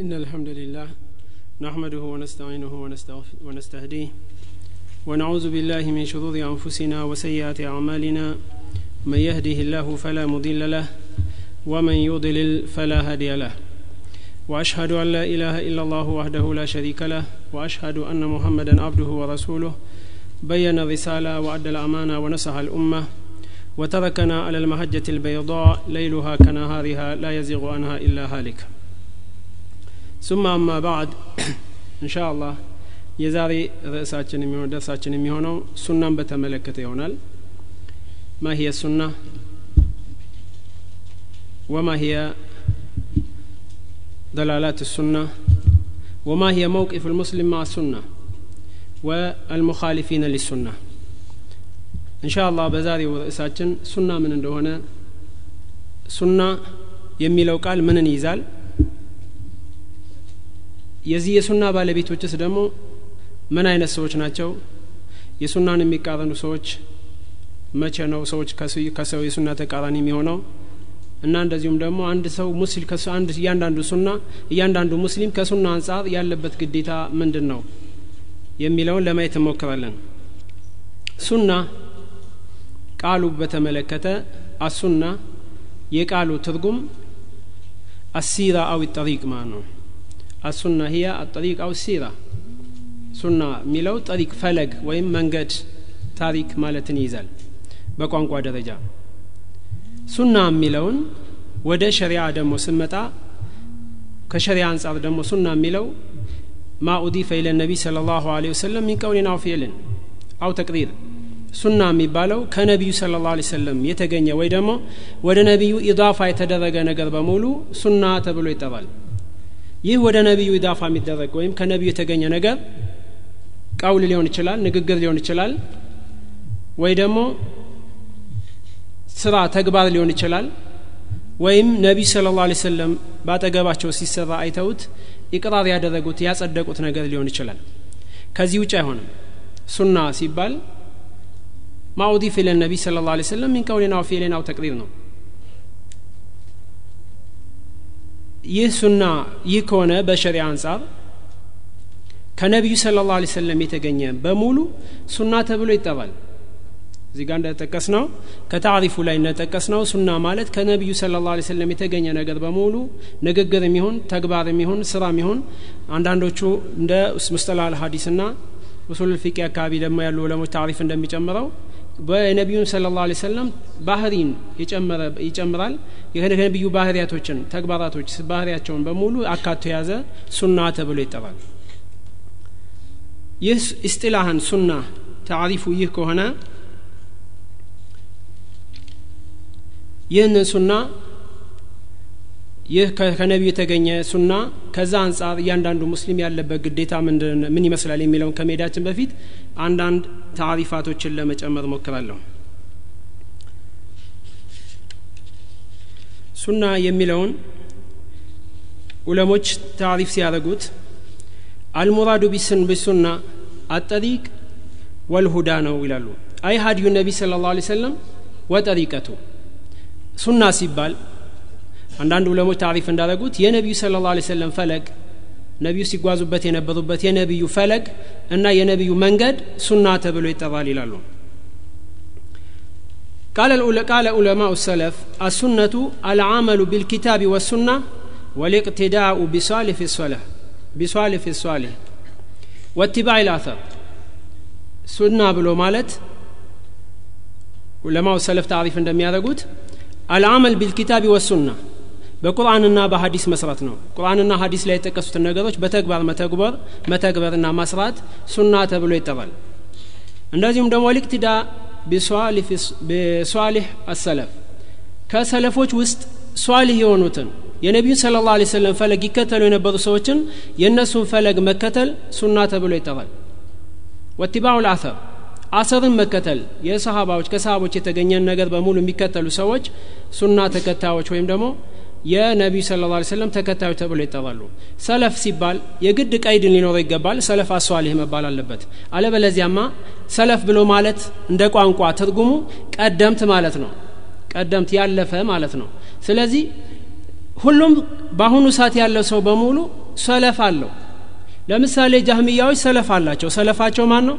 إن الحمد لله نحمده ونستعينه ونستهديه ونعوذ بالله من شرور أنفسنا وسيئات أعمالنا. من يهده الله فلا مضل له ومن يضلل فلا هادي له. وأشهد أن لا إله إلا الله وحده لا شريك له وأشهد أن محمدا عبده ورسوله. بين الرسالة وأدى الأمانة ونصح الأمة. وتركنا على المهجة البيضاء ليلها كنهارها لا يزيغ عنها إلا هالك. ثم أما بعد إن شاء الله የዛሬ ርዕሳችን የሚሆነው ደርሳችን የሚሆነው ሱናን በተመለከተ ይሆናል ማ ሂየ ሱና ወማ ሂየ دلالات السنة وما هي موقف المسلم مع السنة والمخالفين للسنة إن شاء الله በዛሬው ርዕሳችን ሱና ምን እንደሆነ ሱና የሚለው ቃል ምንን ይይዛል የዚህ የሱና ባለቤቶችስ ደግሞ ምን አይነት ሰዎች ናቸው? የሱናን የሚቃረኑ ሰዎች መቼ ነው ሰዎች ከሰው የሱና ተቃራኒ የሚሆነው? እና እንደዚሁም ደግሞ አንድ ሰው ሙስሊም እያንዳንዱ ሱና እያንዳንዱ ሙስሊም ከሱና አንጻር ያለበት ግዴታ ምንድን ነው የሚለውን ለማየት እንሞክራለን። ሱና ቃሉ በተመለከተ አሱና የቃሉ ትርጉም አሲራ አዊ ጠሪቅ ማለት ነው አሱና ሂያ አጠሪቅ አው ሱና የሚለው ጠሪቅ ፈለግ ወይም መንገድ ታሪክ ማለትን ይይዛል በቋንቋ ደረጃ። ሱና የሚለውን ወደ ሸሪያ ደግሞ ስመጣ ከሸሪያ አንጻር ደግሞ ሱና የሚለው ማ ኡዲፈ ኢለ ነቢ ስለ ላሁ ለ ወሰለም ሚን ቀውሊን አው ተቅሪር። ሱና የሚባለው ከነቢዩ ስለ ላ ሰለም የተገኘ ወይ ደግሞ ወደ ነቢዩ ኢዳፋ የተደረገ ነገር በሙሉ ሱና ተብሎ ይጠራል ይህ ወደ ነቢዩ ኢዳፋ የሚደረግ ወይም ከነቢዩ የተገኘ ነገር ቀውል ሊሆን ይችላል ንግግር ሊሆን ይችላል ወይ ደግሞ ስራ ተግባር ሊሆን ይችላል። ወይም ነቢዩ ስለ ላ ሰለም በአጠገባቸው ሲሰራ አይተውት ኢቅራር ያደረጉት ያጸደቁት ነገር ሊሆን ይችላል። ከዚህ ውጭ አይሆንም። ሱና ሲባል ማኡዲፍ ኢለ ስለ ላ ሰለም ሚን ቀውሊን ተቅሪር ነው ይህ ሱና ይህ ከሆነ በሸሪያ አንጻር ከነቢዩ ስለ ላ ሰለም የተገኘ በሙሉ ሱና ተብሎ ይጠራል። እዚህ ጋር እንደጠቀስ ነው ከታሪፉ ላይ እንደጠቀስ ነው ሱና ማለት ከነቢዩ ስለ ላ ሰለም የተገኘ ነገር በሙሉ ንግግር የሚሆን ተግባር የሚሆን ስራ የሚሆን አንዳንዶቹ እንደ ሙስጠላል ሀዲስና ኡሱል ፊቂ አካባቢ ደግሞ ያሉ ዑለሞች ታሪፍ እንደሚጨምረው በነቢዩን ስለ ላ ሰለም ባህሪን ይጨምራል። የነቢዩ ባህሪያቶችን ተግባራቶች ባህሪያቸውን በሙሉ አካቶ የያዘ ሱና ተብሎ ይጠራል። ይህ እስጢላህን ሱና ታሪፉ ይህ ከሆነ ይህንን ሱና ይህ ከነቢዩ የተገኘ ሱና ከዛ አንጻር እያንዳንዱ ሙስሊም ያለበት ግዴታ ምን ይመስላል የሚለውን ከመሄዳችን በፊት አንዳንድ ታሪፋቶችን ለመጨመር ሞክራለሁ ሱና የሚለውን ዑለሞች ታሪፍ ሲያደርጉት አልሙራዱ ቢስን ብሱና አጠሪቅ ወልሁዳ ነው ይላሉ። አይ ሀዲዩ ነቢ ስለ ላ ሰለም ወጠሪቀቱ። ሱና ሲባል አንዳንድ ዑለሞች ታሪፍ እንዳደረጉት የነቢዩ ስለ ላ ሰለም ፈለግ ነቢዩ ሲጓዙበት የነበሩበት የነቢዩ ፈለግ እና የነቢዩ መንገድ ሱና ተብሎ ይጠራል ይላሉ قال قال علماء السلف السنة العمل بالكتاب والسنة والاقتداء بصالح الصالح بصالح الصالح واتباع الأثر سنة بلو مالت علماء السلف تعريف عندما يرقوت العمل بالكتاب والسنة በቁርአንና በሀዲስ መስራት ነው። ቁርአንና ሀዲስ ላይ የጠቀሱትን ነገሮች በተግባር መተግበር መተግበርና መስራት ሱና ተብሎ ይጠራል። እንደዚሁም ደግሞ ሊቅትዳ በሷሊህ አሰለፍ። ከሰለፎች ውስጥ ሷሊህ የሆኑትን የነቢዩን ስለ ላ ሰለም ፈለግ ይከተሉ የነበሩ ሰዎችን የእነሱን ፈለግ መከተል ሱና ተብሎ ይጠራል። ወቲባዑ ልአሰር አሰርን መከተል የሰሃባዎች ከሰሃቦች የተገኘን ነገር በሙሉ የሚከተሉ ሰዎች ሱና ተከታዮች ወይም ደግሞ የነቢዩ ስለ ላ ሰለም ተከታዮች ተብሎ ይጠራሉ። ሰለፍ ሲባል የግድ ቀይድን ሊኖረው ይገባል። ሰለፍ አሷሊህ መባል አለበት። አለበለዚያማ ሰለፍ ብሎ ማለት እንደ ቋንቋ ትርጉሙ ቀደምት ማለት ነው። ቀደምት ያለፈ ማለት ነው። ስለዚህ ሁሉም በአሁኑ ሰዓት ያለው ሰው በሙሉ ሰለፍ አለው። ለምሳሌ ጃህሚያዎች ሰለፍ አላቸው። ሰለፋቸው ማን ነው?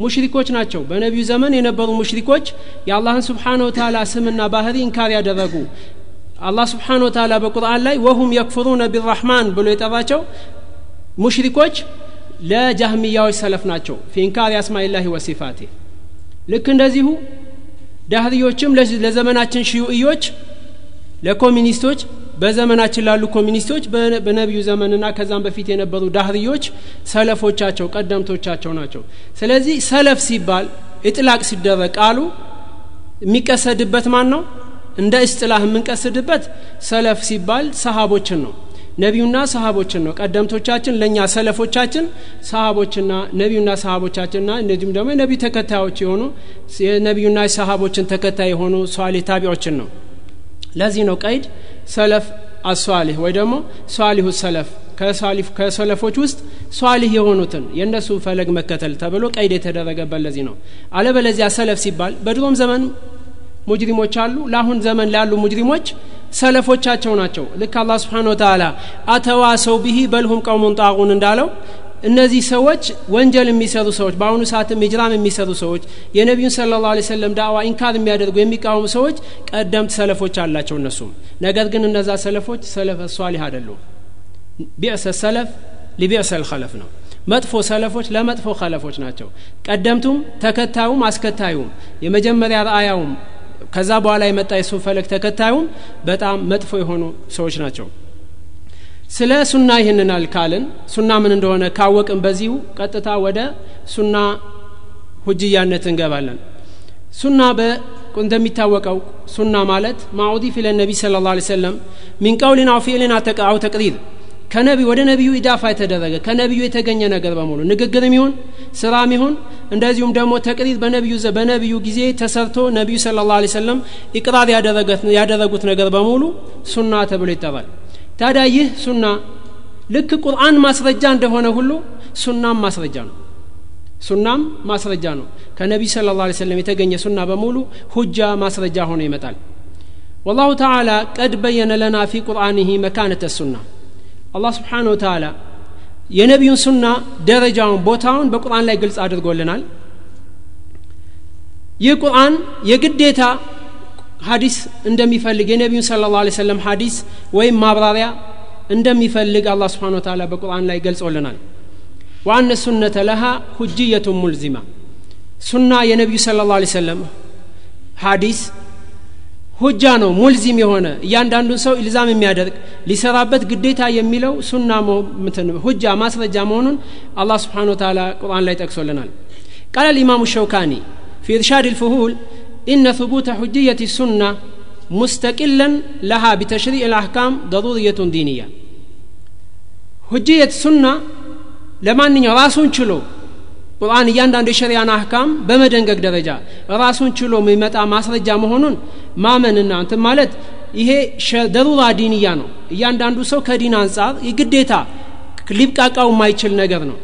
ሙሽሪኮች ናቸው። በነቢዩ ዘመን የነበሩ ሙሽሪኮች የአላህን ስብሓነ ወተላ ስምና ባህሪ እንካር ያደረጉ አላህ ስብሓነ ወተላ በቁርአን ላይ ወሁም የክፍሩነ ቢራሕማን ብሎ የጠራቸው ሙሽሪኮች ለጃህሚያዎች ሰለፍ ናቸው። ፊንካር አስማኢላሂ ወሲፋቴ። ልክ እንደዚሁ ዳህርዮችም ለዘመናችን ሽዩእዮች ለኮሚኒስቶች በዘመናችን ላሉ ኮሚኒስቶች በነቢዩ ዘመንና ከዛም በፊት የነበሩ ዳህርዮች ሰለፎቻቸው ቀደምቶቻቸው ናቸው። ስለዚህ ሰለፍ ሲባል እጥላቅ ሲደረግ ቃሉ የሚቀሰድበት ማን ነው እንደ እስጥላህ የምንቀስድበት ሰለፍ ሲባል ሰሃቦችን ነው። ነቢዩና ሰሃቦችን ነው። ቀደምቶቻችን ለእኛ ሰለፎቻችን ሰሃቦችና ነቢዩና ሰሃቦቻችንና እንደዚሁም ደግሞ የነቢዩ ተከታዮች የሆኑ የነቢዩና ሰሃቦችን ተከታይ የሆኑ ሷሌ ታቢዎችን ነው። ለዚህ ነው ቀይድ ሰለፍ አሷሊህ ወይ ደግሞ ሷሊሁ ሰለፍ። ከሰለፎች ውስጥ ሷሊህ የሆኑትን የእነሱ ፈለግ መከተል ተብሎ ቀይድ የተደረገበት ለዚህ ነው። አለበለዚያ ሰለፍ ሲባል በድሮም ዘመን ሙጅሪሞች አሉ። ለአሁን ዘመን ላሉ ሙጅሪሞች ሰለፎቻቸው ናቸው። ልክ አላህ ስብሓን ወተላ አተዋሰው ብሂ በልሁም ቀውሙን ጣቁን እንዳለው እነዚህ ሰዎች ወንጀል የሚሰሩ ሰዎች በአሁኑ ሰዓትም ኢጅራም የሚሰሩ ሰዎች የነቢዩን ስለ ላሁ ሰለም ዳዋ ኢንካር የሚያደርጉ የሚቃወሙ ሰዎች ቀደምት ሰለፎች አላቸው እነሱም። ነገር ግን እነዛ ሰለፎች ሰለፍ ሷሊህ አይደሉም። ቢዕሰ ሰለፍ ሊቢዕሰ ልከለፍ ነው። መጥፎ ሰለፎች ለመጥፎ ከለፎች ናቸው። ቀደምቱም ተከታዩም አስከታዩም የመጀመሪያ ረአያውም ከዛ በኋላ የመጣ የሱ ፈለግ ተከታዩም በጣም መጥፎ የሆኑ ሰዎች ናቸው። ስለ ሱና ይህንናል ካልን ሱና ምን እንደሆነ ካወቅን በዚሁ ቀጥታ ወደ ሱና ሁጅያነት እንገባለን። ሱና እንደሚታወቀው ሱና ማለት ማዑዲፍ ኢለ ነቢ ስለ ላ ሰለም ሚን ቀውሊን አው ከነቢ ወደ ነቢዩ ኢዳፋ የተደረገ ከነቢዩ የተገኘ ነገር በሙሉ ንግግርም ይሁን ስራም ይሁን እንደዚሁም ደግሞ ተቅሪር በነቢዩ በነቢዩ ጊዜ ተሰርቶ ነቢዩ ስለ ላ ሰለም ኢቅራር ያደረጉት ነገር በሙሉ ሱና ተብሎ ይጠራል። ታዲያ ይህ ሱና ልክ ቁርአን ማስረጃ እንደሆነ ሁሉ ሱናም ማስረጃ ነው። ሱናም ማስረጃ ነው። ከነቢዩ ስለ ላ ሰለም የተገኘ ሱና በሙሉ ሁጃ ማስረጃ ሆኖ ይመጣል። ወላሁ ተዓላ ቀድ በየነ ለና ፊ ቁርአንህ መካነተ ሱና። አላህ ስብሓን ወተላ የነቢዩን ሱና ደረጃውን ቦታውን በቁርአን ላይ ግልጽ አድርጎልናል። ይህ ቁርአን የግዴታ ሀዲስ እንደሚፈልግ የነቢዩን ስለ ላ ሰለም ሀዲስ ወይም ማብራሪያ እንደሚፈልግ አላህ ስብሓን ወተላ በቁርአን ላይ ገልጾልናል። ዋአነ ሱነተ ለሃ ሁጅየቱን ሙልዚማ። ሱና የነቢዩ ስለ ላ ሰለም ሀዲስ ሁጃ ነው ሙልዚም የሆነ እያንዳንዱን ሰው ኢልዛም የሚያደርግ ሊሰራበት ግዴታ የሚለው ሱና ሁጃ ማስረጃ መሆኑን አላህ ስብሓን ወተላ ቁርአን ላይ ጠቅሶልናል ቃል الإمام الشوكاني في إرشاد الفهول إن ثبوت حجية السنة مستقلا لها بتشريع الأحكام ضرورية دينية حجية السنة ለማንኛው ራሱን ችሎ ቁርአን እያንዳንዱ የሸሪያን አህካም በመደንገግ ደረጃ ራሱን ችሎ የሚመጣ ማስረጃ መሆኑን ማመንና እንትን ማለት ይሄ ደሩራ ዲንያ ነው። እያንዳንዱ ሰው ከዲን አንጻር የግዴታ ሊብቃቃው የማይችል ነገር ነው።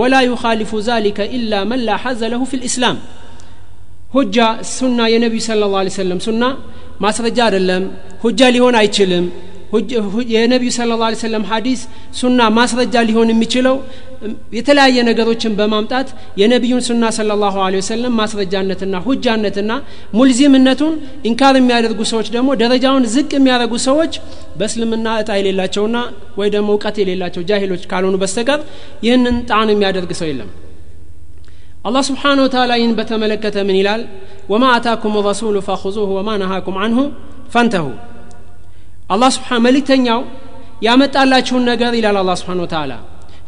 ወላ ዩኻሊፉ ዛሊከ ኢላ መን ላ ሐዘ ለሁ ፊ ልእስላም ሁጃ ሱና የነቢዩ ስለ ላ ሰለም ሱና ማስረጃ አይደለም ሁጃ ሊሆን አይችልም። የነቢዩ ስለ ላ ሰለም ሀዲስ ሱና ማስረጃ ሊሆን የሚችለው የተለያየ ነገሮችን በማምጣት የነቢዩን ሱና ስለ ላሁ ወሰለም ማስረጃነትና ሁጃነትና ሙልዚምነቱን ኢንካር የሚያደርጉ ሰዎች ደግሞ ደረጃውን ዝቅ የሚያደርጉ ሰዎች በእስልምና እጣ የሌላቸውና ወይ ደግሞ እውቀት የሌላቸው ጃሂሎች ካልሆኑ በስተቀር ይህንን ጣን የሚያደርግ ሰው የለም። አላህ ስብሓን ወተላ ይህን በተመለከተ ምን ይላል? ወማ አታኩም ረሱሉ ፈኹዙሁ ወማ ነሃኩም አንሁ ፈንተሁ አላህ ስብሓን መልእክተኛው ያመጣላችሁን ነገር ይላል አላህ ስብሓን ወተላ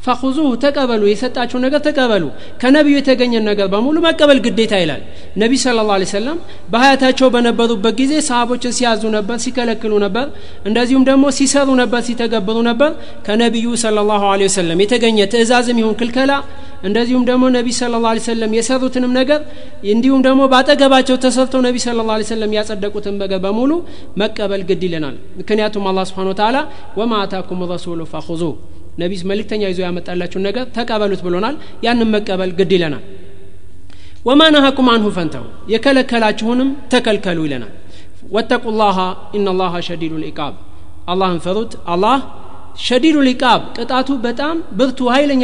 ፈኹዙሁ ተቀበሉ የሰጣችሁን ነገር ተቀበሉ። ከነቢዩ የተገኘን ነገር በሙሉ መቀበል ግዴታ ይላል። ነቢ ስለ ላ ሰለም በሀያታቸው በነበሩበት ጊዜ ሰሃቦችን ሲያዙ ነበር ሲከለክሉ ነበር። እንደዚሁም ደግሞ ሲሰሩ ነበር ሲተገብሩ ነበር። ከነቢዩ ስለ ላሁ ወሰለም የተገኘ ትእዛዝም ይሁን ክልከላ እንደዚሁም ደግሞ ነቢ ስለ ላ ሰለም የሰሩትንም ነገር እንዲሁም ደግሞ በአጠገባቸው ተሰርተው ነቢ ስለ ላ ሰለም ያጸደቁትን ነገር በሙሉ መቀበል ግድ ይለናል። ምክንያቱም አላህ ስብሓን ወተላ ወማ አታኩም ረሱሉ ፈኹዙ ነቢ መልእክተኛ ይዞ ያመጣላችሁን ነገር ተቀበሉት ብሎናል። ያንን መቀበል ግድ ይለናል። ወማ ነሃኩም አንሁ ፈንተው የከለከላችሁንም ተከልከሉ ይለናል። ወተቁ ላሃ ኢነላሃ ሸዲዱ ልኢቃብ አላህን ፈሩት። አላህ ሸዲዱ ሊቃብ ቅጣቱ በጣም ብርቱ ኃይለኛ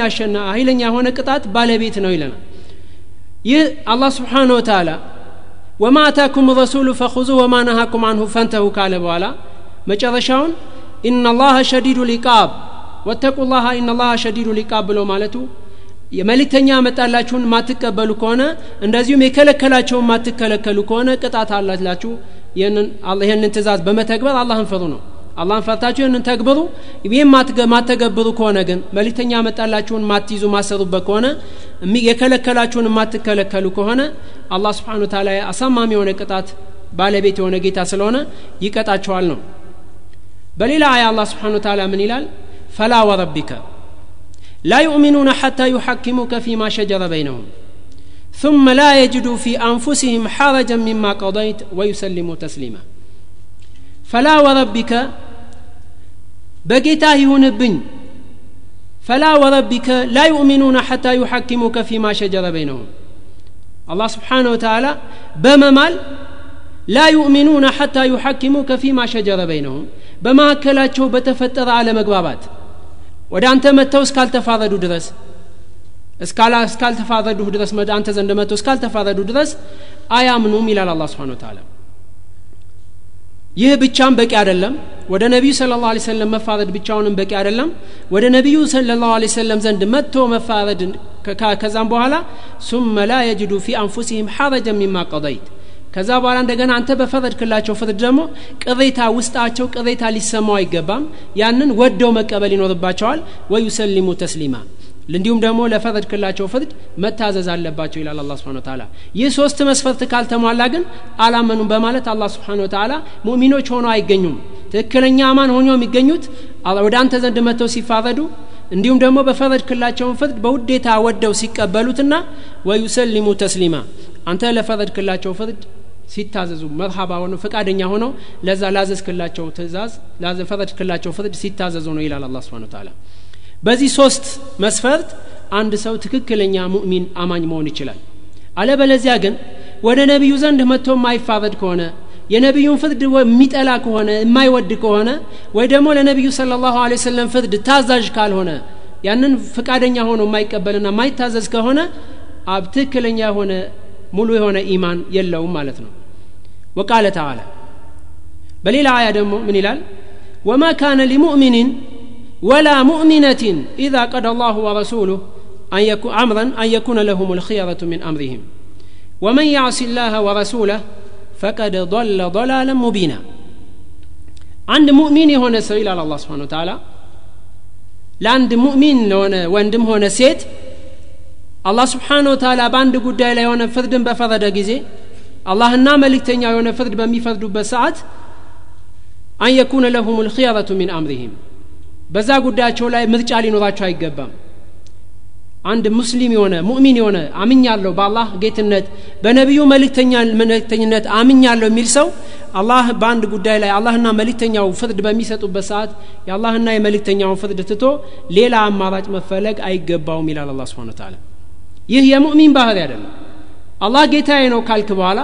ኃይለኛ የሆነ ቅጣት ባለቤት ነው ይለናል። ይህ አላህ ስብሓን ወተላ ወማ አታኩም ረሱሉ ፈኹዙ ወማ ነሃኩም አንሁ ፈንተሁ ካለ በኋላ መጨረሻውን ኢናላህ ሸዲዱ ሊቃብ ወተቁ ላህ ኢናላህ ሸዲዱ ሊቃብ ብሎ ማለቱ የመልእክተኛ መጣላችሁን ማትቀበሉ ከሆነ እንደዚሁም የከለከላቸውን ማትከለከሉ ከሆነ ቅጣት አላላችሁ ይህንን ትእዛዝ በመተግበር አላህን ፍሩ ነው። አላህን ፈርታችሁ ይህንን ተግብሩ። ይህም ማተገብሩ ከሆነ ግን መልእክተኛ መጣላችሁን ማትይዙ ማሰሩበት ከሆነ የከለከላችሁን ማትከለከሉ ከሆነ አላህ ስብሓን ታላ አሳማሚ የሆነ ቅጣት ባለቤት የሆነ ጌታ ስለሆነ ይቀጣቸዋል ነው። በሌላ አያ አላህ ስብሓን ታላ ምን ይላል ፈላ ወረቢከ لا يؤمنون حتى يحكموك فيما شجر بينهم ثم لا يجدوا في أنفسهم حرجا مما قضيت ويسلموا تسليما فلا وربك بقيتا يهونبن فلا وربك لا يؤمنون حتى يحكموك فيما شجر بينهم الله سبحانه وتعالى بممال لا يؤمنون حتى يحكموك فيما شجر بينهم بما أكلاتشو بتفتر على مقبابات ወደ አንተ መጥተው እስካልተፋረዱ ድረስ እስካልተፋረዱ ድረስ አንተ ዘንድ መጥተው እስካልተፋረዱ ድረስ አያምኑም ይላል አላ ስብን ተላ ይህ ብቻም በቂ አይደለም። ወደ ነቢዩ ስለ ላሁ ሰለም መፋረድ ብቻውንም በቂ አይደለም። ወደ ነቢዩ ስለ ላሁ ሰለም ዘንድ መጥቶ መፋረድ ከዛም በኋላ ሱመ ላ የጅዱ ፊ አንፉሲህም ሐረጀ ሚማ ቀضይት ከዛ በኋላ እንደገና አንተ በፈረድክላቸው ፍርድ ደግሞ ቅሬታ ውስጣቸው ቅሬታ ሊሰማው አይገባም። ያንን ወደው መቀበል ይኖርባቸዋል። ወዩሰሊሙ ተስሊማ። እንዲሁም ደግሞ ለፈረድክላቸው ፍርድ መታዘዝ አለባቸው ይላል አላ ስብን ታላ ይህ ሶስት መስፈርት ካልተሟላ ግን አላመኑም በማለት አላ ስብሓን ወተላ ሙእሚኖች ሆነው አይገኙም። ትክክለኛ አማን ሆኖ የሚገኙት? ወደ አንተ ዘንድ መጥተው ሲፋረዱ እንዲሁም ደግሞ በፈረድክላቸውን ፍርድ በውዴታ ወደው ሲቀበሉትና ወዩሰሊሙ ተስሊማ። አንተ ለፈረድክላቸው ፍርድ ሲታዘዙ መርሃባ ሆነው ፈቃደኛ ሆነው ለዛ ላዘዝክላቸው ትእዛዝ ላፈረድክላቸው ፍርድ ሲታዘዙ ነው ይላል አላ ስብን ታላ በዚህ ሶስት መስፈርት አንድ ሰው ትክክለኛ ሙእሚን አማኝ መሆን ይችላል። አለበለዚያ ግን ወደ ነቢዩ ዘንድ መጥቶ የማይፋረድ ከሆነ የነቢዩን ፍርድ የሚጠላ ከሆነ የማይወድ ከሆነ ወይ ደግሞ ለነቢዩ ስለ ላሁ ወሰለም ፍርድ ታዛዥ ካልሆነ ያንን ፍቃደኛ ሆኖ የማይቀበልና የማይታዘዝ ከሆነ አብ ትክክለኛ የሆነ ሙሉ የሆነ ኢማን የለውም ማለት ነው። ወቃለ ተዓላ። በሌላ አያ ደግሞ ምን ይላል? ወማ ካነ ሊሙእሚንን ወላ ሙእሚነትን ኢዛ ቀደ አላሁ ወረሱሉህ አምረን አን የኩነ ለሁም ልክየረቱ ምን አምሪህም። ወመን ያዕሲ ላህ ወረሱለህ ፈቀድ ضለ ضላላ ሙቢና። አንድ ሙእሚን የሆነ ሰው ይላል አላ ስብሓን ተዓላ ለአንድ ሙእሚን ለሆነ ወንድም ሆነ ሴት አላህ ስብሓን ወተላ በአንድ ጉዳይ ላይ የሆነ ፍርድን በፈረደ ጊዜ አላህና መልእክተኛ የሆነ ፍርድ በሚፈርዱበት ሰዓት አን የኩነ ለሁም ልክያረቱ ሚን አምሪህም በዛ ጉዳያቸው ላይ ምርጫ ሊኖራቸው አይገባም። አንድ ሙስሊም የሆነ ሙእሚን የሆነ አምኛለሁ በአላህ ጌትነት በነቢዩ መልእክተኝነት አምኛለሁ የሚል ሰው አላህ በአንድ ጉዳይ ላይ አላህና መልእክተኛው ፍርድ በሚሰጡበት ሰዓት የአላህና የመልእክተኛውን ፍርድ ትቶ ሌላ አማራጭ መፈለግ አይገባውም ይላል አላ ስብን ታላ ይህ የሙእሚን ባህሪ አይደለም። አላህ ጌታዬ ነው ካልክ በኋላ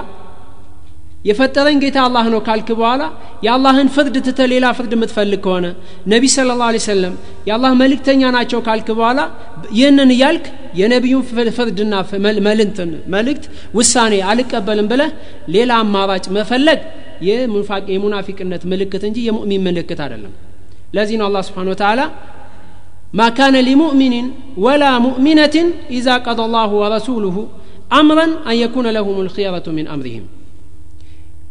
የፈጠረኝ ጌታ አላህ ነው ካልክ በኋላ የአላህን ፍርድ ትተ ሌላ ፍርድ የምትፈልግ ከሆነ ነቢ ስለ ላ ሰለም የአላህ መልእክተኛ ናቸው ካልክ በኋላ ይህንን እያልክ የነቢዩን ፍርድና መልንትን መልእክት ውሳኔ አልቀበልም ብለህ ሌላ አማራጭ መፈለግ የሙናፊቅነት ምልክት እንጂ የሙእሚን ምልክት አይደለም። ለዚህ ነው አላህ ስብሓን ወተላ ما كان لمؤمن ولا مؤمنة إذا قضى الله ورسوله أمرا أن يكون لهم الخيرة من أمرهم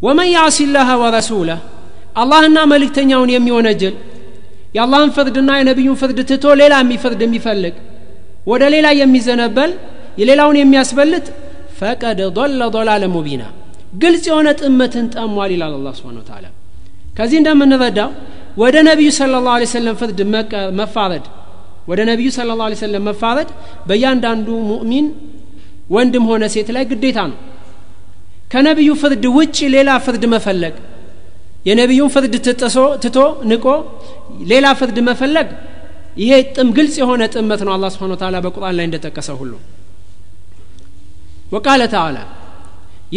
ومن يعص الله ورسوله الله إنا ملك تنياون يمي ونجل يا الله فرد نبي فرد تتو ليلا مي فرد مي فلق ودا ليلا يمي زنبل يليلاون يمي أسبلت فقد ضل ضلالا مبينا قلت يونت أمة تأموال إلى الله سبحانه وتعالى كزين دم نردا ወደ ነቢዩ ስለ ላሁ ለ ሰለም ፍርድ መፋረድ ወደ ነቢዩ ስለ ላ ሰለም መፋበድ በእያንዳንዱ ሙእሚን ወንድም ሆነ ሴት ላይ ግዴታ ነው። ከነቢዩ ፍርድ ውጭ ሌላ ፍርድ መፈለግ የነቢዩን ፍርድ ትጥሶ ትቶ ንቆ ሌላ ፍርድ መፈለግ ይሄ ጥም ግልጽ የሆነ ጥመት ነው አላ ስብሓን ተላ በቁርአን ላይ እንደጠቀሰ ሁሉ። ወቃለ ተዓላ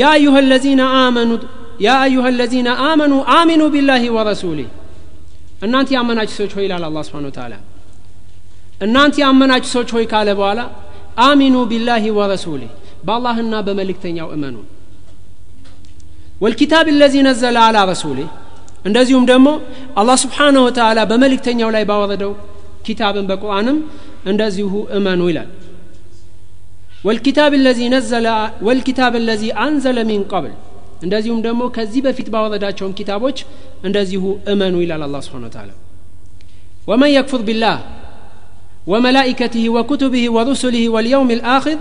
ያ አዩሃ ለዚነ አመኑ ያ አዩሃ ለዚነ አመኑ አሚኑ ቢላሂ ወረሱሊህ እናንተ ያመናችሁ ሰዎች ሆይ ይላል አላህ ስብሓን ተላ እናንተ ያመናችሁ ሰዎች ሆይ ካለ በኋላ አሚኑ ቢላሂ ወረሱሊህ በአላህና በመልእክተኛው እመኑ። ወልኪታብ ለዚ ነዘለ አላ ረሱሊህ እንደዚሁም ደግሞ አላህ ስብሓንሁ ወተዓላ በመልእክተኛው ላይ ባወረደው ኪታብን በቁርአንም እንደዚሁ እመኑ ይላል። ወልኪታብ ለዚ አንዘለ ሚን ቀብል እንደዚሁም ደግሞ ከዚህ በፊት ባወረዳቸውም ኪታቦች እንደዚሁ እመኑ ይላል አላህ ስብሓን ተዓላ ወመን የክፉር ቢላህ وملائكته وكتبه ورسله واليوم الآخر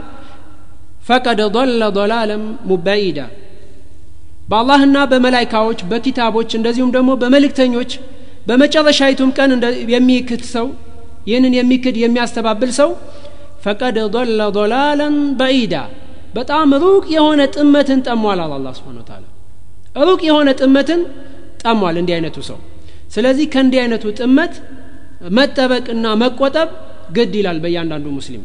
فقد ضل ضلالا مبعيدا. بالله النا بملائكة وش بكتاب وش نزيم دمو بملك تاني وش بمجرد شايتهم كان يمي كتسو ينن يمي كد يمي أستباب بلسو فقد ضل ضلالا بعيدا بتعم روك يهونة أمة تأموال على الله سبحانه وتعالى روك يهونة أمة تأموال اندي عينة سو سلزي كان دي تأمت متبك إنا مكوتب ግድ ይላል በእያንዳንዱ ሙስሊም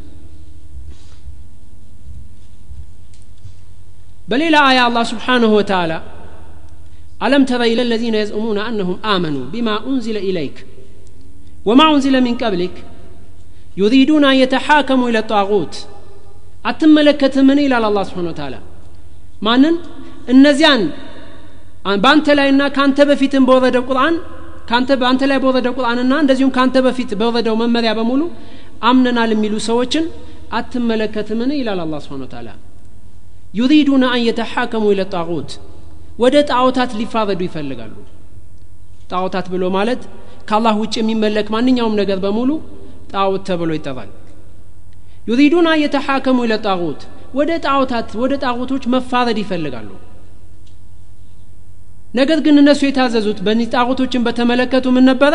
በሌላ አያ አላህ ስብሓንሁ ወተዓላ ألم تر إلى الذين يزعمون أنهم آمنوا بما أنزل إليك وما أنزل من قبلك يريدون أن يتحاكموا إلى الطاغوت አትመለከትምን ይላል አላህ ስብሓን ወተዓላ ማንን እነዚያን በአንተ ላይና ከአንተ በፊትም በወረደው ቁርአን ካንተ በአንተ ላይ በወረደው ቁርአንና እንደዚሁም ካንተ በፊት በወረደው መመሪያ በሙሉ አምነናል የሚሉ ሰዎችን አትመለከትምን? ይላል አላህ ስብሓን ወተዓላ። ዩሪዱነ አን የተሓከሙ ኢለ ጣዖት ወደ ጣዖታት ሊፋረዱ ይፈልጋሉ። ጣዖታት ብሎ ማለት ከአላህ ውጭ የሚመለክ ማንኛውም ነገር በሙሉ ጣዖት ተብሎ ይጠራል። ዩሪዱን አን የተሓከሙ ኢለ ጣዖት ወደ ጣዖታት ወደ ጣዖቶች መፋረድ ይፈልጋሉ። ነገር ግን እነሱ የታዘዙት በእኒህ ጣዖቶችን በተመለከቱ ምን ነበረ?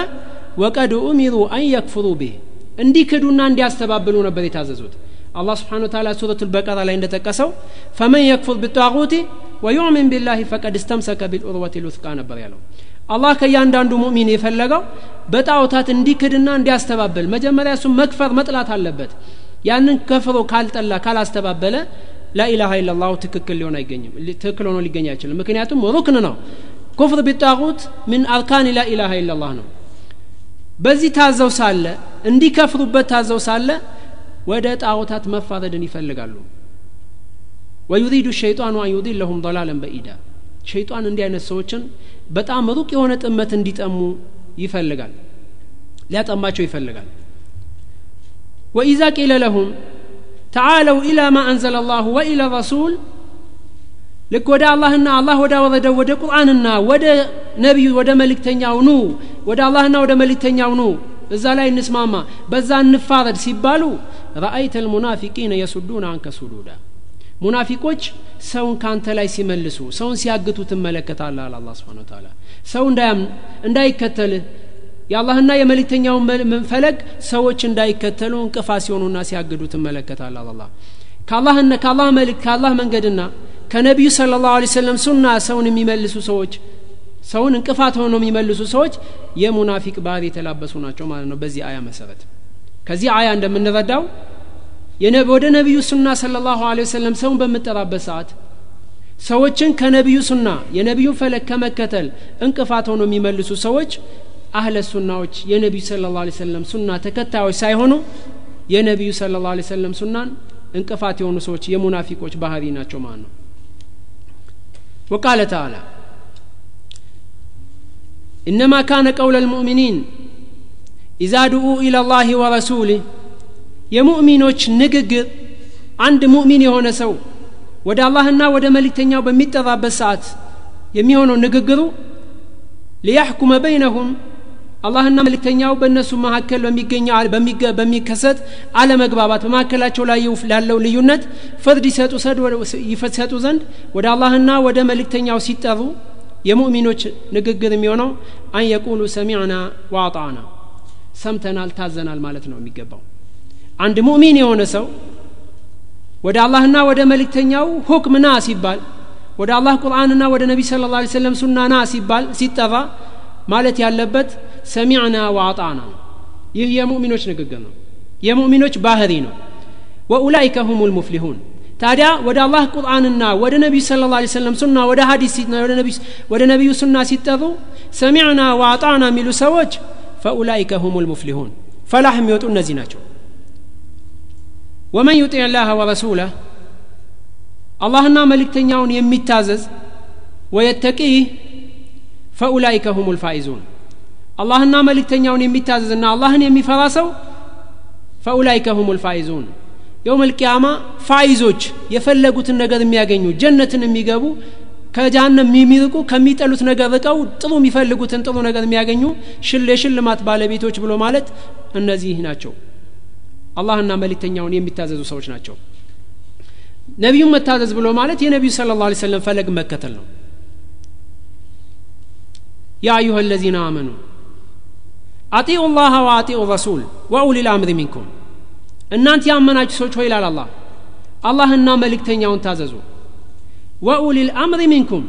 ወቀድ ኡሚሩ አን የክፍሩ ብህ እንዲክዱና እንዲያስተባብሉ ነበር የታዘዙት። አላህ ስብሓን ወተላ ሱረቱ ልበቀራ ላይ እንደጠቀሰው ፈመን የክፉር ብጣዖቲ ወዩዕሚን ቢላህ ፈቀድ እስተምሰከ ቢልዑርወት ልውስቃ ነበር ያለው። አላህ ከእያንዳንዱ ሙእሚን የፈለገው በጣዖታት እንዲክድና እንዲያስተባብል መጀመሪያ እሱም መክፈር መጥላት አለበት። ያንን ከፍሮ ካልጠላ ካላስተባበለ ላኢላሃ ኢላላሁ ትክክል ሊሆን አይገኝም። ትክክል ሆኖ ሊገኝ አይችልም። ምክንያቱም ሩክን ነው። ኩፍር ቢጣቁት ምን አርካን ላኢላሃ ኢላላህ ነው በዚህ ታዘው ሳለ እንዲከፍሩበት ታዘው ሳለ ወደ ጣዖታት መፋረድን ይፈልጋሉ። ወዩሪዱ ሸይጣኑ አን ዩዲለሁም ضላለን በኢዳ። ሸይጣን እንዲህ አይነት ሰዎችን በጣም ሩቅ የሆነ ጥመት እንዲጠሙ ይፈልጋል ሊያጠማቸው ይፈልጋል። ወኢዛ ቂለ ለሁም ተዓለው ኢላ ማ አንዘለ አላሁ ወኢላ ረሱል ልክ ወደ አላህና አላህ ወደ ወረደው ወደ ቁርአንና ወደ ነቢዩ ወደ መልእክተኛው ኑ ወደ አላህና ወደ መልእክተኛው ኑ እዛ ላይ እንስማማ በዛ እንፋረድ ሲባሉ ረአይተ ልሙናፊቂነ የሱዱን አንከ ሱዱዳ። ሙናፊቆች ሰውን ካንተ ላይ ሲመልሱ ሰውን ሲያግቱ ትመለከታለህ አለ አላ ስብን ታላ ሰው እንዳያምን እንዳይከተልህ የአላህና የመልእክተኛውን ፈለግ ሰዎች እንዳይከተሉ እንቅፋት ሲሆኑና ሲያግዱ ትመለከታለህ አላ ከአላህ መልእክት ከአላህ መንገድና ከነቢዩ ስለ ላሁ ለ ሰለም ሱና ሰውን የሚመልሱ ሰዎች ሰውን እንቅፋት ሆነው የሚመልሱ ሰዎች የሙናፊቅ ባህር የተላበሱ ናቸው ማለት ነው በዚህ አያ መሰረት። ከዚህ አያ እንደምንረዳው ወደ ነቢዩ ሱና ስለ ላሁ ለ ወሰለም ሰውን በምጠራበት ሰዓት ሰዎችን ከነቢዩ ሱና የነቢዩን ፈለግ ከመከተል እንቅፋት ሆነው የሚመልሱ ሰዎች አህለ ሱናዎች የነቢዩ ስለ ላ ሰለም ሱና ተከታዮች ሳይሆኑ የነቢዩ ስለ ላ ሰለም ሱናን እንቅፋት የሆኑ ሰዎች የሙናፊቆች ባህሪ ናቸው ማለት ነው وقال تعالى إنما كان قول المؤمنين إذا دعوا إلى الله ورسوله የሙእሚኖች ንግግር አንድ ሙእሚን የሆነ ሰው ወደ አላህና ወደ መልእክተኛው በሚጠራበት ሰዓት የሚሆነው ንግግሩ ሊያሕኩመ በይነሁም አላህና መልእክተኛው በእነሱ መካከል በሚከሰት አለመግባባት በመካከላቸው ላይ ላለው ልዩነት ፍርድ ይሰጡ ዘንድ ወደ አላህና ወደ መልእክተኛው ሲጠሩ የሙእሚኖች ንግግር የሚሆነው አን የቁሉ ሰሚዕና ዋጣና ሰምተናል ታዘናል ማለት ነው የሚገባው። አንድ ሙእሚን የሆነ ሰው ወደ አላህና ወደ መልእክተኛው ሁክም ና ሲባል ወደ አላህ ቁርአንና ወደ ነቢ ስለ ላ ሰለም ሱና ና ሲባል ሲጠራ ማለት ያለበት ሰሚዕና ወአጣና ነው። ይህ የሙእሚኖች ንግግር ነው። የሙእሚኖች ባህሪ ነው። ወኡላይከ ሁም ልሙፍሊሁን ታዲያ ወደ አላህ ቁርአንና ወደ ነቢዩ ስለ ላ ሰለም ሱና ወደ ሀዲስ ወደ ነቢዩ ሱና ሲጠሩ ሰሚዕና ወአጣና የሚሉ ሰዎች ፈኡላይከ ሁም ልሙፍሊሁን ፈላህ የሚወጡ እነዚህ ናቸው። ወመን ዩጢዕ ላህ ወረሱላህ አላህና መልእክተኛውን የሚታዘዝ ወየተቂህ ፈኡላይከ ሁም ልፋኢዙን አላህና መልእክተኛውን የሚታዘዝና አላህን የሚፈራ ሰው ፈኡላይከ ሁም ልፋኢዙን የውም ልቅያማ ፋይዞች የፈለጉትን ነገር የሚያገኙ ጀነትን የሚገቡ ከጃሃንም የሚርቁ ከሚጠሉት ነገር ርቀው ጥሩ የሚፈልጉትን ጥሩ ነገር የሚያገኙ ሽል የሽልማት ባለቤቶች ብሎ ማለት እነዚህ ናቸው። አላህና መልእክተኛውን የሚታዘዙ ሰዎች ናቸው። ነቢዩን መታዘዝ ብሎ ማለት የነቢዩ ስለ ላ ሰለም ፈለግ መከተል ነው ያ አዩሃ አለዚነ አመኑ አጢኡ ላህ ወአጢኡ ረሱል ወኡሊ ልአምሪ ሚንኩም እናንተ ያመናችሁ ሰዎች ሆይ ይላል አላህ አላህና መልእክተኛውን ታዘዙ ወኡሊ ልአምሪ ሚንኩም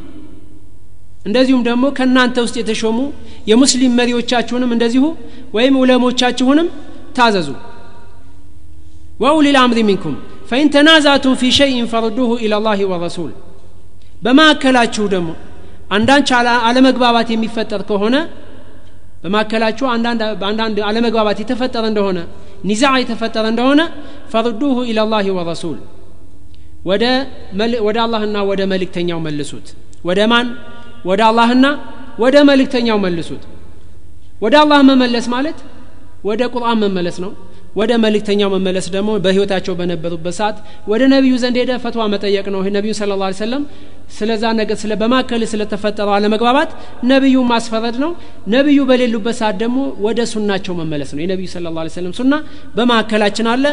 እንደዚሁም ደግሞ ከእናንተ ውስጥ የተሾሙ የሙስሊም መሪዎቻችሁንም እንደዚሁ ወይም ዑለሞቻችሁንም ታዘዙ ወኡሊ ልአምሪ ሚንኩም ፈኢን ተናዛቱም ፊ ሸይን ፈርዱሁ ኢላ ላህ ወረሱል በማዕከላችሁ ደግሞ አንዳንድ አለመግባባት የሚፈጠር ከሆነ በማዕከላችሁ አንዳንድ አለመግባባት የተፈጠረ እንደሆነ ኒዛ የተፈጠረ እንደሆነ ፈርዱሁ ኢላ ላህ ወረሱል ወደ አላህና ወደ መልእክተኛው መልሱት። ወደ ማን? ወደ አላህና ወደ መልእክተኛው መልሱት። ወደ አላህ መመለስ ማለት ወደ ቁርአን መመለስ ነው ወደ መልእክተኛው መመለስ ደግሞ በህይወታቸው በነበሩበት ሰዓት ወደ ነቢዩ ዘንድ ሄደ ፈትዋ መጠየቅ ነው። ነቢዩ ስለ ላ ሰለም ስለዛ ነገር ስለ በማከል ስለተፈጠረው አለመግባባት ነቢዩ ማስፈረድ ነው። ነቢዩ በሌሉበት ሰዓት ደግሞ ወደ ሱናቸው መመለስ ነው። የነቢዩ ስለ ላ ሰለም ሱና በማዕከላችን አለ።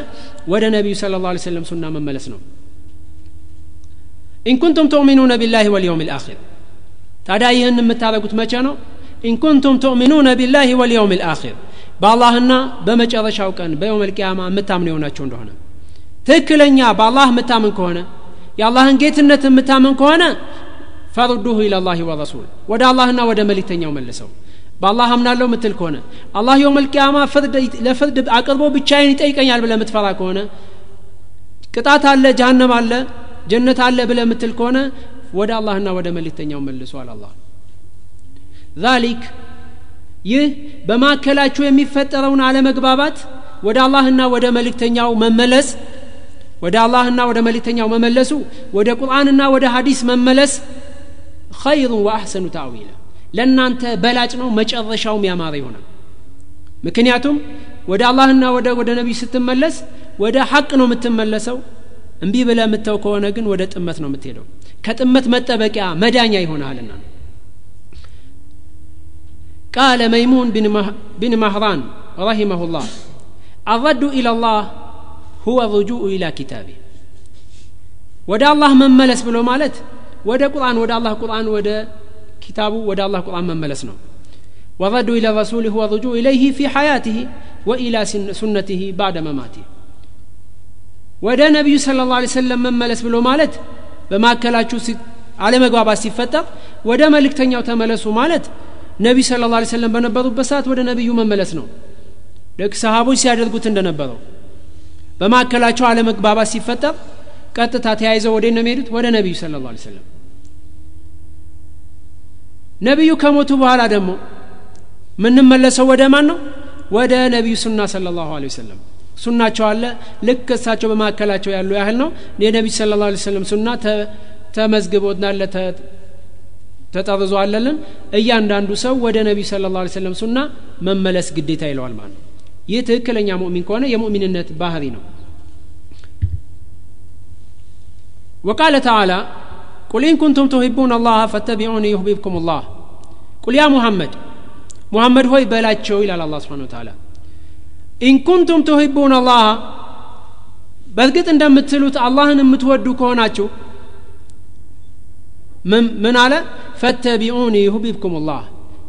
ወደ ነቢዩ ስለ ላ ሰለም ሱና መመለስ ነው። ኢንኩንቱም ትؤሚኑነ ቢላህ ወልየውም ልአኪር ታዲያ ይህን የምታደረጉት መቼ ነው? ኢንኩንቱም ትؤሚኑነ ቢላህ ወልየውም ልአኪር በአላህና በመጨረሻው ቀን ልቅያማ የምታምን የሆናቸው እንደሆነ። ትክክለኛ በአላህ የምታምን ከሆነ የአላህን ጌትነት የምታምን ከሆነ ፈርዱሁ ኢላላህ ወረሱል ወደ አላህና ወደ መልእክተኛው መልሰው። በአላህ አምናለሁ ምትል ከሆነ አላህ ልቅያማ ለፍርድ አቅርቦ ብቻዬን ይጠይቀኛል ብለ የምትፈራ ከሆነ ቅጣት አለ ጀሃነም አለ ጀነት አለ ብለ የምትል ከሆነ ወደ አላህና ወደ መልእክተኛው መልሷል አላህ። ዛሊክ ይህ በማዕከላችሁ የሚፈጠረውን አለመግባባት ወደ አላህና ወደ መልእክተኛው መመለስ ወደ አላህና ወደ መልእክተኛው መመለሱ ወደ ቁርአንና ወደ ሀዲስ መመለስ ኸይሩን ወአሕሰኑ ታዊላ ለእናንተ በላጭ ነው መጨረሻውም ያማረ ይሆናል። ምክንያቱም ወደ አላህና ወደ ወደ ነቢዩ ስትመለስ ወደ ሐቅ ነው የምትመለሰው። እምቢ ብለ የምተው ከሆነ ግን ወደ ጥመት ነው የምትሄደው። ከጥመት መጠበቂያ መዳኛ ይሆናልና قال ميمون بن, مه بن مهران رحمه الله الرد إلى الله هو الرجوع إلى كتابه ወደ አላህ መመለስ ብሎ ማለት ወደ ቁርአን ወደ አላህ ቁርአን ወደ ኪታቡ ወደ አላህ ቁርአን መመለስ ነው ወረዱ ኢለ ረሱል ሁወ ሩጁ ኢለይህ ፊ ሐያትህ ወኢላ ሱነትህ ባዕደ መማትህ ወደ ነቢዩ ስለ ላ ሰለም መመለስ ብሎ ማለት በማዕከላችሁ አለመግባባት ሲፈጠር ወደ መልእክተኛው ተመለሱ ማለት ነቢዩ ስለ ላ ሰለም በነበሩበት ሰዓት ወደ ነቢዩ መመለስ ነው። ልክ ሰሃቦች ሲያደርጉት እንደነበረው በማዕከላቸው አለመግባባት ሲፈጠር ቀጥታ ተያይዘው ወደ ነው የሚሄዱት? ወደ ነቢዩ ስለ ላ ሰለም ነቢዩ ከሞቱ በኋላ ደግሞ የምንመለሰው ወደ ማን ነው? ወደ ነቢዩ ሱና ስለ ላሁ ለ ወሰለም። ሱናቸው አለ። ልክ እሳቸው በማዕከላቸው ያሉ ያህል ነው። የነቢዩ ስለ ላ ሰለም ሱና ተመዝግቦናለ ተጠርዞ አለልን እያንዳንዱ ሰው ወደ ነቢዩ ስለ ላ ሰለም ሱና መመለስ ግዴታ ይለዋል ማለት ነው ይህ ትክክለኛ ሙእሚን ከሆነ የሙእሚንነት ባህሪ ነው وقال تعالى قل إن كنتم تحبون الله فاتبعوني يحببكم الله قل يا محمد محمد هو بلاتشو إلى الله سبحانه وتعالى إن كنتم تحبون الله በእርግጥ እንደምትሉት አላህን የምትወዱ ከሆናችሁ ምን አለ? ፈተቢዑኒ ዩህቢብኩም ላህ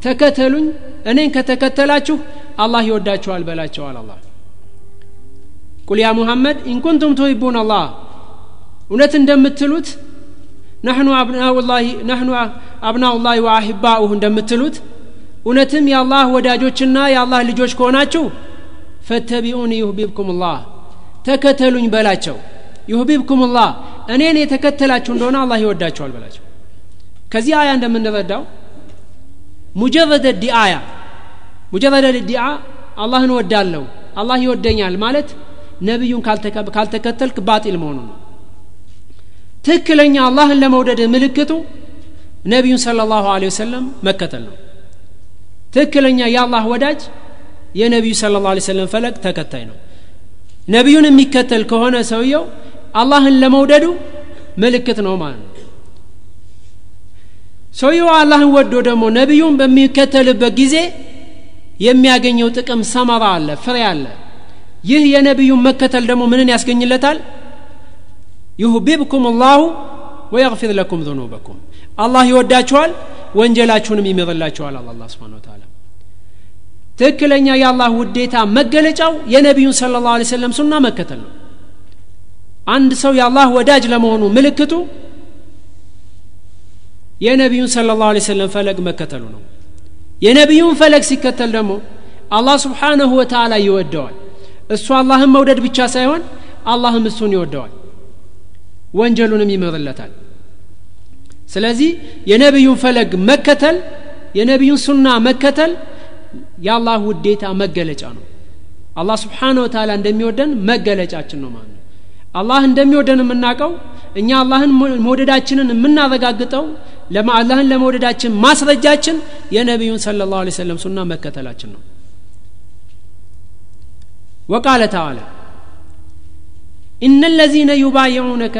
ተከተሉኝ። እኔን ከተከተላችሁ አላህ ይወዳችኋል በላቸዋል አላ ቁል ያ ሙሐመድ ኢንኩንቱም ትሂቡን አላህ። እውነት እንደምትሉት ነሕኑ አብናኡላህ ወአሂባኡሁ እንደምትሉት እውነትም የአላህ ወዳጆችና የአላህ ልጆች ከሆናችሁ ፈተቢኡኒ ዩህቢብኩም ላህ ተከተሉኝ በላቸው። ዩህቢብኩም ላህ እኔን የተከተላችሁ እንደሆነ አላህ ይወዳቸዋል በላቸው ከዚህ አያ እንደምንረዳው ሙጀረደ ዲአያ ሙጀረደ ዲአ አላህን ወዳለሁ አላህ ይወደኛል ማለት ነቢዩን ካልተከተልክ ባጢል መሆኑ ነው። ትክክለኛ አላህን ለመውደድ ምልክቱ ነቢዩን ስለ ላሁ ወሰለም መከተል ነው። ትክክለኛ የአላህ ወዳጅ የነቢዩ ስለ ላ ሰለም ፈለግ ተከታይ ነው። ነቢዩን የሚከተል ከሆነ ሰውየው አላህን ለመውደዱ ምልክት ነው ማለት ነው ሰውየው አላህን ወዶ ደግሞ ነቢዩን በሚከተልበት ጊዜ የሚያገኘው ጥቅም ሰመራ አለ ፍሬ አለ። ይህ የነቢዩን መከተል ደግሞ ምንን ያስገኝለታል? ዩህቢብኩም አላሁ ወየግፊር ለኩም ذኑበኩም አላህ ይወዳችኋል ወንጀላችሁንም ይምርላችኋል አላ አላ ስብን ተላ ትክክለኛ የአላህ ውዴታ መገለጫው የነቢዩን ስለ ላሁ ሰለም ሱና መከተል ነው። አንድ ሰው የአላህ ወዳጅ ለመሆኑ ምልክቱ የነቢዩን ስለ ላሁ ሰለም ፈለግ መከተሉ ነው። የነቢዩን ፈለግ ሲከተል ደግሞ አላህ ስብሓንሁ ወተላ ይወደዋል። እሱ አላህን መውደድ ብቻ ሳይሆን አላህም እሱን ይወደዋል። ወንጀሉንም ይምርለታል ስለዚህ የነቢዩን ፈለግ መከተል የነቢዩን ሱና መከተል የአላህ ውዴታ መገለጫ ነው። አላህ ስብሓን ወተላ እንደሚወደን መገለጫችን ነው ማለት ነው። አላህ እንደሚወደን የምናውቀው እኛ አላህን መውደዳችንን የምናረጋግጠው አላህን ለመውደዳችን ማስረጃችን የነቢዩን ስለ ላሁ ሰለም ሱና መከተላችን ነው وقال تعالى إن الذين يبايعونك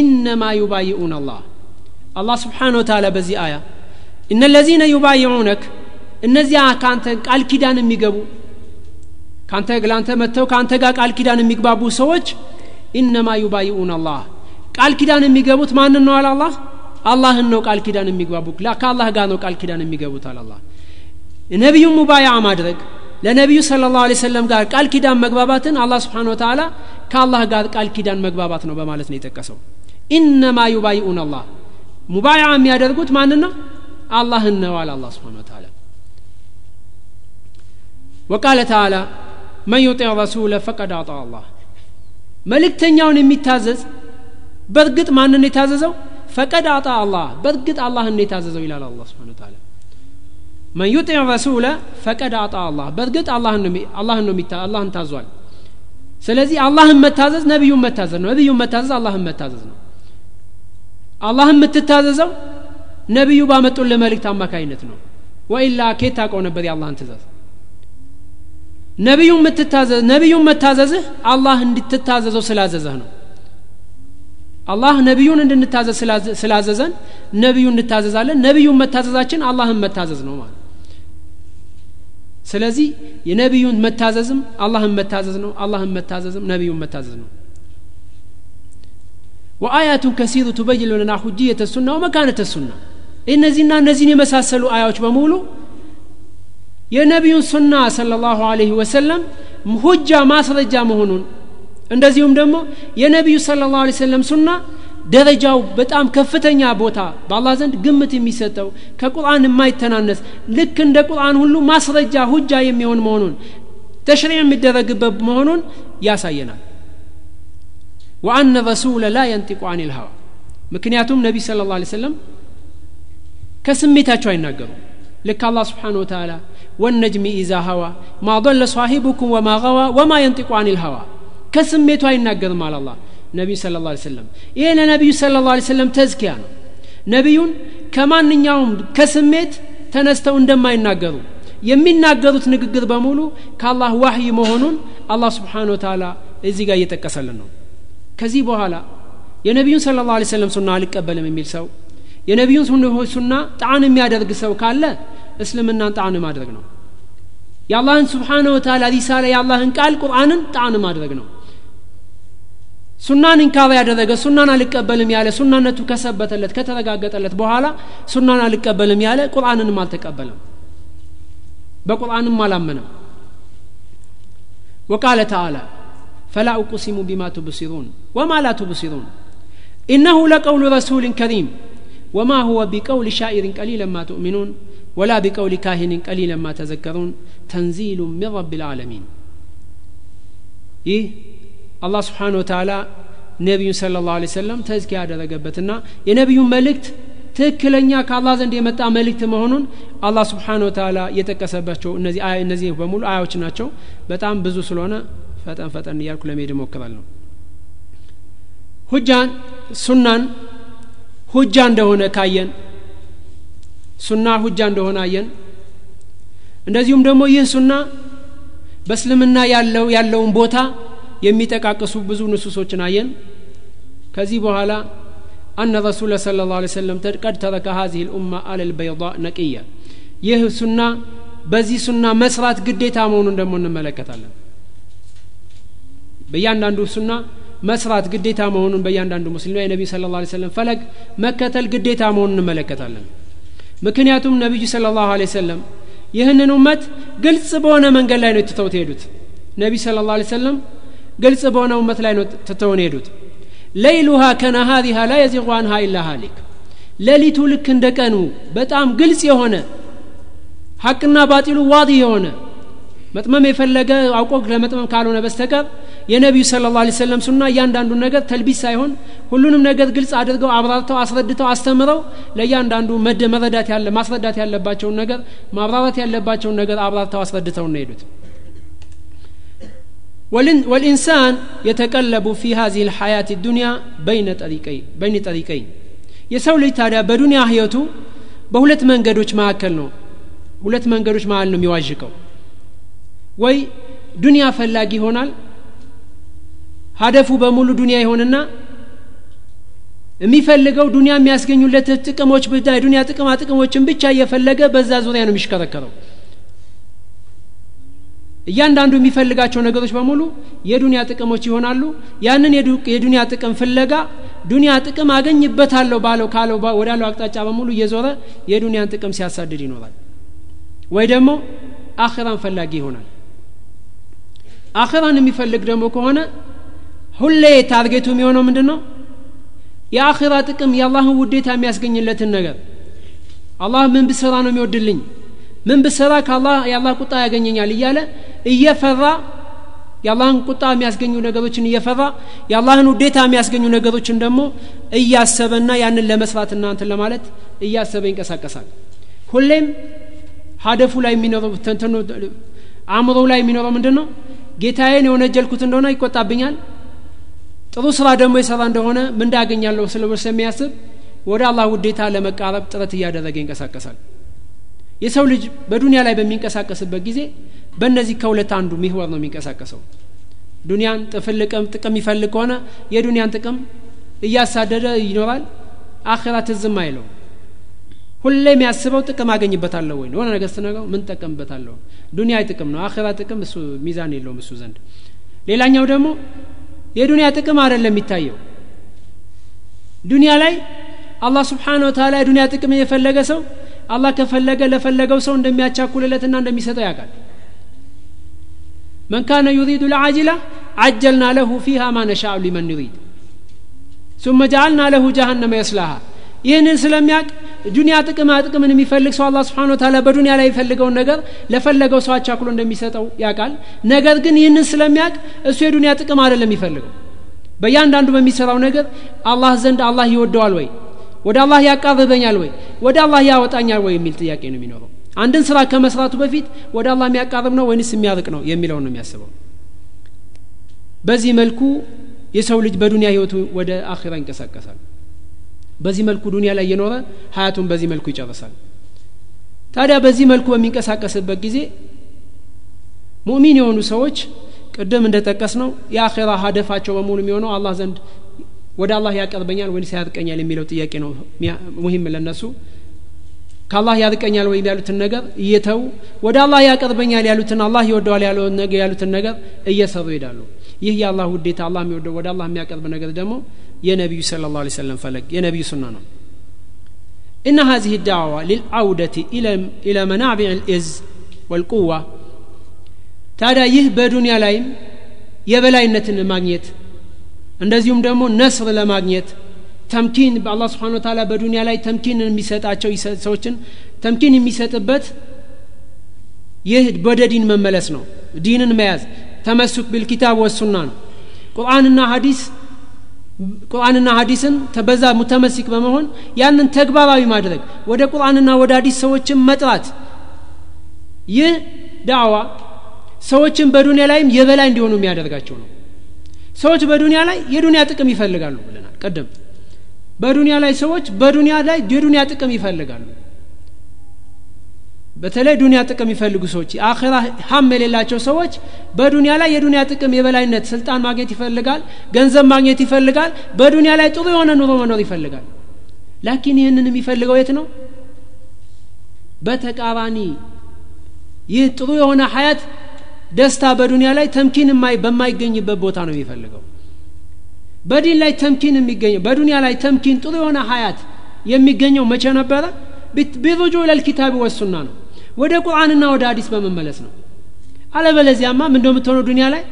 إنما يبايعون الله الله سبحانه وتعالى بزي آية إن الذين يبايعونك እነዚያ ከአንተ ቃል ኪዳን የሚገቡ ከአንተ ለአንተ መጥተው ከአንተ ጋር ቃል ኪዳን የሚግባቡ ሰዎች ኢነማ ዩባይኡን አላህ ቃል ኪዳን የሚገቡት ማንን ነው አለ አላህ አላህን ነው ቃል ኪዳን የሚግባቡ ከአላህ ጋር ነው ቃል ኪዳን የሚገቡት አለ ነቢዩ ሙባያ ማድረግ ለነቢዩ ስለ ላሁ ሰለም ጋር ቃል ኪዳን መግባባትን አላ ስብሓን ወተላ ከአላህ ጋር ቃል ኪዳን መግባባት ነው በማለት ነው የጠቀሰው። ኢነማ ዩባይኡን አላህ። ሙባያ የሚያደርጉት ማንን ነው አላህን ነው አለ አላህ ስብሓን ወተላ ወቃለ ተዓላ መን ዩጢዕ ረሱለ ፈቀድ አጣ አላህ። መልእክተኛውን የሚታዘዝ በእርግጥ ማንን የታዘዘው? ፈቀድ አጣ አላህ። በእርግጥ አላህን የታዘዘው ይላል አላ ስብን ታላ መን ዩጢዕ ረሱለ ፈቀድ አጣ አላህ። በእርግጥ አላህን ነው አላህን ታዟል። ስለዚህ አላህን መታዘዝ ነቢዩን መታዘዝ ነው። ነቢዩን መታዘዝ አላህን መታዘዝ ነው። አላህን የምትታዘዘው ነቢዩ ባመጡልህ መልእክት አማካይነት ነው። ወኢላ ኬት ታውቀው ነበር የአላህን ትእዛዝ? ነቢዩን መታዘዝህ አላህ እንድትታዘዘው ስላዘዘህ ነው አላህ ነቢዩን እንድንታዘዝ ስላዘዘን ነቢዩ እንታዘዛለን። ነቢዩን መታዘዛችን አላህን መታዘዝ ነው ማለት ስለዚህ የነቢዩን መታዘዝም አላህን መታዘዝ ነው አላህን መታዘዝም ነቢዩን መታዘዝ ነው። ወአያቱን ከሲሩ ቱበይን ለና ሁጅየተ ሱና ወመካነተ ሱና። እነዚህና እነዚህን የመሳሰሉ አያዎች በሙሉ የነቢዩን ሱና ስለ ላሁ አለህ ወሰለም ሁጃ ማስረጃ መሆኑን እንደዚሁም ደግሞ የነቢዩ ስለ ላሁ ሰለም ሱና ደረጃው በጣም ከፍተኛ ቦታ በአላህ ዘንድ ግምት የሚሰጠው ከቁርአን የማይተናነስ ልክ እንደ ቁርአን ሁሉ ማስረጃ ሁጃ የሚሆን መሆኑን ተሽሪዕ የሚደረግበት መሆኑን ያሳየናል። ወአነ ረሱለ ላ የንጢቁ አን ልሀዋ ምክንያቱም ነቢ ስለ ላ ሰለም ከስሜታቸው አይናገሩም። ልክ አላህ ስብሓን ወተላ ወነጅሚ ኢዛ ሀዋ ማ ضለ ሳሂቡኩም ወማ غዋ ወማ የንጢቁ አን ልሀዋ ከስሜቱ አይናገርም አለ አላ ነቢዩ ስለ ላ ሰለም ይሄ ለነቢዩ ስለ ላ ሰለም ተዝኪያ ነው። ነቢዩን ከማንኛውም ከስሜት ተነስተው እንደማይናገሩ የሚናገሩት ንግግር በሙሉ ከአላህ ዋህይ መሆኑን አላህ ስብሓን ወተላ እዚህ ጋር እየጠቀሰልን ነው። ከዚህ በኋላ የነቢዩን ስለ ላ ሰለም ሱና አልቀበልም የሚል ሰው የነቢዩን ሱና ጣዕን የሚያደርግ ሰው ካለ እስልምናን ጣዕን ማድረግ ነው። የአላህን ስብሓነ ወተላ ሪሳላ የአላህን ቃል ቁርአንን ጣዕን ማድረግ ነው ሱናን እንካባ ያደረገ ሱናን አልቀበልም ያለ ሱናነቱ ከሰበተለት ከተረጋገጠለት በኋላ ሱናን አልቀበልም ያለ ቁርአንንም አልተቀበለም በቁርአንም አላመነም وقال تعالى فلا أقسم بما تبصرون وما لا تبصرون إنه لقول رسول كريم وما هو بقول شاعر قليلا ما تؤمنون ولا بقول كاهن قليلا ما تذكرون تنزيل من رب العالمين ይህ አላህ ስብሓን ወተላ ነቢዩን ስለ ላሁ ሰለም ተዝኪያ ያደረገበትና የነቢዩን መልእክት ትክክለኛ ከአላህ ዘንድ የመጣ መልእክት መሆኑን አላህ ስብሓን ወተላ የጠቀሰባቸው እነዚህ በሙሉ አያዎች ናቸው። በጣም ብዙ ስለሆነ ፈጠን ፈጠን እያልኩ ለመሄድ እሞክራለሁ። ሁጃን ሱናን ሁጃ እንደሆነ ካየን ሱና ሁጃ እንደሆነ አየን። እንደዚሁም ደግሞ ይህ ሱና በእስልምና ያለው ያለውን ቦታ የሚጠቃቅሱ ብዙ ንሱሶችን አየን። ከዚህ በኋላ አነ ረሱለ ስለ ላ ሰለም ቀድ ተረከ ሀዚህ ልኡማ አለል በይዳ ነቅያ። ይህ ሱና በዚህ ሱና መስራት ግዴታ መሆኑን ደግሞ እንመለከታለን። በእያንዳንዱ ሱና መስራት ግዴታ መሆኑን በእያንዳንዱ ሙስሊም ላይ ነቢዩ ስለ ላ ሰለም ፈለግ መከተል ግዴታ መሆኑን እንመለከታለን። ምክንያቱም ነቢዩ ስለ ላሁ ሰለም ይህንን እመት ግልጽ በሆነ መንገድ ላይ ነው ትተው ትሄዱት ነቢ ስለ ላ ሰለም ግልጽ በሆነ እመት ላይ ነው ትተውን ሄዱት ለይሉሃ ከነሃሪሃ ላ የዚቁ አንሃ ኢላ ሃሊክ። ሌሊቱ ልክ እንደ ቀኑ በጣም ግልጽ የሆነ ሐቅና ባጢሉ ዋዲ የሆነ መጥመም የፈለገ አውቆ ለመጥመም ካልሆነ በስተቀር የነቢዩ ስለ ላ ሰለም ሱና እያንዳንዱን ነገር ተልቢስ ሳይሆን ሁሉንም ነገር ግልጽ አድርገው አብራርተው አስረድተው አስተምረው ለእያንዳንዱ መረዳት ያለ ማስረዳት ያለባቸውን ነገር ማብራራት ያለባቸውን ነገር አብራርተው አስረድተው ነው ሄዱት ወልኢንሳን የተቀለቡ ፊ ሀዚህ ልሐያት ዱንያ በይን ጠሪቀይን የሰው ልጅ ታዲያ በዱንያ ህይወቱ በሁለት መንገዶች መካከል ነው። ሁለት መንገዶች መሀል ነው የሚዋዥቀው። ወይ ዱንያ ፈላጊ ይሆናል ሀደፉ በሙሉ ዱንያ ይሆንና የሚፈልገው ዱንያ የሚያስገኙለት ጥቅሞች ብቻ የዱንያ ጥቅማ ጥቅሞችን ብቻ እየፈለገ በዛ ዙሪያ ነው የሚሽከረከረው። እያንዳንዱ የሚፈልጋቸው ነገሮች በሙሉ የዱንያ ጥቅሞች ይሆናሉ። ያንን የዱንያ ጥቅም ፍለጋ ዱንያ ጥቅም አገኝበታለሁ ባለው ካለው ወዳለው አቅጣጫ በሙሉ እየዞረ የዱንያን ጥቅም ሲያሳድድ ይኖራል። ወይ ደግሞ አኽራን ፈላጊ ይሆናል። አኽራን የሚፈልግ ደግሞ ከሆነ ሁሌ ታርጌቱ የሚሆነው ምንድን ነው የአኺራ ጥቅም የአላህን ውዴታ የሚያስገኝለትን ነገር። አላህ ምን ብሰራ ነው የሚወድልኝ? ምን ብሰራ ከአላህ የአላህ ቁጣ ያገኘኛል እያለ እየፈራ የአላህን ቁጣ የሚያስገኙ ነገሮችን እየፈራ የአላህን ውዴታ የሚያስገኙ ነገሮችን ደግሞ እያሰበና ያንን ለመስራት እናንትን ለማለት እያሰበ ይንቀሳቀሳል። ሁሌም ሀደፉ ላይ የሚኖረው አእምሮ ላይ የሚኖረው ምንድን ነው ጌታዬን የወነጀልኩት እንደሆነ ይቆጣብኛል። ጥሩ ስራ ደግሞ የሰራ እንደሆነ ምንዳ ያገኛለሁ ስለ ስለሚያስብ ወደ አላህ ውዴታ ለመቃረብ ጥረት እያደረገ ይንቀሳቀሳል። የሰው ልጅ በዱንያ ላይ በሚንቀሳቀስበት ጊዜ በእነዚህ ከሁለት አንዱ ሚህወር ነው የሚንቀሳቀሰው። ዱንያን ጥፍልቅም ጥቅም ይፈልግ ከሆነ የዱንያን ጥቅም እያሳደደ ይኖራል። አኼራ ትዝም አይለው ሁሌ የሚያስበው ጥቅም አገኝበታለሁ ወይ የሆነ ነገር ስትነገው ምን ጠቀምበታለሁ ዱንያ ጥቅም ነው። አኼራ ጥቅም እሱ ሚዛን የለውም እሱ ዘንድ። ሌላኛው ደግሞ የዱንያ ጥቅም አይደለም የሚታየው። ዱንያ ላይ አላህ ስብሓን ወተላ የዱንያ ጥቅም የፈለገ ሰው አላህ ከፈለገ ለፈለገው ሰው እንደሚያቻኩልለትና እንደሚሰጠው ያውቃል من كان يريد العاجلة عجلنا له فيها ما نشاء لمن نريد ثم جعلنا له جهنم يصلاها ይህንን ስለሚያውቅ ዱንያ ጥቅማ ጥቅምን የሚፈልግ ሰው አላህ ስብሓን ታላ በዱንያ ላይ የፈልገውን ነገር ለፈለገው ሰው አቻክሎ እንደሚሰጠው ያውቃል ነገር ግን ይህንን ስለሚያውቅ እሱ የዱንያ ጥቅም አይደለም የሚፈልገው በእያንዳንዱ በሚሰራው ነገር አላህ ዘንድ አላህ ይወደዋል ወይ ወደ አላህ ያቃርበኛል ወይ ወደ አላህ ያወጣኛል ወይ የሚል ጥያቄ ነው የሚኖረው አንድን ስራ ከመስራቱ በፊት ወደ አላህ የሚያቃርብ ነው ወይንስ የሚያርቅ ነው የሚለውን ነው የሚያስበው። በዚህ መልኩ የሰው ልጅ በዱንያ ህይወቱ ወደ አኺራ ይንቀሳቀሳል። በዚህ መልኩ ዱንያ ላይ እየኖረ ሀያቱን በዚህ መልኩ ይጨርሳል። ታዲያ በዚህ መልኩ በሚንቀሳቀስበት ጊዜ ሙእሚን የሆኑ ሰዎች ቅድም እንደጠቀስ ነው የአኼራ ሀደፋቸው በሙሉ የሚሆነው አላህ ዘንድ ወደ አላህ ያቀርበኛል ወይስ ያርቀኛል የሚለው ጥያቄ ነው ሙሂም ለነሱ ከአላህ ያርቀኛል ወይም ያሉትን ነገር እየተው ወደ አላህ ያቀርበኛል ያሉትን አላህ ይወደዋል ያሉትን ነገር እየሰሩ ይሄዳሉ ይህ የአላህ ውዴታ አላህ የሚወደው ወደ አላህ የሚያቀርብ ነገር ደግሞ የነቢዩ ስለ ላሁ ሰለም ፈለግ የነቢዩ ሱና ነው إن هذه الدعوة للعودة إلى إلى منابع الإز والقوة ታዲያ ይህ በዱንያ ላይም የበላይነትን ማግኘት እንደዚሁም ደግሞ ነስር ለማግኘት تمكين በአላህ سبحانه وتعالى በዱንያ ላይ تمكين የሚሰጣቸው ሰዎችን تمكين የሚሰጥበት ይህ ወደ ዲን መመለስ ነው። ዲንን መያዝ تمسك بالكتاب والسنة ነው። ቁርአንና ሀዲስ ቁርአንና ሀዲስን በዛ متمسك በመሆን ያንን ተግባራዊ ማድረግ ወደ ቁርአንና ወደ ሀዲስ ሰዎችን መጥራት። ይህ ዳዕዋ ሰዎችን በዱንያ ላይም የበላይ እንዲሆኑ የሚያደርጋቸው ነው። ሰዎች በዱንያ ላይ የዱንያ ጥቅም ይፈልጋሉ ብለናል። ቀደም በዱንያ ላይ ሰዎች በዱንያ ላይ የዱንያ ጥቅም ይፈልጋሉ። በተለይ ዱንያ ጥቅም የሚፈልጉ ሰዎች አኼራ ሀም የሌላቸው ሰዎች በዱንያ ላይ የዱንያ ጥቅም የበላይነት ስልጣን ማግኘት ይፈልጋል ገንዘብ ማግኘት ይፈልጋል በዱንያ ላይ ጥሩ የሆነ ኑሮ መኖር ይፈልጋል። ላኪን ይህንን የሚፈልገው የት ነው? በተቃራኒ ይህ ጥሩ የሆነ ሀያት ደስታ በዱንያ ላይ ተምኪን በማይገኝበት ቦታ ነው የሚፈልገው በዲን ላይ ተምኪን የሚገኘው በዱንያ ላይ ተምኪን ጥሩ የሆነ ሀያት የሚገኘው መቼ ነበረ? ቢሩጁ ለልኪታቢ ወሱና ነው። ወደ ቁርአንና ወደ ሀዲስ በመመለስ ነው። አለበለዚያማ ምን እንደምትሆነው ዱንያ ላይ?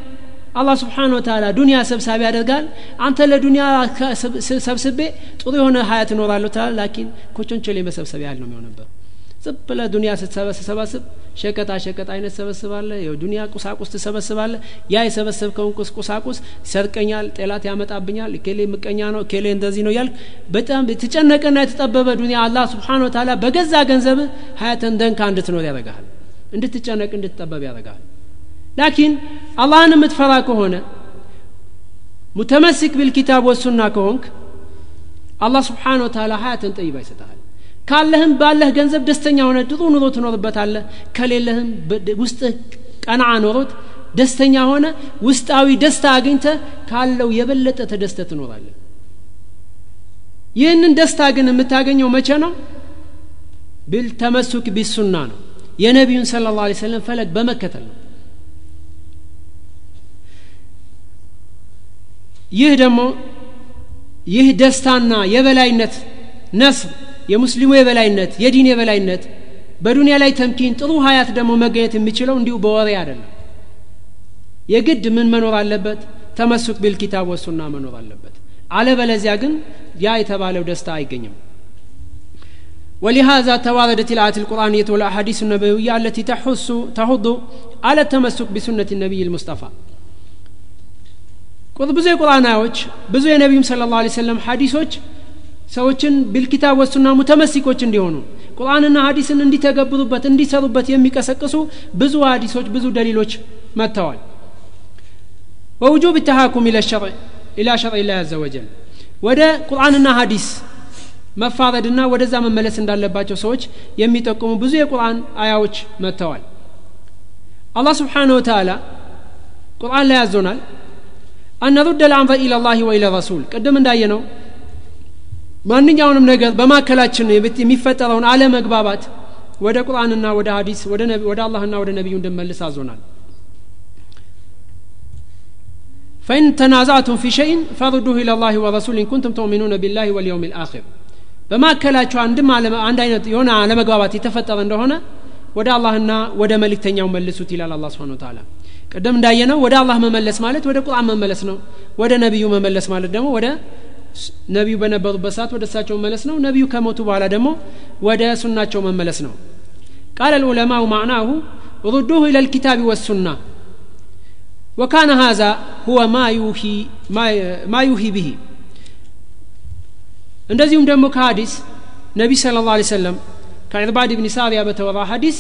አላህ ስብሓን ወተላ ዱንያ ሰብሳቢ ያደርጋል። አንተ ለዱንያ ሰብስቤ ጥሩ የሆነ ሀያት እኖራለሁ ትላል ላኪን ኮቾንቸሌ መሰብሰብ ያህል ነው የሚሆነበት ዝም ብለህ ዱንያ ስትሰበስብ ሸቀጣ ሸቀጥ አይነት ሰበስባለ ዱንያ ቁሳቁስ ትሰበስባለ ያ የሰበሰብከውን ቁስ ቁሳቁስ ይሰርቀኛል ጤላት ያመጣብኛል ኬሌ ምቀኛ ነው ኬሌ እንደዚህ ነው ያልክ በጣም የተጨነቀና የተጠበበ ዱንያ አላህ ስብሓን ወተላ በገዛ ገንዘብ ሀያተን ደንካ እንድትኖር ያደርግሃል። እንድትጨነቅ እንድትጠበብ ያደርግሃል። ላኪን አላህን የምትፈራ ከሆነ ሙተመሲክ ቢልኪታብ ወሱና ከሆንክ አላህ ስብሓን ወተላ ሀያትን ጠይባ ይሰጠሃል ካለህም ባለህ ገንዘብ ደስተኛ ሆነ ጥሩ ኑሮ ትኖርበታለህ። ከሌለህም ውስጥህ ቀንዓ ኖሮት ደስተኛ ሆነ ውስጣዊ ደስታ አግኝተ ካለው የበለጠ ተደስተ ትኖራለህ። ይህንን ደስታ ግን የምታገኘው መቼ ነው? ቢልተመሱክ ቢሱና ነው። የነቢዩን ስለ ላ ሰለም ፈለግ በመከተል ነው። ይህ ደግሞ ይህ ደስታና የበላይነት ነስር የሙስሊሙ የበላይነት የዲን የበላይነት በዱንያ ላይ ተምኪን ጥሩ ሀያት ደግሞ መገኘት የሚችለው እንዲሁ በወሬ አይደለም የግድ ምን መኖር አለበት ተመሱክ ቢልኪታብ ወሱና መኖር አለበት አለበለዚያ ግን ያ የተባለው ደስታ አይገኝም ولهذا تواردت الآيات القرآنية والأحاديث النبوية التي تحث تحض على التمسك بسنة النبي المصطفى ብዙ የቁርአን አዮች ብዙ የነቢዩም ስለ ላ ሰለም ሀዲሶች ሰዎችን ቢልኪታብ ወሱና ሙተመሲኮች እንዲሆኑ ቁርአንና ሀዲስን እንዲተገብሩበት እንዲሰሩበት የሚቀሰቅሱ ብዙ ሀዲሶች ብዙ ደሊሎች መጥተዋል። ወውጁብ ተሃኩም ኢላ ሸርዕ ላ አዘ ወደ ቁርአንና ሀዲስ መፋረድና ወደዛ መመለስ እንዳለባቸው ሰዎች የሚጠቁሙ ብዙ የቁርአን አያዎች መጥተዋል። አላህ ስብሓንሁ ወተላ ቁርአን ላይ ያዞናል አነሩደ ልአምረ ኢላ ላህ ወኢላ ረሱል። ቅድም እንዳየ ነው ማንኛውንም ነገር በማካከላችን የሚፈጠረውን አለመግባባት ወደ ቁርአንና ወደ ሀዲስ ወደ አላህና ወደ ነቢዩ እንድመልስ አዞናል። ፈኢን ተናዛዕቱም ፊ ሸይን ፈሩዱሁ ኢላ ወረሱል ኢን ኩንቱም ተؤሚኑነ ቢላህ ወልየውም ልአኪር በማካከላቸው አንድም አንድ አይነት የሆነ አለመግባባት የተፈጠረ እንደሆነ ወደ አላህና ወደ መልእክተኛው መልሱት ይላል አላህ سبحانه وتعالى ቅድም እንዳየነው ወደ አላህ መመለስ ማለት ወደ ቁርአን መመለስ ነው ወደ ነቢዩ መመለስ ማለት ደግሞ ወደ ነቢዩ በነበሩበት ሰዓት ወደ እሳቸው መመለስ ነው። ነቢዩ ከሞቱ በኋላ ደግሞ ወደ ሱናቸው መመለስ ነው። ቃል ልዑለማው ማዕናሁ ሩዱሁ ኢለ ልኪታብ ወሱና ወካነ ሀዛ ሁወ ማ ዩሂ ብሂ እንደዚሁም ደግሞ ከሀዲስ ነቢ ስለ ላ ሰለም ከዕርባድ ብን ሳሪያ በተወራ ሀዲስ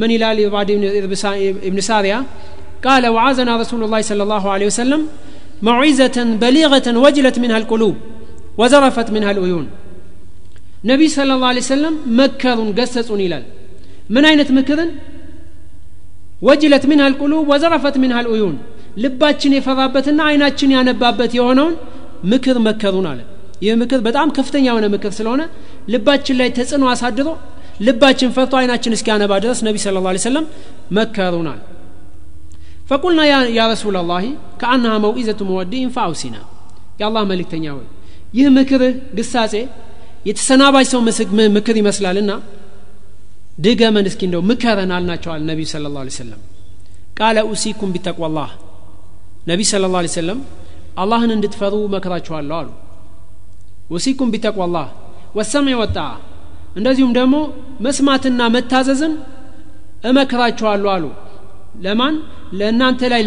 ምን ይላል? ዕርባድ ብን ሳሪያ ቃለ ወዓዘና ረሱሉ ላ صለ ላሁ ለ ወሰለም موعظة بليغة وجلت منها القلوب وزرفت منها العيون نبي صلى الله عليه وسلم مكر قسسون إلال من أين مكرن وجلت منها القلوب وزرفت منها العيون ልባችን የፈራበትና አይናችን ያነባበት የሆነውን ምክር መከሩን አለ ይህ ምክር በጣም ከፍተኛ የሆነ ምክር ስለሆነ ልባችን ላይ ተጽዕኖ አሳድሮ ልባችን ፈርቶ አይናችን እስኪያነባ ድረስ ነቢ ስለ ላ ሰለም መከሩናል ፈቁልና ያ ረሱላላህ ከአናሃ መውኢዘቱ መወዲህን ፈአውሲና የአላህ መልእክተኛ ሆይ ይህ ምክርህ ግሳጼ የተሰናባች ሰው ምክር ይመስላልና ድገመን እስኪ እንደው ምከረን አልናቸዋል ነቢዩ ስለ ላ ሰለም ቃለ ኡሲኩም ቢተቅዋላህ ነቢይ ስለ ላ ሰለም አላህን እንድትፈሩ መክራችኋለሁ አሉ። ኡሲኩም ቢተቅዋላህ ወሰምዕ ወጣ እንደዚሁም ደግሞ መስማትና መታዘዝን እመክራችኋለሁ አሉ። ለማን? ለእናንተ ላይ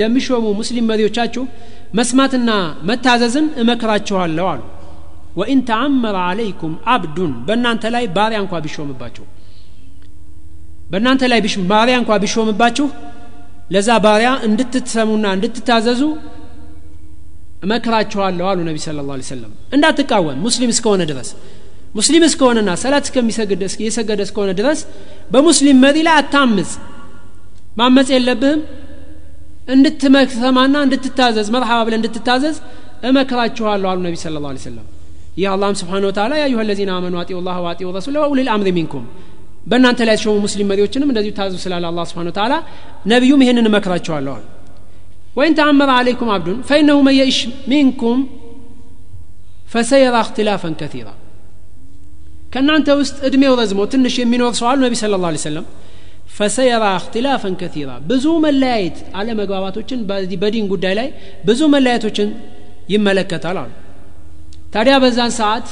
ለሚሾሙ ሙስሊም መሪዎቻችሁ መስማትና መታዘዝን እመክራችኋለሁ አሉ። ወኢን ተአመረ አለይኩም አብዱን በእናንተ ላይ ባሪያ እንኳ ቢሾምባችሁ። በእናንተ ላይ ባሪያ እንኳ ቢሾምባችሁ ለዛ ባሪያ እንድትሰሙና እንድትታዘዙ እመክራችኋለሁ አሉ ነቢ ስለ ላ ሰለም እንዳትቃወም ሙስሊም እስከሆነ ድረስ። ሙስሊም እስከሆነና ሰላት እስከሚሰግድ የሰገደ እስከሆነ ድረስ በሙስሊም መሪ ላይ አታምፅ ማመፅ የለብህም? እንድትሰማና እንድትታዘዝ መርሓባ ብለ እንድትታዘዝ እመክራችኋለሁ አሉ ነቢ ስለ ላ ሰለም ይህ አላህም ስብሓን ወተላ ያ አዩሀ ለዚነ አመኑ አጢኡ ላህ ወአጢኡ ረሱለ ወኡሊል አምሪ ሚንኩም። በእናንተ ላይ የተሾሙ ሙስሊም መሪዎችንም እንደዚሁ ታዙ ስላለ አላህ ስብሓን ወተላ ነቢዩም ይህንን እመክራችኋለሁ አሉ። ወይን ተአመረ አለይኩም አብዱን ፈኢነሁ መን የኢሽ ሚንኩም ፈሰየራ እክትላፈን ከቲራ ከእናንተ ውስጥ እድሜው ረዝሞ ትንሽ የሚኖር ሰው አሉ ነቢ ስለ ላ ሰለም ፈሰየራ እክትላፈን ከቲራ ብዙ መለያየት አለመግባባቶችን በዲን ጉዳይ ላይ ብዙ መለያየቶችን ይመለከታል አሉ ታዲያ በዛን ሰዓት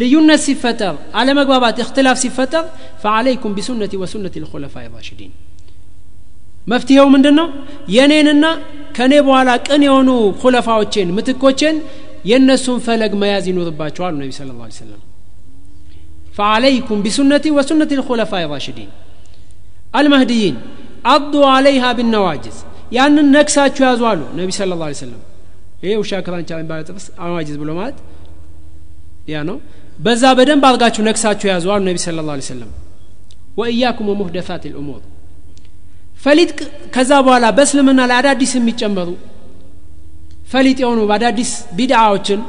ልዩነት ሲፈጠር አለመግባባት እክትላፍ ሲፈጠር ፈዓለይኩም ቢሱነቲ ወሱነት ልኮለፋ ራሽዲን መፍትሄው ምንድን ነው የእኔንና ከእኔ በኋላ ቅን የሆኑ ኩለፋዎቼን ምትኮቼን የእነሱን ፈለግ መያዝ ይኖርባቸዋል ነቢ ስለ ላ ሰለም ፈዓለይኩም ቢሱነቲ ወሱነት ልኮለፋ ራሽዲን አልመህድይን አዱ አለይሃ ብነዋጅዝ ያንን ነክሳችሁ ያዙ አሉ ነቢ ስለ ላ ሰለም ይሄ ውሻ ክራንቻ የሚባለ ጥርስ አዋጅዝ ብሎ ማለት ያ ነው። በዛ በደንብ አድርጋችሁ ነክሳችሁ ያዙ አሉ ነቢ ስለ ላ ሰለም ወእያኩም ወሙህደሳት ልእሙር ፈሊጥ ከዛ በኋላ በእስልምና ላይ አዳዲስ የሚጨመሩ ፈሊጥ የሆኑ አዳዲስ ቢድዓዎችን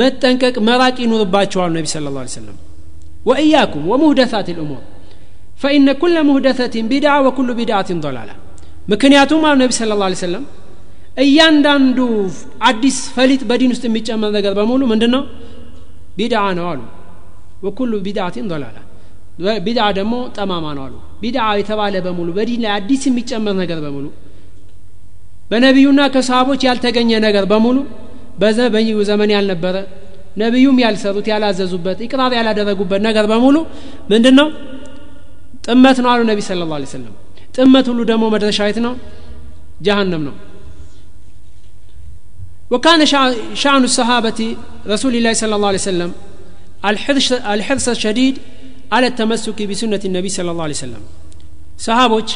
መጠንቀቅ መራቅ ይኑርባቸዋል ነቢ ስለ ላ ሰለም ወእያኩም ወሙህደሳት ልእሙር ፈኢነ ኩለ ሙህደሰትን ቢድዓ ወኩሉ ቢድዓትን ضላላ ምክንያቱም አሉ ነቢ ስለ ላ ሰለም እያንዳንዱ አዲስ ፈሊጥ በዲን ውስጥ የሚጨመር ነገር በሙሉ ምንድን ነው ቢድዓ ነው አሉ። ወኩሉ ቢድዓትን ضላላ ቢድዓ ደግሞ ጠማማ ነው አሉ። ቢድዓ የተባለ በሙሉ በዲን ላይ አዲስ የሚጨመር ነገር በሙሉ በነቢዩና ከሰሃቦች ያልተገኘ ነገር በሙሉ በዘበዩ ዘመን ያልነበረ ነቢዩም ያልሰሩት ያላዘዙበት ኢቅራር ያላደረጉበት ነገር በሙሉ ምንድን ነው ጥመት ነው አሉ ነቢ ስለ ላ ሰለም ጥመት ሁሉ ደግሞ መድረሻ የት ነው? ጀሃነም ነው። وكان شأن الصحابة رسول الله صلى الله عليه وسلم الحرص الشديد على التمسك بسنة النبي صلى الله عليه وسلم صحابوች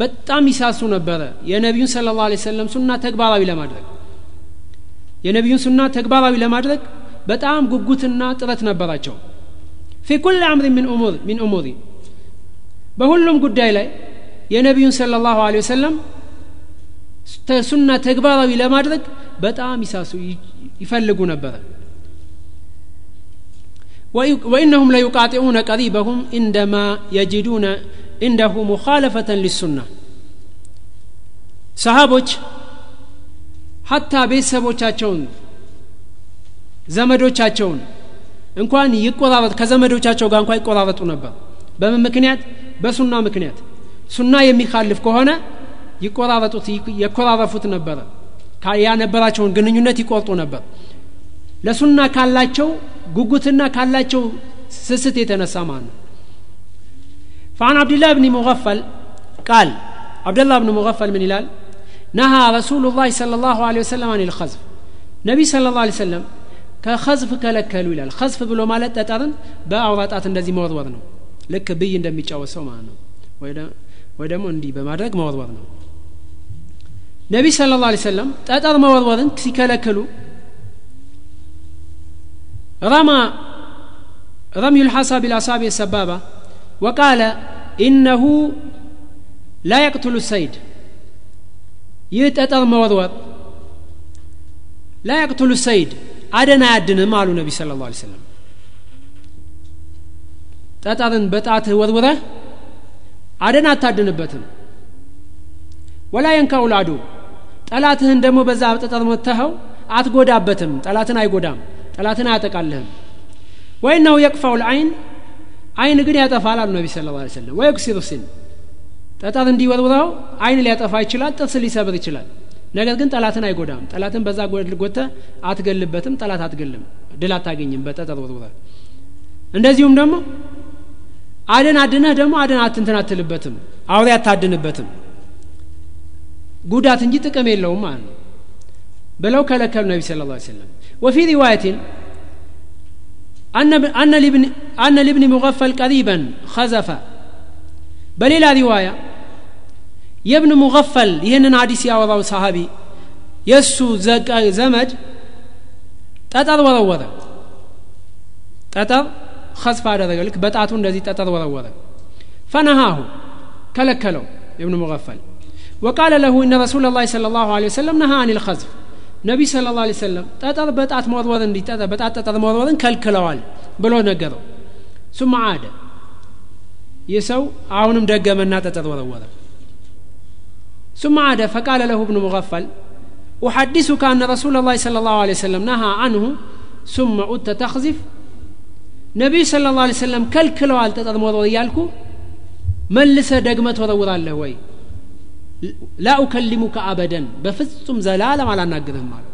በጣም ይሳሱ ነበረ። የነቢዩን ስለ ላ ሰለም ሱና ተግባራዊ ለማድረግ። የነቢዩን ሱና ተግባራዊ ለማድረግ በጣም ጉጉትና ጥረት ነበራቸው። في كل أمر من أمور من أموري በሁሉም ጉዳይ ላይ የነቢዩን ስለ ላሁ ለ ወሰለም ሱና ተግባራዊ ለማድረግ በጣም ይሳሱ ይፈልጉ ነበር። ወኢነሁም ለዩቃጢዑነ ቀሪበሁም እንደማ የጅዱነ እንደሁ ሙኻለፈተን ሊሱና። ሰሃቦች ሀታ ቤተሰቦቻቸውን ዘመዶቻቸውን እንኳን ይቆራረጥ ከዘመዶቻቸው ጋር እንኳ ይቆራረጡ ነበር። በምን ምክንያት በሱና ምክንያት ሱና የሚካልፍ ከሆነ ይቆራረጡት የኮራረፉት ነበረ ያነበራቸውን ግንኙነት ይቆርጡ ነበር ለሱና ካላቸው ጉጉትና ካላቸው ስስት የተነሳ ማለት ነው فعن عبد الله بن مغفل قال عبد الله بن مغفل من هلال نهى رسول الله صلى الله عليه وسلم عن الخزف نبي صلى الله عليه وسلم ከኸዝፍ ከለከሉ ይላል ኸዝፍ ብሎ ማለት ጠጠርን በአውራጣት እንደዚህ መወርወር ነው ልክ ብይ እንደሚጫወት ሰው ማለት ነው። ወይ ደግሞ እንዲህ በማድረግ መወርወር ነው። ነቢይ ስለ ላ ሰለም ጠጠር መወርወርን ሲከለክሉ ረማ ረምዩ ልሐሳ ቢልአሳቢ ሰባባ ወቃለ ኢነሁ ላ የቅትሉ ሰይድ ይህ ጠጠር መወርወር ላ የቅትሉ ሰይድ አደን አያድንም አሉ ነቢ ስለ ላ ሰለም ጠጠርን በጣትህ ወርውረህ አደን አታድንበትም። ወላ የንካው ላዱ ጠላትህን ደግሞ በዛ ጠጠር መተኸው አትጎዳበትም። ጠላትን አይጎዳም ጠላትን አያጠቃልህም። ወይነው የቅፋው ልአይን አይን ግን ያጠፋል አሉ ነቢ ስለ ላ ሰለም ወየክሲሩ ሲን ጠጠር እንዲወርውረው አይን ሊያጠፋ ይችላል ጥርስ ሊሰብር ይችላል። ነገር ግን ጠላትን አይጎዳም። ጠላትን በዛ ጎተ አትገልበትም ጠላት አትገልም ድል አታገኝም በጠጠር ወርውረ እንደዚሁም ደግሞ አደን አድነህ ደግሞ አደን አትንትን አትልበትም አውሬ አታድንበትም ጉዳት እንጂ ጥቅም የለውም ማለት ነው ብለው ከለከሉ ነቢ ስለ ላ ሰለም ወፊ ሪዋየትን أن لابن مغفل قريبا خزف በሌላ ሪዋያ የብን ሙገፈል ይህንን ሀዲስ ያወራው ሰሃቢ የእሱ ዘመድ ጠጠር ወረወረ ጠጠር ከስፋ አደረገ ልክ በጣቱ እንደዚህ ጠጠር ወረወረ ፈነሃሁ ከለከለው የብን ሙገፈል وقال له إن رسول الله صلى الله عليه وسلم نهى عن الخزف ነቢ ስለ ላ ሰለም ጠጠር በጣት መወርወር እንዲ በጣት ጠጠር መወርወርን ከልክለዋል ብሎ ነገረው ሱማ አደ ይህ ሰው አሁንም ደገመና ጠጠር ወረወረ ثم عاد فقال له ابن مغفل أحدثك أن رسول الله صلى الله عليه وسلم نهى عنه ثم أنت تخزف ነቢይ ስለ ላ ሰለም ከልክለዋል ተጠጥሞት እያልኩ መልሰ ደግመ ትወረውራለህ ወይ ላ ኡከሊሙከ አበደን በፍጹም ዘላለም አላናግርህም አለው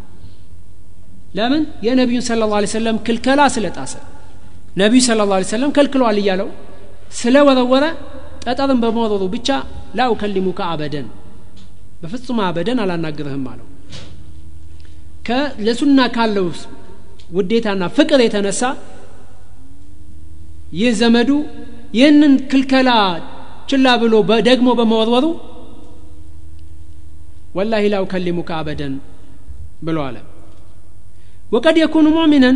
ለምን የነቢዩን ስለ ላ ሰለም ክልከላ ስለጣሰ ነቢዩ ስለ ላ ሰለም ከልክለዋል እያለው ስለ ወረወረ ጠጠርን በመወረሩ ብቻ ላ ኡከሊሙከ አበደን በፍጹም አበደን አላናግርህም አለው ለሱና ካለው ውዴታና ፍቅር የተነሳ ይህ ዘመዱ ይህንን ክልከላ ችላ ብሎ ደግሞ በመወርወሩ ወላሂ ላ ኡከሊሙከ አበደን ብሎ አለ وقد يكون مؤمنا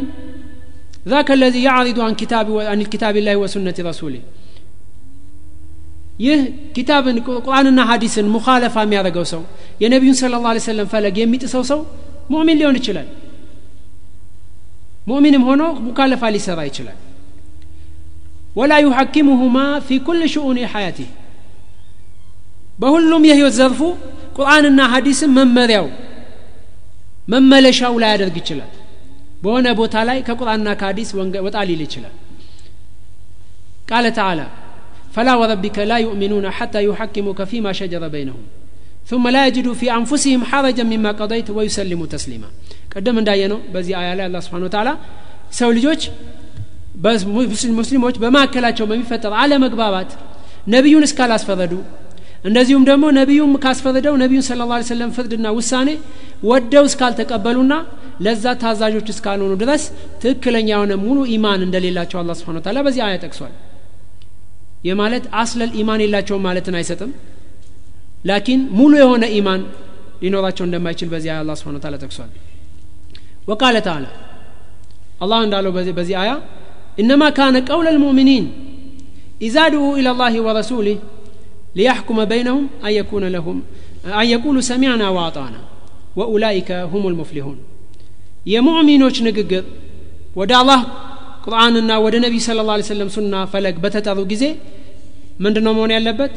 ذاك الذي يعرض عن كتاب عن الكتاب الله وسنة رسوله ይህ ኪታብን ቁርአንና ሀዲስን ሙኻለፋ የሚያደርገው ሰው የነቢዩን ስለ ላ ሰለም ፈለግ የሚጥሰው ሰው ሙእሚን ሊሆን ይችላል ሙእሚንም ሆኖ ሙካለፋ ሊሰራ ይችላል ወላ ዩሐኪሙሁማ ፊ ኩል ሽኡን ሐያቲህ በሁሉም የህይወት ዘርፉ ቁርአንና ሀዲስን መመሪያው መመለሻው ላይ ያደርግ ይችላል በሆነ ቦታ ላይ ከቁርአንና ከሀዲስ ወጣ ሊል ይችላል ቃለ ተዓላ فلا وربك لا يؤمنون حتى يحكموك فيما شجر بينهم ثم لا يجدوا في أنفسهم حرجا مما قضيت ويسلموا تسليما قدم እንዳየነው በዚህ አያ ላይ አላህ ስብሓን ወተዓላ ሰው ልጆች ሙስሊሞች በማካከላቸው በሚፈጠር አለመግባባት ነቢዩን እስካላስፈረዱ እንደዚሁም ደግሞ ነቢዩም ካስፈረደው ነቢዩን ስለ ላ ሰለም ፍርድና ውሳኔ ወደው እስካልተቀበሉና ለዛ ታዛዦች እስካልሆኑ ድረስ ትክክለኛ የሆነ ሙሉ ኢማን እንደሌላቸው አላ ስብሓን ወተዓላ በዚህ አያ ጠቅሷል። ይህ ማለት አስለል ኢማን የላቸውም ማለትን አይሰጥም። ላኪን ሙሉ የሆነ ኢማን ሊኖራቸው እንደማይችል በዚህ አያ አላ ስብን ታላ ጠቅሷል። ወቃለ ተዓላ አላህ እንዳለው በዚህ አያ إنما كان قول المؤمنين إذا دعوا إلى الله ورسوله ليحكم بينهم أن يكون لهم أن يقولوا سمعنا وأطعنا وأولئك هم المفلحون የሙእሚኖች ንግግር ወደ አላህ ቁርአንና ወደ ነቢይ ስለ ላ ሰለም ሱና ፈለግ በተጠሩ ጊዜ ምንድን ነው መሆን ያለበት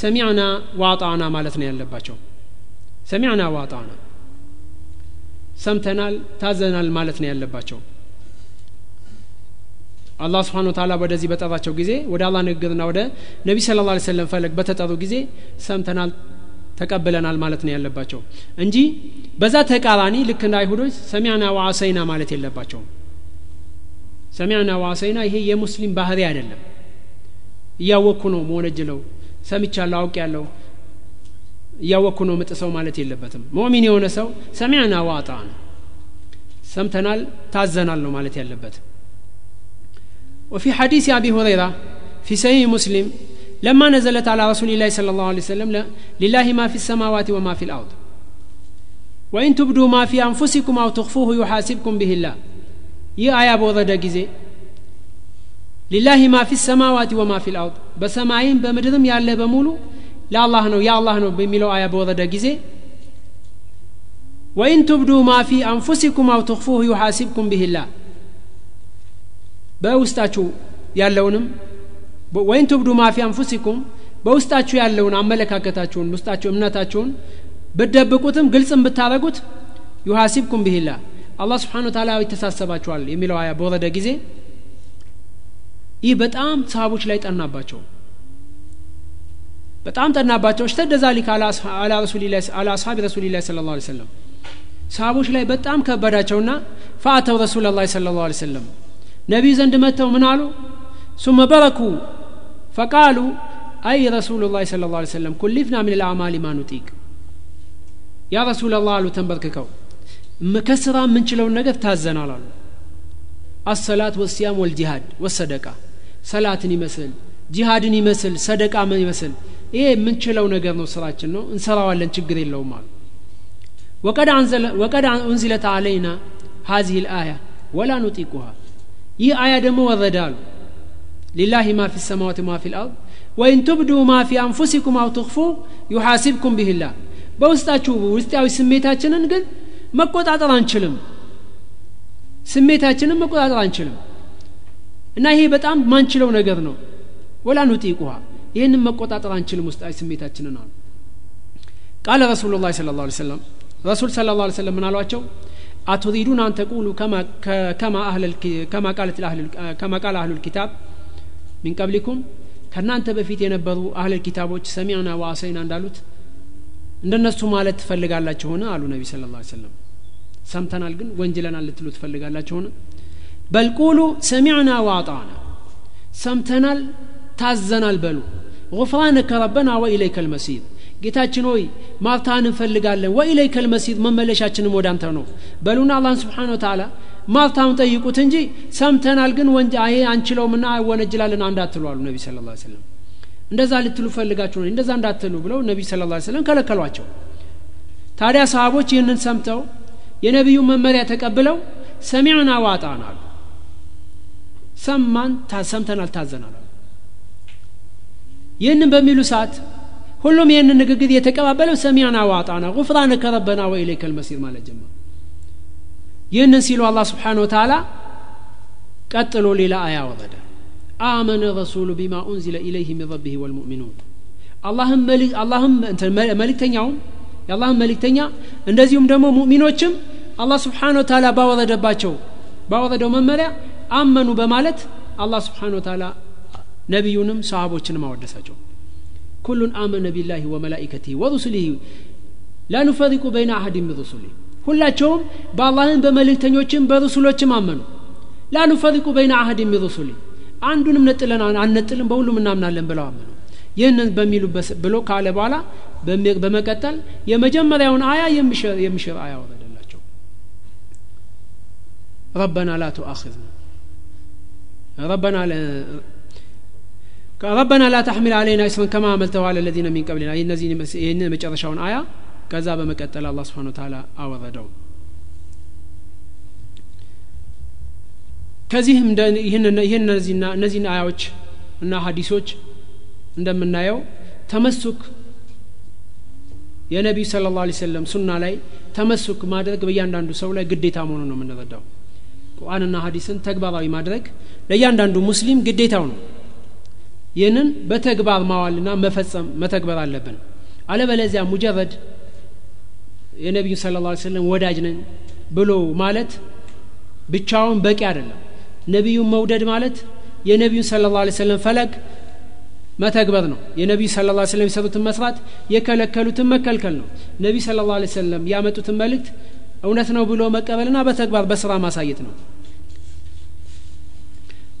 ሰሚዕና ዋጣና ማለት ነው ያለባቸው ሰሚዕና ዋጣና ሰምተናል ታዘናል ማለት ነው ያለባቸው አላህ ስብሓን ታላ ወደዚህ በጠራቸው ጊዜ ወደ አላህ ንግግርና ወደ ነቢ ስለ ላ ሰለም ፈለግ በተጠሩ ጊዜ ሰምተናል ተቀብለናል ማለት ነው ያለባቸው። እንጂ በዛ ተቃራኒ ልክ እንደ አይሁዶች ሰሚዕና ዋአሰይና ማለት የለባቸውም። ሰሚዕና ዋአሰይና ይሄ የሙስሊም ባህሪ አይደለም። እያወቅኩ ነው መወነጅለው ሰምቻለሁ አውቅ ያለው እያወቅኩ ነው ምጥሰው ማለት የለበትም። ሙእሚን የሆነ ሰው ሰሚዕና ዋጣ ነው። ሰምተናል ታዘናል ነው ማለት ያለበት وفي حديث أبي هريرة في صحيح مسلم لما نزلت على رسول الله صلى الله عليه وسلم لله ما في السماوات وما في الأرض وإن تبدوا ما في أنفسكم أو تخفوه يحاسبكم به الله ይህ አያ በወረደ ጊዜ ሊላሂ ማ ፊ ሰማዋት ወማ ፊ ልአርድ በሰማይም በምድርም ያለ በሙሉ ለአላህ ነው የአላህ ነው በሚለው አያ በወረደ ጊዜ ወኢን ትብዱ ማ ፊ አንፉሲኩም አው ትኽፉሁ ዩሓሲብኩም ብህላህ በውስጣችሁ ያለውንም ወይን ትብዱ ማ ፊ አንፉሲኩም በውስጣችሁ ያለውን አመለካከታችሁን ውስጣችሁ እምነታችሁን ብትደብቁትም ግልጽም ብታረጉት ዩሓሲብኩም ብህላህ አላህ ስብሓን ታላ ይተሳሰባቸዋል የሚለው አያ በወረደ ጊዜ። ይህ በጣም ሰሃቦች ላይ ጠናባቸው። በጣም ጠናባቸው። እሽተደ ዛሊክ አላ አስሓቢ ረሱሊላ ስለ ላ ሰለም ሰሃቦች ላይ በጣም ከበዳቸውና ፈአተው ረሱላ ላ ስለ ላ ሰለም ነቢዩ ዘንድ መጥተው ምን አሉ ሱመ በረኩ ፈቃሉ አይ ረሱሉ ላ ስለ ላ ሰለም ኩሊፍና ምን ልአማሊ ማ ኑጢቅ ያ ረሱላ ላህ አሉ ተንበርክከው ከስራ የምንችለውን ነገር ታዘናል አሉ الصلاة والصيام والجهاد والصدقة ሰላትን ይመስል ጂሃድን ይመስል ሰደቃ ይመስል ይሄ የምንችለው ነገር ነው ስራችን ነው እንሰራዋለን ችግር የለውም አሉ وقد أنزلت علينا هذه الآية ولا نطيقها ይህ አያ ደግሞ ወረደ አሉ لله ما في السماوات وما في الأرض وإن تبدوا ما في أنفسكم أو تخفوه يحاسبكم به الله በውስጣችሁ ውስጣዊ ስሜታችንን ግን መቆጣጠር አንችልም። ስሜታችንን መቆጣጠር አንችልም። እና ይሄ በጣም ማንችለው ነገር ነው። ወላ ኑጢቁሃ ይህንን መቆጣጠር አንችልም ውስጣዊ ስሜታችንን አሉ። ቃለ ረሱሉ ላ ስለ ላ ሰለም ረሱል ስለ ላ ሰለም ምን አሏቸው አቱሪዱን አን ተቁሉ ከማ ቃል አህሉ ልኪታብ ሚን ቀብሊኩም ከእናንተ በፊት የነበሩ አህለል ኪታቦች ሰሚዕና ወአሰይና እንዳሉት እንደነሱ ማለት ትፈልጋላችሁን አሉ ነቢ ስለ ላ ሰለም ሰምተናል ግን ወንጅለናል ልትሉ ትፈልጋላችሁን በልቁሉ ሰሚዕና ወአጣና። ሰምተናል ታዘናል በሉ። ጉፍራነከ ረበና ወኢለይከ ልመሲር ጌታችን ሆይ ማርታን እንፈልጋለን። ወኢለይከ ልመሲር መመለሻችንም ወደ አንተ ነው። በሉና አላህን ስብሓን ወተላ ማርታውን ጠይቁት እንጂ ሰምተናል ግን ወንጀ ይሄ አንችለውምና ወነጅላለን እንዳትሉ አሉ ነቢ ስለ ላ ሰለም እንደዛ ልትሉ ፈልጋችሁ ነው። እንደዛ እንዳትሉ ብለው ነቢ ስለ ላ ሰለም ከለከሏቸው። ታዲያ ሰሃቦች ይህንን ሰምተው የነቢዩ መመሪያ ተቀብለው ሰሚዕና ዋጣን አሉ። ሰማን ሰምተናል ታዘናል ይህንን በሚሉ ሰዓት ሁሉም ይህንን ንግግር የተቀባበለው ሰሚዕና ዋጣና ጉፍራነከ ረበና ወኢለይከ ልመሲር ማለት ጀመሩ። ይህንን ሲሉ አላህ ስብሓን ወተላ ቀጥሎ ሌላ አያ ወረደ። አመነ ረሱሉ ቢማ ኡንዚለ ኢለይህ ሚን ረቢህ ወልሙእሚኑን። አላህም መልእክተኛውም የአላህም መልእክተኛ እንደዚሁም ደግሞ ሙእሚኖችም አላህ ስብሓን ወተላ ባወረደባቸው ባወረደው መመሪያ አመኑ በማለት አላህ ስብሓን ወተላ ነቢዩንም ሰሃቦችንም አወደሳቸው ኩሉን አመነ ቢላህ ወመላኢከቲህ ወሩሱሊህ ላ ኑፈሪቁ በይነ አሀድ ምን ሩሱሊህ ሁላቸውም በአላህን በመልእክተኞችም በሩሱሎችም አመኑ። ላ ኑፈሪቁ በይነ አሀድ ምን ሩሱሊ አንዱንም ነጥለን አንነጥልም በሁሉም እናምናለን ብለው አመኑ። ይህንን በሚሉ ብሎ ካለ በኋላ በመቀጠል የመጀመሪያውን አያ የሚሽር አያ ወረደላቸው። ረበና ላ ቱአኽዝና ረበና ረበና ላ ተሕሚል አለይና እስረን ከማ አመልተው አለ ለዚነ ሚን ቀብሊና ይህን መጨረሻውን አያ ከዛ በመቀጠል አላህ ስብሓን ታላ አወረደው ከዚህም እነዚህን አያዎች እና ሀዲሶች እንደምናየው ተመሱክ የነቢዩ ስለ ላ ሰለም ሱና ላይ ተመሱክ ማድረግ በእያንዳንዱ ሰው ላይ ግዴታ መሆኑ ነው የምንረዳው። ቁርአንና ሀዲስን ተግባራዊ ማድረግ ለእያንዳንዱ ሙስሊም ግዴታው ነው ይህንን በተግባር ማዋልና መፈጸም መተግበር አለብን። አለበለዚያ ሙጀረድ የነቢዩ ስለ ላ ሰለም ወዳጅ ነን ብሎ ማለት ብቻውን በቂ አይደለም። ነቢዩን መውደድ ማለት የነቢዩን ስለ ላ ሰለም ፈለግ መተግበር ነው። የነቢዩ ስለ ላ ሰለም የሰሩትን መስራት የከለከሉትን መከልከል ነው። ነቢዩ ስለ ላ ሰለም ያመጡትን መልእክት እውነት ነው ብሎ መቀበልና በተግባር በስራ ማሳየት ነው።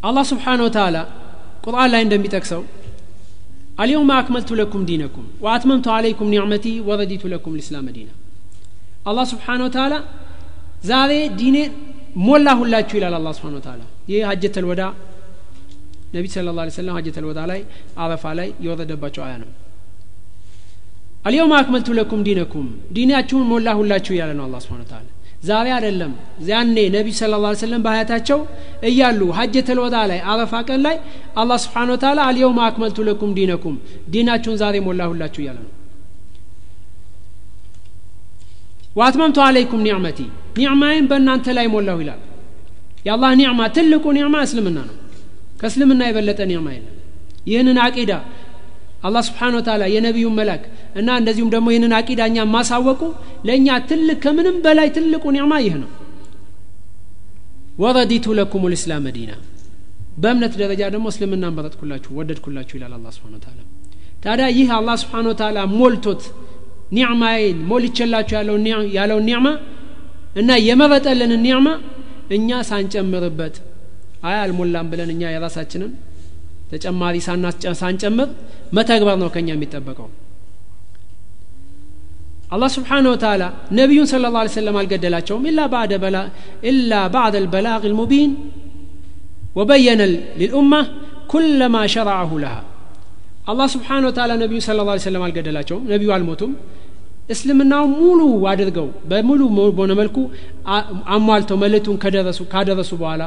አላህ ስብሓን ወተላ ቁርአን ላይ እንደሚጠቅሰው አልየውም አክመልቱ ለኩም ዲነኩም ወአትመምቱ አለይኩም ኒዕመቲ ወረዲቱ ለኩም ልእስላም ዲና። አላህ ስብሓን ወተላ ዛሬ ዲኔ ሞላሁላችሁ ይላል አላህ ስብሓን ወተላ ይህ ሀጀተል ወዳ ነቢ ስለ ላ ሰለም ሀጀተል ወዳ ላይ አረፋ ላይ የወረደባቸው አያ ነው። አልየውም አክመልቱ ለኩም ዲነኩም ዲናችሁን ሞላሁላችሁ እያለ ነው አላ ስብን ታላ ዛሬ አይደለም ያኔ ነቢ ስለ ላ ሰለም በሀያታቸው እያሉ ሀጀተል ወዳ ላይ አረፋ ቀን ላይ አላህ ስብሓን ወተላ አልየውም አክመልቱ ለኩም ዲነኩም ዲናችሁን ዛሬ ሞላሁላችሁ እያለ ነው። ወአትመምቱ አለይኩም ኒዕመቲ ኒዕማዬን በእናንተ ላይ ሞላሁ ይላል። የአላህ ኒዕማ ትልቁ ኒዕማ እስልምና ነው። ከእስልምና የበለጠ ኒዕማ የለም። ይህንን አቂዳ አላህ ስብሓን ወተላ የነቢዩን መላክ እና እንደዚሁም ደግሞ ይህንን አቂዳ እኛ ማሳወቁ ለእኛ ትልቅ ከምንም በላይ ትልቁ ኒዕማ ይህ ነው። ወረዲቱ ለኩም ልእስላም ዲና። በእምነት ደረጃ ደግሞ እስልምና መረጥኩላችሁ ወደድኩላችሁ ይላል አላ ስብሓን ወተላ ታዲያ ይህ አላህ ስብሓን ወተላ ሞልቶት ኒዕማዬን ሞልቼላችሁ ያለውን ኒዕማ እና የመረጠልንን ኒዕማ እኛ ሳንጨምርበት አይ አልሞላም ብለን እኛ የራሳችንን ተጨማሪ ሳንጨምር መተግበር ነው ከኛ የሚጠበቀው። አላህ ስብሓን ወተላ ነቢዩን ስለ ላ ሰለም አልገደላቸውም። ኢላ ባዕደ በላ ኢላ ባዕደ ልበላግ ልሙቢን ወበየነ ልልኡማ ኩለማ ሸረዐሁ ለሃ። አላህ ስብሓን ወተላ ነቢዩን ስለ ላ ሰለም አልገደላቸውም። ነቢዩ አልሞቱም። እስልምናው ሙሉ አድርገው በሙሉ በሆነ መልኩ አሟልተው መልእክቱን ካደረሱ በኋላ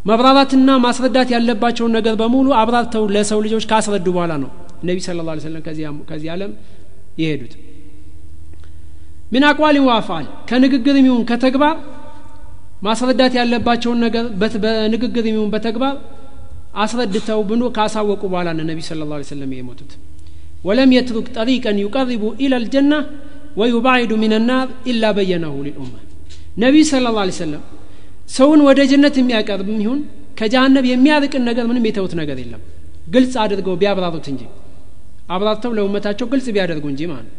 መብራራትና ማስረዳት ያለባቸውን ነገር በሙሉ አብራርተው ለሰው ልጆች ካስረዱ በኋላ ነው ነቢ ስለ ላ ሰለም ከዚህ ዓለም የሄዱት። ምን አቋሊን ዋፋል ከንግግር ይሁን ከተግባር ማስረዳት ያለባቸውን ነገር በንግግር ይሁን በተግባር አስረድተው ብኑ ካሳወቁ በኋላ ነው ነቢ ስለ ላ ሰለም የሞቱት። ወለም የትሩክ ጠሪቀን ዩቀርቡ ኢላ ልጀና ወዩባዒዱ ምን ናር ኢላ በየነሁ ሊልኡማ ነቢዩ ስለ ላ ሰለም ሰውን ወደ ጀነት የሚያቀርብ ይሁን ከጀሃነብ የሚያርቅን ነገር ምንም የተውት ነገር የለም ግልጽ አድርገው ቢያብራሩት እንጂ አብራርተው ለውመታቸው ግልጽ ቢያደርጉ እንጂ ማለት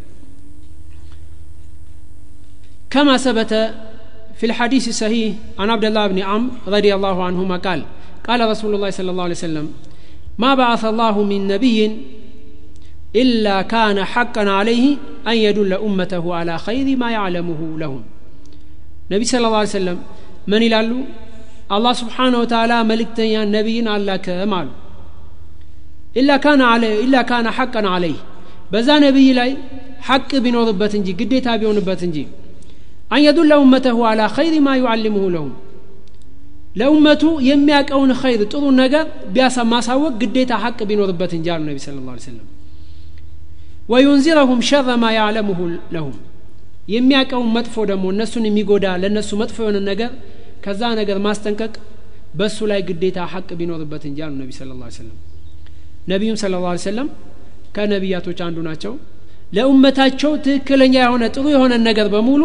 كما ثبت في الحديث الصحيح عن عبد الله بن عمرو رضي الله عنهما قال قال رسول الله صلى الله عليه وسلم ما بعث الله من نبي إلا كان حقا عليه أن يدل أمته على خير ما يعلمه لهم نبي صلى الله عليه وسلم ምን ይላሉ አላህ ስብሓን ወተላ መልእክተኛ ነቢይን አላከም አሉ ኢላ ካነ ሐቀን አለይህ በዛ ነቢይ ላይ ሐቅ ቢኖርበት እንጂ ግዴታ ቢሆንበት እንጂ አን የዱለ ኡመተሁ አላ ኸይር ማ ዩዓልምሁ ለሁም ለኡመቱ የሚያውቀውን ኸይር ጥሩ ነገር ማሳወቅ ግዴታ ሐቅ ቢኖርበት እንጂ አሉ ነቢ ስለ ላ ሰለም ወዩንዚረሁም ሸረ ማ ያዕለሙሁ ለሁም የሚያውቀውን መጥፎ ደግሞ እነሱን የሚጎዳ ለእነሱ መጥፎ የሆነ ነገር ከዛ ነገር ማስጠንቀቅ በእሱ ላይ ግዴታ ሐቅ ቢኖርበት እንጂ አሉ ነቢ ስለ ላ ሰለም ነቢዩም ስለ ላ ሰለም ከነቢያቶች አንዱ ናቸው። ለኡመታቸው ትክክለኛ የሆነ ጥሩ የሆነ ነገር በሙሉ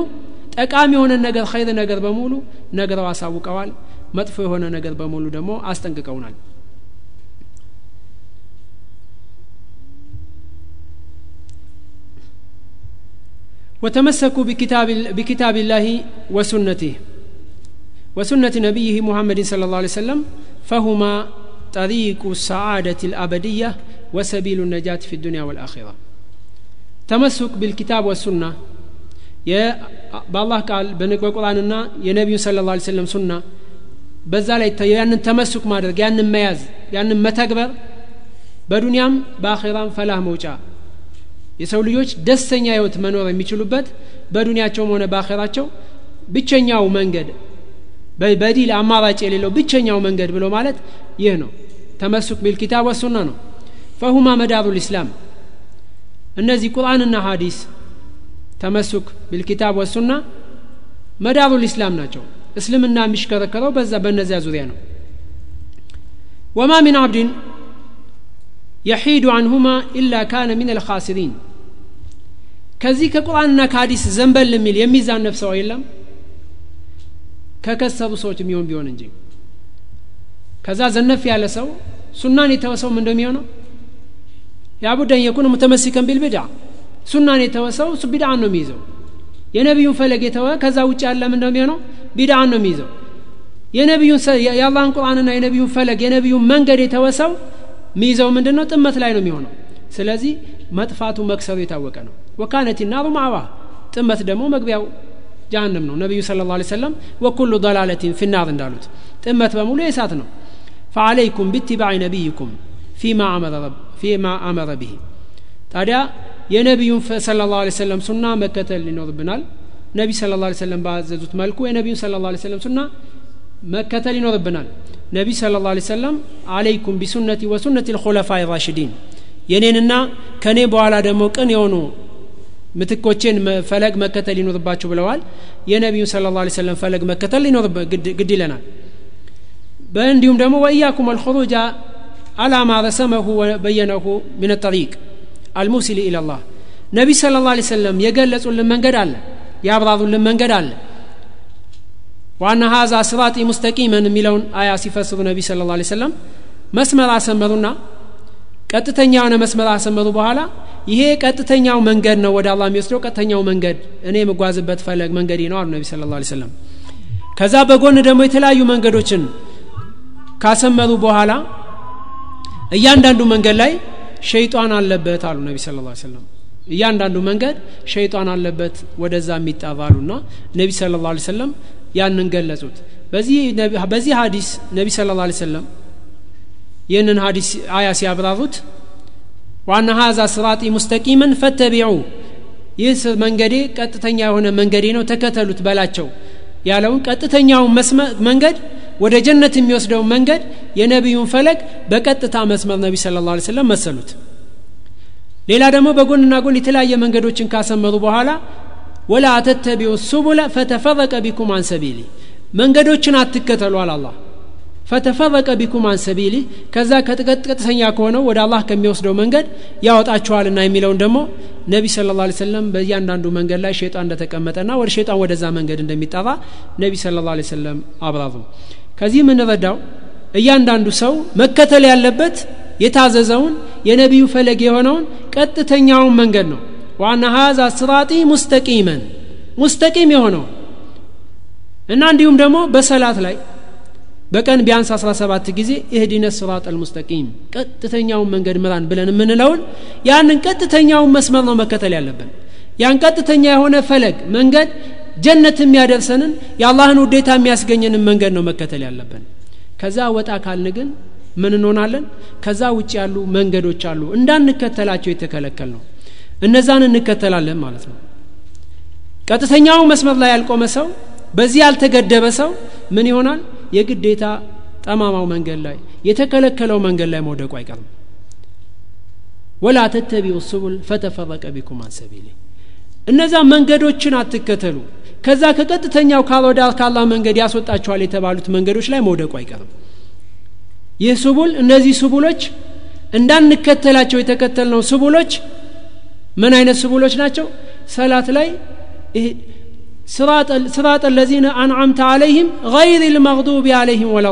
ጠቃሚ የሆነ ነገር ኸይር ነገር በሙሉ ነግረው አሳውቀዋል። መጥፎ የሆነ ነገር በሙሉ ደግሞ አስጠንቅቀውናል وتمسكوا بكتاب, بكتاب الله وسنته وسنة نبيه محمد صلى الله عليه وسلم فهما طريق السعادة الأبدية وسبيل النجاة في الدنيا والآخرة تمسك بالكتاب والسنة በአላህ ቃል በቁርአንና የነቢዩ ስለ ላ ሰለም ሱና በዛ ላይ ያንን ተመስክ ማድረግ ያንን መያዝ ያንን መተግበር በዱንያም በአኼራም ፈላህ መውጫ የሰው ልጆች ደስተኛ ህይወት መኖር የሚችሉበት በዱንያቸውም ሆነ በአኼራቸው ብቸኛው መንገድ በዲል አማራጭ የሌለው ብቸኛው መንገድ ብሎ ማለት ይህ ነው። ተመስክ ቢልኪታብ ወሱና ነው። ፈሁማ መዳሩ ልእስላም እነዚህ ቁርአንና ሀዲስ ተመሱክ ቢልኪታብ ወሱና መዳሩ ልእስላም ናቸው። እስልምና የሚሽከረከረው በዛ በእነዚያ ዙሪያ ነው። ወማ ሚን አብድን የሒዱ አንሁማ ኢላ ካነ ሚን አልኻሲሪን ከዚህ ከቁርአንና ከሀዲስ ዘንበል የሚል የሚዛነፍ ሰው የለም? ከከሰሩ ሰዎች የሚሆን ቢሆን እንጂ። ከዛ ዘነፍ ያለ ሰው ሱናን የተወሰው ምን እንደሚሆነው ያቡደን የኩን ሙተመሲከን ቢልቢድዓ ሱናን የተወሰው እሱ ቢድዓን ነው የሚይዘው። የነቢዩን ፈለግ የተወ ከዛ ውጭ ያለ ምን እንደሚሆነው ቢድዓን ነው የሚይዘው። የነቢዩን የአላህን ቁርአንና የነቢዩን ፈለግ የነቢዩን መንገድ የተወሰው ሚይዘው ምንድን ነው? ጥመት ላይ ነው የሚሆነው። ስለዚህ መጥፋቱ መክሰሩ የታወቀ ነው ወካነት ናሩ ማዕዋ ጥመት ደግሞ መግቢያው ጀሃንም ነው ነቢዩ ስለ ላ ሰለም ወኩሉ ضላለትን ፊናር እንዳሉት ጥመት በሙሉ የእሳት ነው ፈዓለይኩም ቢትባዕ ነቢይኩም ፊማ አመረ ብሂ ታዲያ የነቢዩን ስለ ላ ሰለም ሱና መከተል ይኖርብናል ነቢ ስለ ላ ሰለም ባዘዙት መልኩ የነቢዩን ስለ ላ ሰለም ሱና መከተል ይኖርብናል ነቢ ስለ ላ ሰለም አለይኩም ቢሱነቲ ወሱነት ልኮለፋ ራሽዲን የኔንና ከእኔ በኋላ ደግሞ ቅን የሆኑ ምትኮቼን ፈለግ መከተል ይኖርባችሁ ብለዋል። የነቢዩን ስለ ላ ሰለም ፈለግ መከተል ግድ ይለናል። እንዲሁም ደግሞ ወእያኩም አልኹሩጃ አላ ማ ረሰመሁ ወበየነሁ ምን ጠሪቅ አልሙሲል ኢላላህ ነቢ ስለ ላ ሰለም የገለጹልን መንገድ አለ ያብራሩልን መንገድ አለ። ዋና ሀዛ ስራጢ ሙስተቂመን የሚለውን አያ ሲፈስሩ ነቢ ስለ ላ ሰለም መስመር አሰመሩና ቀጥተኛ የሆነ መስመር አሰመሩ በኋላ ይሄ ቀጥተኛው መንገድ ነው ወደ አላህ የሚወስደው ቀጥተኛው መንገድ እኔ የምጓዝበት ፈለግ መንገድ ነው አሉ ነቢ ስለ ላ ሰለም ከዛ በጎን ደግሞ የተለያዩ መንገዶችን ካሰመሩ በኋላ እያንዳንዱ መንገድ ላይ ሸይጣን አለበት አሉ ነቢ ስለ ላ እያንዳንዱ መንገድ ሸይጣን አለበት ወደዛ የሚጣባሉና ነቢ ስለ ላ ሰለም ያንን ገለጹት። በዚህ ሀዲስ ነቢ ስለ ላ ሰለም ይህንን ሀዲስ አያ ሲያብራሩት ዋና ሀዛ ስራጢ ሙስተቂመን ፈተቢዑ ይህ መንገዴ ቀጥተኛ የሆነ መንገዴ ነው ተከተሉት በላቸው ያለውን ቀጥተኛውን መንገድ ወደ ጀነት የሚወስደውን መንገድ የነቢዩን ፈለግ በቀጥታ መስመር ነቢ ስለ ላ ሰለም መሰሉት። ሌላ ደግሞ በጎንና ጎን የተለያየ መንገዶችን ካሰመሩ በኋላ ወላ ተተቢዑ ሱቡለ ፈተፈረቀ ቢኩም አን ሰቢሊ መንገዶችን አትከተሉ አላህ ፈተፈረቀ ቢኩም አን ከዛ ከቀጥተኛ ከሆነው ወደ አላህ ከሚወስደው መንገድ ያወጣችኋልና የሚለውን ደግሞ ነቢ ስለ ላ ሰለም በእያንዳንዱ መንገድ ላይ ሸጣን እንደተቀመጠና ወደ ሸጣን ወደዛ መንገድ እንደሚጠራ ነቢ ስለ ላ ሰለም አብራሩ። ከዚህ የምንረዳው እያንዳንዱ ሰው መከተል ያለበት የታዘዘውን የነቢዩ ፈለግ የሆነውን ቀጥተኛውን መንገድ ነው። ዋና ሀዛ ስራጢ ሙስተቂመን ሙስተቂም የሆነው እና እንዲሁም ደግሞ በሰላት ላይ በቀን ቢያንስ 17 ጊዜ እህዲነ ስራጥ አልሙስተቂም ቀጥተኛውን መንገድ ምራን ብለን የምንለውን ያንን ቀጥተኛውን መስመር ነው መከተል ያለብን። ያን ቀጥተኛ የሆነ ፈለግ መንገድ ጀነት የሚያደርሰንን የአላህን ውዴታ የሚያስገኘንን መንገድ ነው መከተል ያለብን። ከዛ ወጣ ካልን ግን ምን እንሆናለን? ከዛ ውጭ ያሉ መንገዶች አሉ። እንዳንከተላቸው የተከለከል ነው። እነዛን እንከተላለን ማለት ነው። ቀጥተኛው መስመር ላይ ያልቆመ ሰው በዚህ ያልተገደበ ሰው ምን ይሆናል የግዴታ ጠማማው መንገድ ላይ የተከለከለው መንገድ ላይ መውደቁ አይቀርም። ወላ ተተቢኡ ሱቡል ፈተፈረቀ ቢኩም አን እነዛ መንገዶችን አትከተሉ። ከዛ ከቀጥተኛው ካልወዳ ካላ መንገድ ያስወጣችኋል የተባሉት መንገዶች ላይ መውደቁ አይቀርም። ይህ ሱቡል እነዚህ ሱቡሎች እንዳንከተላቸው የተከተልነው ሱቡሎች ምን አይነት ሱቡሎች ናቸው? ሰላት ላይ ስራጥ ለዚነ አንዓምተ አለይህም ገይር ልመግዱቢ አለይህም ወላ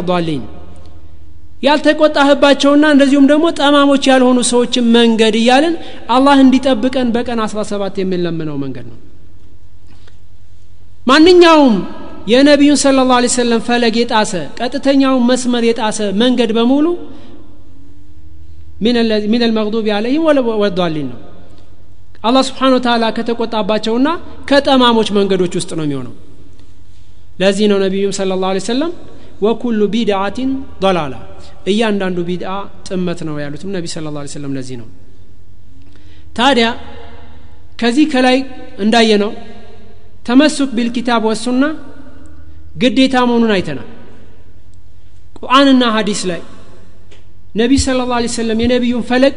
ያልተቆጣህባቸውና እንደዚሁም ደግሞ ጠማሞች ያልሆኑ ሰዎችን መንገድ እያልን አላህ እንዲጠብቀን በቀን 17 የምንለምነው መንገድ ነው። ማንኛውም የነቢዩን ስለ ላ ሰለም ፈለግ የጣሰ ቀጥተኛውን መስመር የጣሰ መንገድ በሙሉ ሚን አልመግዱቢ አለይህም ወዳሊን ነው። አላህ ስብሓን ወተላ ከተቆጣባቸውና ከጠማሞች መንገዶች ውስጥ ነው የሚሆነው። ለዚህ ነው ነቢዩም ስለ ላ ሰለም ወኩሉ ቢድዓቲን ضላላ። እያንዳንዱ ቢድዓ ጥመት ነው ያሉትም ነቢ ስለ ላ ሰለም ለዚህ ነው። ታዲያ ከዚህ ከላይ እንዳየ ነው ተመሱክ ቢልኪታብ ወሱና ግዴታ መሆኑን አይተናል። ቁርአንና ሀዲስ ላይ ነቢይ ስለ ላ ሰለም የነቢዩን ፈለግ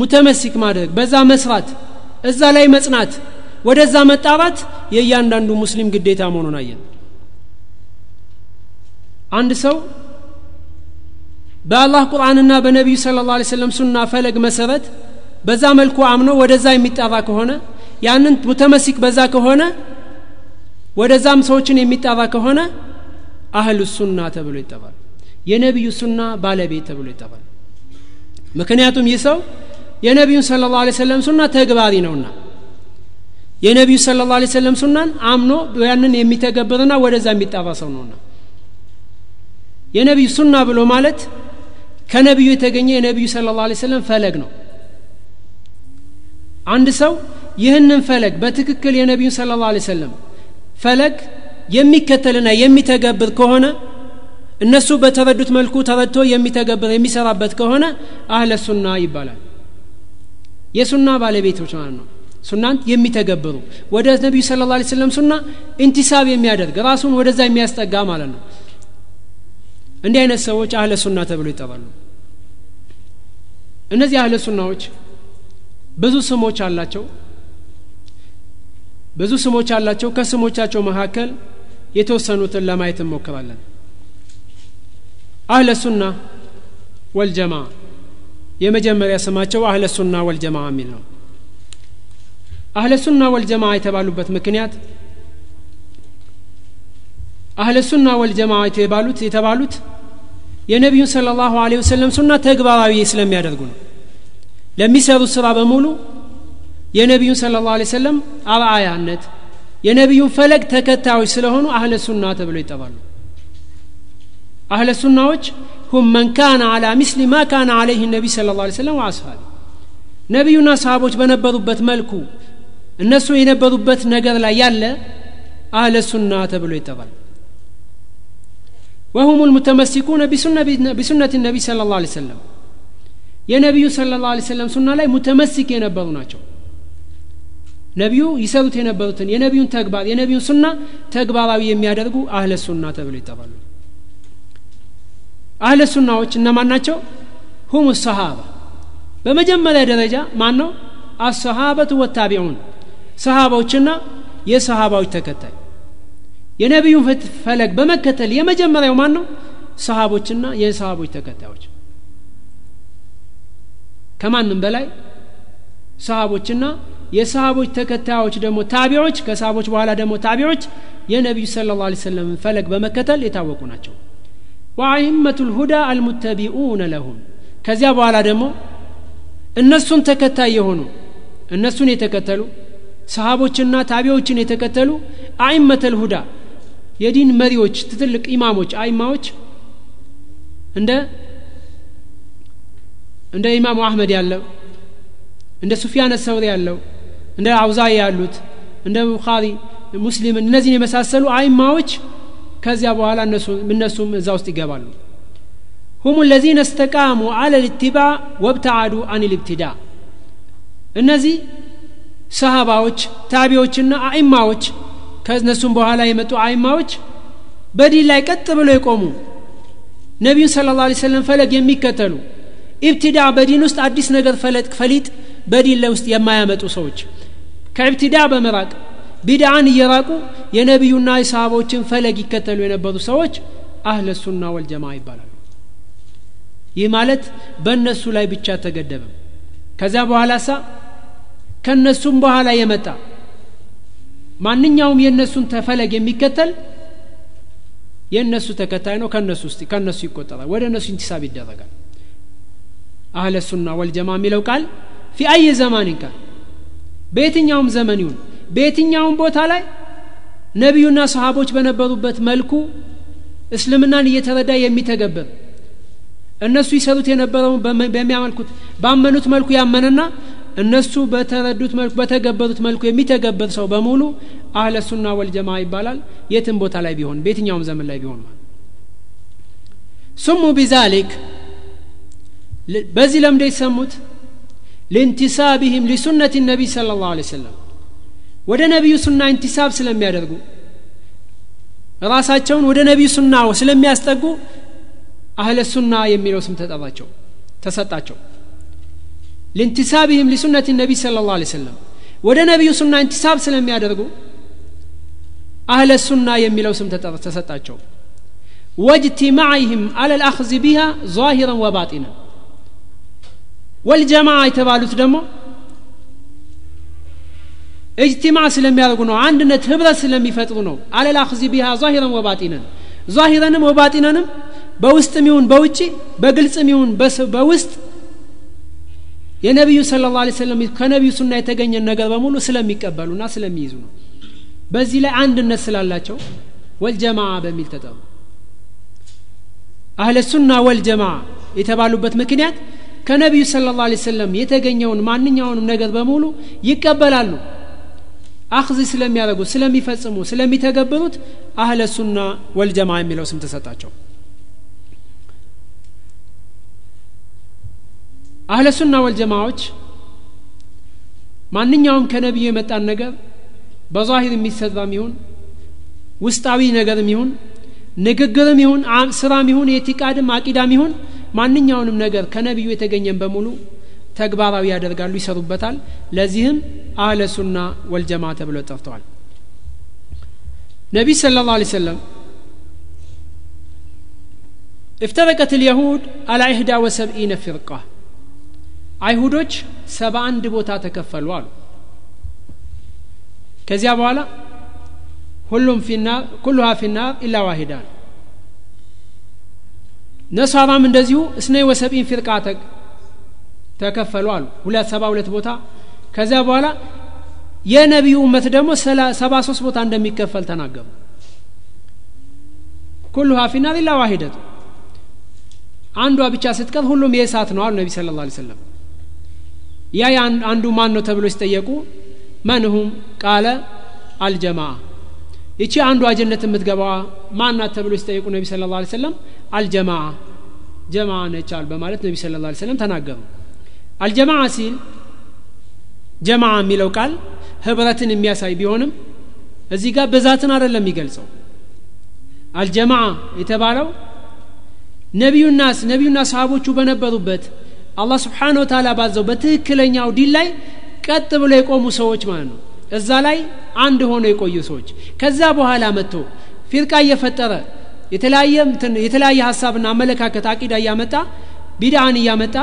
ሙተመሲክ ማድረግ በዛ መስራት እዛ ላይ መጽናት ወደዛ መጣራት የእያንዳንዱ ሙስሊም ግዴታ መሆኑን አየን። አንድ ሰው በአላህ ቁርአንና በነቢዩ ስለ ላ ሰለም ሱና ፈለግ መሰረት በዛ መልኩ አምኖ ወደዛ የሚጣራ ከሆነ ያንን ሙተመሲክ በዛ ከሆነ ወደዛም ሰዎችን የሚጣራ ከሆነ አህሉ ሱና ተብሎ ይጠራል የነቢዩ ሱና ባለቤት ተብሎ ይጠራል ምክንያቱም ይህ ሰው የነቢዩን ስለ ላ ሰለም ሱና ተግባሪ ነውና። የነቢዩ ስለ ላ ሰለም ሱናን አምኖ ያንን የሚተገብርና ወደዛ የሚጣራ ሰው ነውና። የነቢዩ ሱና ብሎ ማለት ከነቢዩ የተገኘ የነቢዩ ስለ ላ ሰለም ፈለግ ነው። አንድ ሰው ይህንን ፈለግ በትክክል የነቢዩን ስለ ላ ሰለም ፈለግ የሚከተልና የሚተገብር ከሆነ እነሱ በተረዱት መልኩ ተረድቶ የሚተገብር የሚሰራበት ከሆነ አህለ ሱና ይባላል የሱና ባለቤቶች ማለት ነው። ሱናን የሚተገብሩ ወደ ነቢዩ ስለ ላ ሰለም ሱና ኢንቲሳብ የሚያደርግ ራሱን ወደዛ የሚያስጠጋ ማለት ነው። እንዲህ አይነት ሰዎች አህለ ሱና ተብሎ ይጠራሉ። እነዚህ አህለ ሱናዎች ብዙ ስሞች አላቸው። ብዙ ስሞች አላቸው። ከስሞቻቸው መካከል የተወሰኑትን ለማየት እንሞክራለን። አህለ ሱና ወልጀማ የመጀመሪያ ስማቸው አህለ ሱና ወልጀማ የሚል ነው። አህለ ሱና ወልጀማ የተባሉበት ምክንያት አህለ ሱና ወልጀማ የተባሉት የተባሉት የነቢዩን ስለ ላሁ ለ ወሰለም ሱና ተግባራዊ ስለሚያደርጉ ነው። ለሚሰሩት ስራ በሙሉ የነቢዩን ስለ ላ ሰለም አርአያነት የነቢዩን ፈለግ ተከታዮች ስለሆኑ አህለ ሱና ተብለው ይጠራሉ። አህለ ሱናዎች ሁም መን ካነ አላ ምስሊ ማ ካነ አለይህ ነቢ ስለ ላ ሰለም ወአስሃቢ። ነቢዩና ሰሃቦች በነበሩበት መልኩ እነሱ የነበሩበት ነገር ላይ ያለ አህለ ሱና ተብሎ ይጠራል። ወሁም ልሙተመሲኩነ ቢሱነት ነቢይ ስለ ላሁ ሰለም የነቢዩ ስለ ላሁ ሰለም ሱና ላይ ሙተመሲክ የነበሩ ናቸው። ነቢዩ ይሰሩት የነበሩትን የነቢዩን ተግባር የነቢዩን ሱና ተግባራዊ የሚያደርጉ አህለ ሱና ተብሎ ይጠራሉ አህለ ሱናዎች እነማን ናቸው? ሁም ሰሃባ በመጀመሪያ ደረጃ ማን ነው አሰሃበቱ ወታቢዑን። ሰሃባዎችና የሰሃባዎች ተከታይ። የነቢዩን ፈለግ በመከተል የመጀመሪያው ማን ነው ሰሃቦችና የሰሃቦች ተከታዮች። ከማንም በላይ ሰሃቦችና የሰሃቦች ተከታዮች ደግሞ ታቢዎች ከሰሃቦች በኋላ ደግሞ ታቢዎች የነቢዩ ስለ ላ ሰለምን ፈለግ በመከተል የታወቁ ናቸው ወአይመቱ ልሁዳ አልሙተቢኡነ ለሁም። ከዚያ በኋላ ደግሞ እነሱን ተከታይ የሆኑ እነሱን የተከተሉ ሰሃቦችና ታቢዎችን የተከተሉ አይመተል ሁዳ የዲን መሪዎች ትትልቅ ኢማሞች አይማዎች እንደ እንደ ኢማሙ አህመድ ያለው እንደ ሱፊያን ሰውሪ ያለው እንደ አውዛይ ያሉት እንደ ቡኻሪ ሙስሊም እነዚህን የመሳሰሉ አይማዎች ከዚያ በኋላ እነሱም እዛ ውስጥ ይገባሉ። ሁም ለዚነ እስተቃሙ አለ ልትባዕ ወብተዓዱ አን ልብትዳ። እነዚህ ሰሃባዎች ታቢዎችና አኢማዎች ከእነሱም በኋላ የመጡ አኢማዎች በዲን ላይ ቀጥ ብሎ የቆሙ። ነቢዩን ስለ ላ ሰለም ፈለግ የሚከተሉ። ኢብትዳ በዲን ውስጥ አዲስ ነገር ፈለጥ ፈሊጥ በዲን ላይ ውስጥ የማያመጡ ሰዎች። ከኢብትዳ በመራቅ ቢድዓን እየራቁ የነቢዩና የሰሃቦችን ፈለግ ይከተሉ የነበሩ ሰዎች አህለ ሱና ወልጀማ ይባላሉ። ይህ ማለት በእነሱ ላይ ብቻ ተገደበም ከዚያ በኋላ ሳ ከእነሱም በኋላ የመጣ ማንኛውም የእነሱን ተፈለግ የሚከተል የእነሱ ተከታይ ነው። ከእነሱ ውስጥ ከእነሱ ይቆጠራል። ወደ እነሱ ኢንቲሳብ ይደረጋል። አህለ ሱና ወልጀማ የሚለው ቃል ፊ አይ ዘማን ቃል በየትኛውም ዘመን ይሁን በየትኛውም ቦታ ላይ ነቢዩና ሰሃቦች በነበሩበት መልኩ እስልምናን እየተረዳ የሚተገብር እነሱ ይሰሩት የነበረውን በሚያመልኩት ባመኑት መልኩ ያመነና እነሱ በተረዱት መልኩ በተገበሩት መልኩ የሚተገብር ሰው በሙሉ አህለ ሱና ወልጀማ ይባላል። የትም ቦታ ላይ ቢሆን በየትኛውም ዘመን ላይ ቢሆን سموا بذلك በዚህ ለምደ የተሰሙት لانتسابهم لسنة النبي صلى الله عليه وسلم ወደ ነቢዩ ሱና انتساب ስለሚያደርጉ ራሳቸውን ወደ ነቢዩ ሱና ስለሚያስጠጉ أهل السنة የሚለው ስም ተጠራቸው ተሰጣቸው። لانتسابهم لسنة النبي صلى الله عليه وسلم ወደ ነቢዩ ሱና انتساب ስለሚያደርጉ አህለ ሱና የሚለው ስም ተሰጣቸው። ወጅቲማዕህም አለ ልአኽዝ ቢሃ ዛሂረን ወባጢነን። ወልጀማ የተባሉት ደግሞ እጅቲማዕ ስለሚያደርጉ ነው። አንድነት ህብረት ስለሚፈጥሩ ነው። አለል አኽዚ ቢሃ ዛሂረን ወባጢነን። ዛሂረንም ወባጢነንም በውስጥም ይሁን በውጭ በግልጽም ይሁን በውስጥ የነቢዩ ስለ ላ ሰለም ከነቢዩ ሱና የተገኘን ነገር በሙሉ ስለሚቀበሉና ስለሚይዙ ነው። በዚህ ላይ አንድነት ስላላቸው ወልጀማ በሚል ተጠሩ። አህለ ሱና ወልጀማ የተባሉበት ምክንያት ከነቢዩ ስለ ላ ሰለም የተገኘውን ማንኛውንም ነገር በሙሉ ይቀበላሉ አክዝ ስለሚያደርጉት ስለሚፈጽሙ ስለሚተገብሩት አህለ ሱና ወልጀማ የሚለው ስም ተሰጣቸው። አህለ ሱና ወልጀማዎች ማንኛውም ከነቢዩ የመጣን ነገር በዛሂር የሚሰራም ይሁን ውስጣዊ ነገርም ይሁን ንግግርም ይሁን ስራም ይሁን የቲቃድም አቂዳም ይሁን ማንኛውንም ነገር ከነቢዩ የተገኘን በሙሉ ተግባራዊ ያደርጋሉ ይሰሩበታል ለዚህም አህለ ሱና ወልጀማ ተብለው ጠርተዋል ነቢይ ስለ ላሁ ሰለም افترقت اليهود على إحدى وسبعين فرقة አይሁዶች ሰባ አንድ ቦታ ተከፈሉ አሉ ከዚያ በኋላ ሁሉም ፊናር ኩሉሃ ፊናር ኢላ ዋሂዳ ነሷራም እንደዚሁ እስነ ወሰቢን ፊርቃ ተከፈሉ አሉ። ሁለት ሰባ ሁለት ቦታ። ከዚያ በኋላ የነቢዩ እመት ደግሞ ሰባ ሶስት ቦታ እንደሚከፈል ተናገሩ። ኩሉሃ ፊናር ኢላ ዋሂደቱ። አንዷ ብቻ ስትቀር ሁሉም የእሳት ነው አሉ ነቢ ስለ ላ ሰለም ያ አንዱ ማን ነው ተብሎ ሲጠየቁ መንሁም ቃለ አልጀማዓ። ይቺ አንዷ ጀነት የምትገባዋ ማናት ተብሎ ሲጠየቁ ነቢ ስለ ላ ሰለም አልጀማዓ። ጀማዓ ነቻል በማለት ነቢ ስለ ላ ሰለም ተናገሩ አልጀማዓ ሲል ጀማዓ የሚለው ቃል ህብረትን የሚያሳይ ቢሆንም እዚህ ጋር ብዛትን አይደለም የሚገልጸው። الجماعة የተባለው ነቢዩናስ ነቢዩና ሰሃቦቹ በነበሩበት አላህ سبحانه وتعالى ባዘው በትክክለኛው ዲን ላይ ቀጥ ብሎ የቆሙ ሰዎች ማለት ነው። እዛ ላይ አንድ ሆነው የቆዩ ሰዎች። ከዛ በኋላ መጥቶ فرقة እየፈጠረ የተለያየ የተለያየ ሀሳብና አመለካከት عقيدة እያመጣ بدعة ን እያመጣ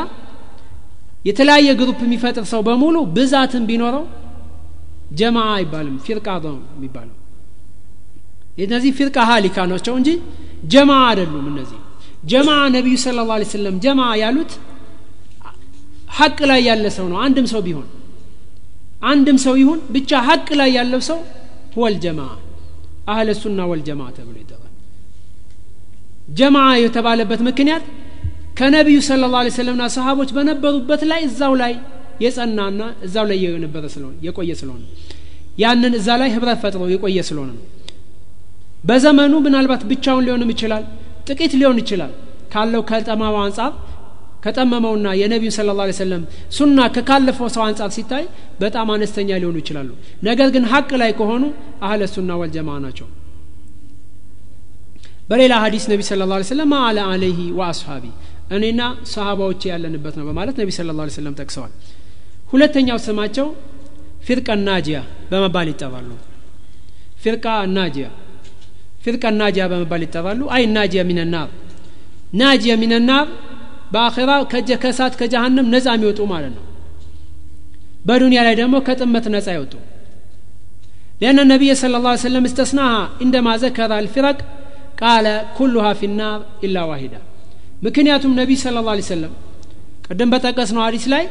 የተለያየ group የሚፈጥር ሰው በሙሉ ብዛትን ቢኖረው ጀማ አይባልም ፊርቃ ነው የሚባለው። እነዚህ ፊርቃ ሀሊካ ናቸው እንጂ ጀማ አይደሉም እነዚህ። ጀማ ነቢዩ ስለ ላ ስለም ጀማ ያሉት ሀቅ ላይ ያለ ሰው ነው አንድም ሰው ቢሆን። አንድም ሰው ይሁን ብቻ ሀቅ ላይ ያለው ሰው ወል ጀማ አህለ ሱና ወል ጀማ ተብሎ ይጠራል። ጀማ የተባለበት ምክንያት ከነቢዩ ስለ ላ ሰለምና ሰሃቦች በነበሩበት ላይ እዛው ላይ የጸናና እዛው ላይ የነበረ ስለሆነ የቆየ ስለሆነ ያንን እዛ ላይ ህብረት ፈጥሮ የቆየ ስለሆነ ነው። በዘመኑ ምናልባት ብቻውን ሊሆንም ይችላል ጥቂት ሊሆን ይችላል። ካለው ከጠማማ አንጻር ከጠመመውና የነቢዩ ስለ ላ ሰለም ሱና ከካለፈው ሰው አንጻር ሲታይ በጣም አነስተኛ ሊሆኑ ይችላሉ። ነገር ግን ሀቅ ላይ ከሆኑ አህለ ሱና ወልጀማ ናቸው። በሌላ ሀዲስ ነቢ ስለ ላ ሰለም ማአለ አለይህ ወአስሓቢ እኔና ሰሃባዎቼ ያለንበት ነው በማለት ነቢ ስለ ላ ሰለም ጠቅሰዋል ሁለተኛው ስማቸው ፊርቃ ናጂያ በመባል ይጠራሉ ፊርቃ ናጂያ ፊርቃ ናጂያ በመባል ይጠራሉ አይ ናጂያ ሚነናር ናጂያ ሚነናር በአኼራ ከእሳት ከጀሃነም ነጻ የሚወጡ ማለት ነው በዱንያ ላይ ደግሞ ከጥመት ነጻ ይወጡ لأن النبي صلى الله عليه وسلم استثناها عندما ذكر الفرق قال كلها في النار إلا واحدة ምክንያቱም ነቢይ ስለ ላ ሰለም ቅድም በጠቀስ ነው ሀዲስ ላይ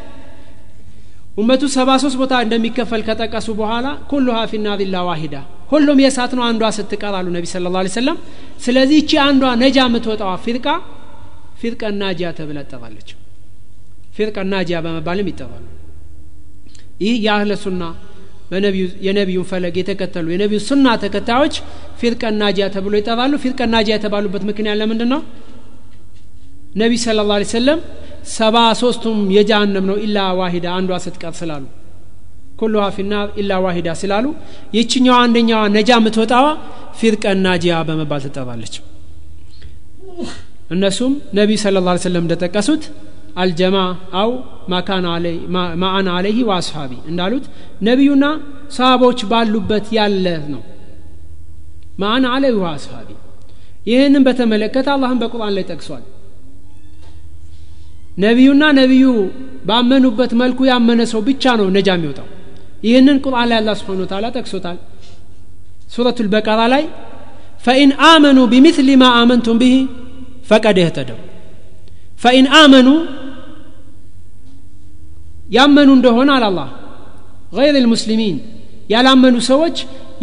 ኡመቱ ሰባ ሶስት ቦታ እንደሚከፈል ከጠቀሱ በኋላ ኩሉሃ ፊናር ኢላ ዋሂዳ ሁሉም የእሳት ነው አንዷ ስትቀራሉ ነቢ ስለ ላ ሰለም ስለዚህ እቺ አንዷ ነጃ የምትወጣዋ ፊርቃ ፊርቀ ናጂያ ተብላ ጠራለች ፊርቀ ናጂያ በመባልም ይጠራሉ። ይህ የአህለ ሱና የነቢዩን ፈለግ የተከተሉ የነቢዩ ሱና ተከታዮች ፊርቀ ናጂያ ተብሎ ይጠራሉ። ፊርቀ ናጂያ የተባሉበት ምክንያት ለምንድን ነው ነቢ ስለ ላ ሰለም ሰባ ሶስቱም የጀሃነም ነው ኢላ ዋሂዳ አንዷ ስትቀር ስላሉ ኩሉሃ ፊናር ኢላ ዋሂዳ ስላሉ ይችኛዋ አንደኛዋ ነጃ የምትወጣዋ ፊርቀ ናጂያ በመባል ትጠራለች። እነሱም ነቢዩ ስለ ላ ሰለም እንደጠቀሱት አልጀማ አው ማአና አለይህ ወአስሓቢ እንዳሉት ነቢዩና ሰሃቦች ባሉበት ያለ ነው። ማአና አለይህ ወአስሓቢ ይህንም በተመለከተ አላህም በቁርአን ላይ ጠቅሷል ነቢዩና ነቢዩ ባመኑበት መልኩ ያመነ ሰው ብቻ ነው ነጃ የሚወጣው። ይህንን ቁርአን ላይ አላ ስብሓን ታላ ጠቅሶታል። ሱረቱ ልበቀራ ላይ ፈኢን አመኑ ቢምስሊ ማ አመንቱም ብሂ ፈቀድ እህተደው። ፈኢን አመኑ ያመኑ እንደሆነ አላላህ ገይር ልሙስሊሚን ያላመኑ ሰዎች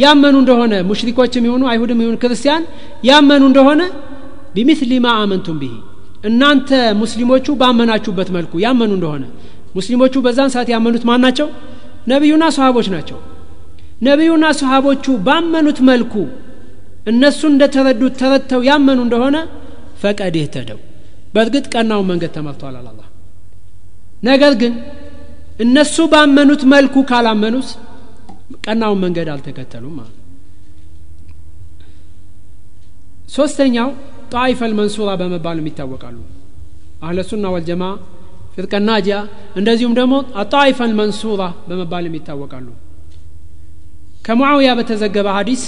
ያመኑ እንደሆነ ሙሽሪኮችም የሆኑ አይሁድም የሆኑ ክርስቲያን ያመኑ እንደሆነ ቢምስሊ ማ አመንቱም ብሂ እናንተ ሙስሊሞቹ ባመናችሁበት መልኩ ያመኑ እንደሆነ። ሙስሊሞቹ በዛን ሰዓት ያመኑት ማን ናቸው? ነቢዩና ሰሃቦች ናቸው። ነቢዩና ሰሃቦቹ ባመኑት መልኩ እነሱ እንደተረዱት ተረድተው ያመኑ እንደሆነ ፈቀድ ይህተደው። በእርግጥ ቀናውን መንገድ ተመርቷል አላላ ነገር ግን እነሱ ባመኑት መልኩ ካላመኑት ቀናውን መንገድ አልተከተሉም ማለት ሶስተኛው ጣይፈ ልመንሱራ በመባልም ይታወቃሉ አህለ ሱና ወልጀማ ፍርቀ ናጂያ እንደዚሁም ደግሞ አጣይፈ ልመንሱራ በመባልም ይታወቃሉ ከሙዓውያ በተዘገበ ሐዲስ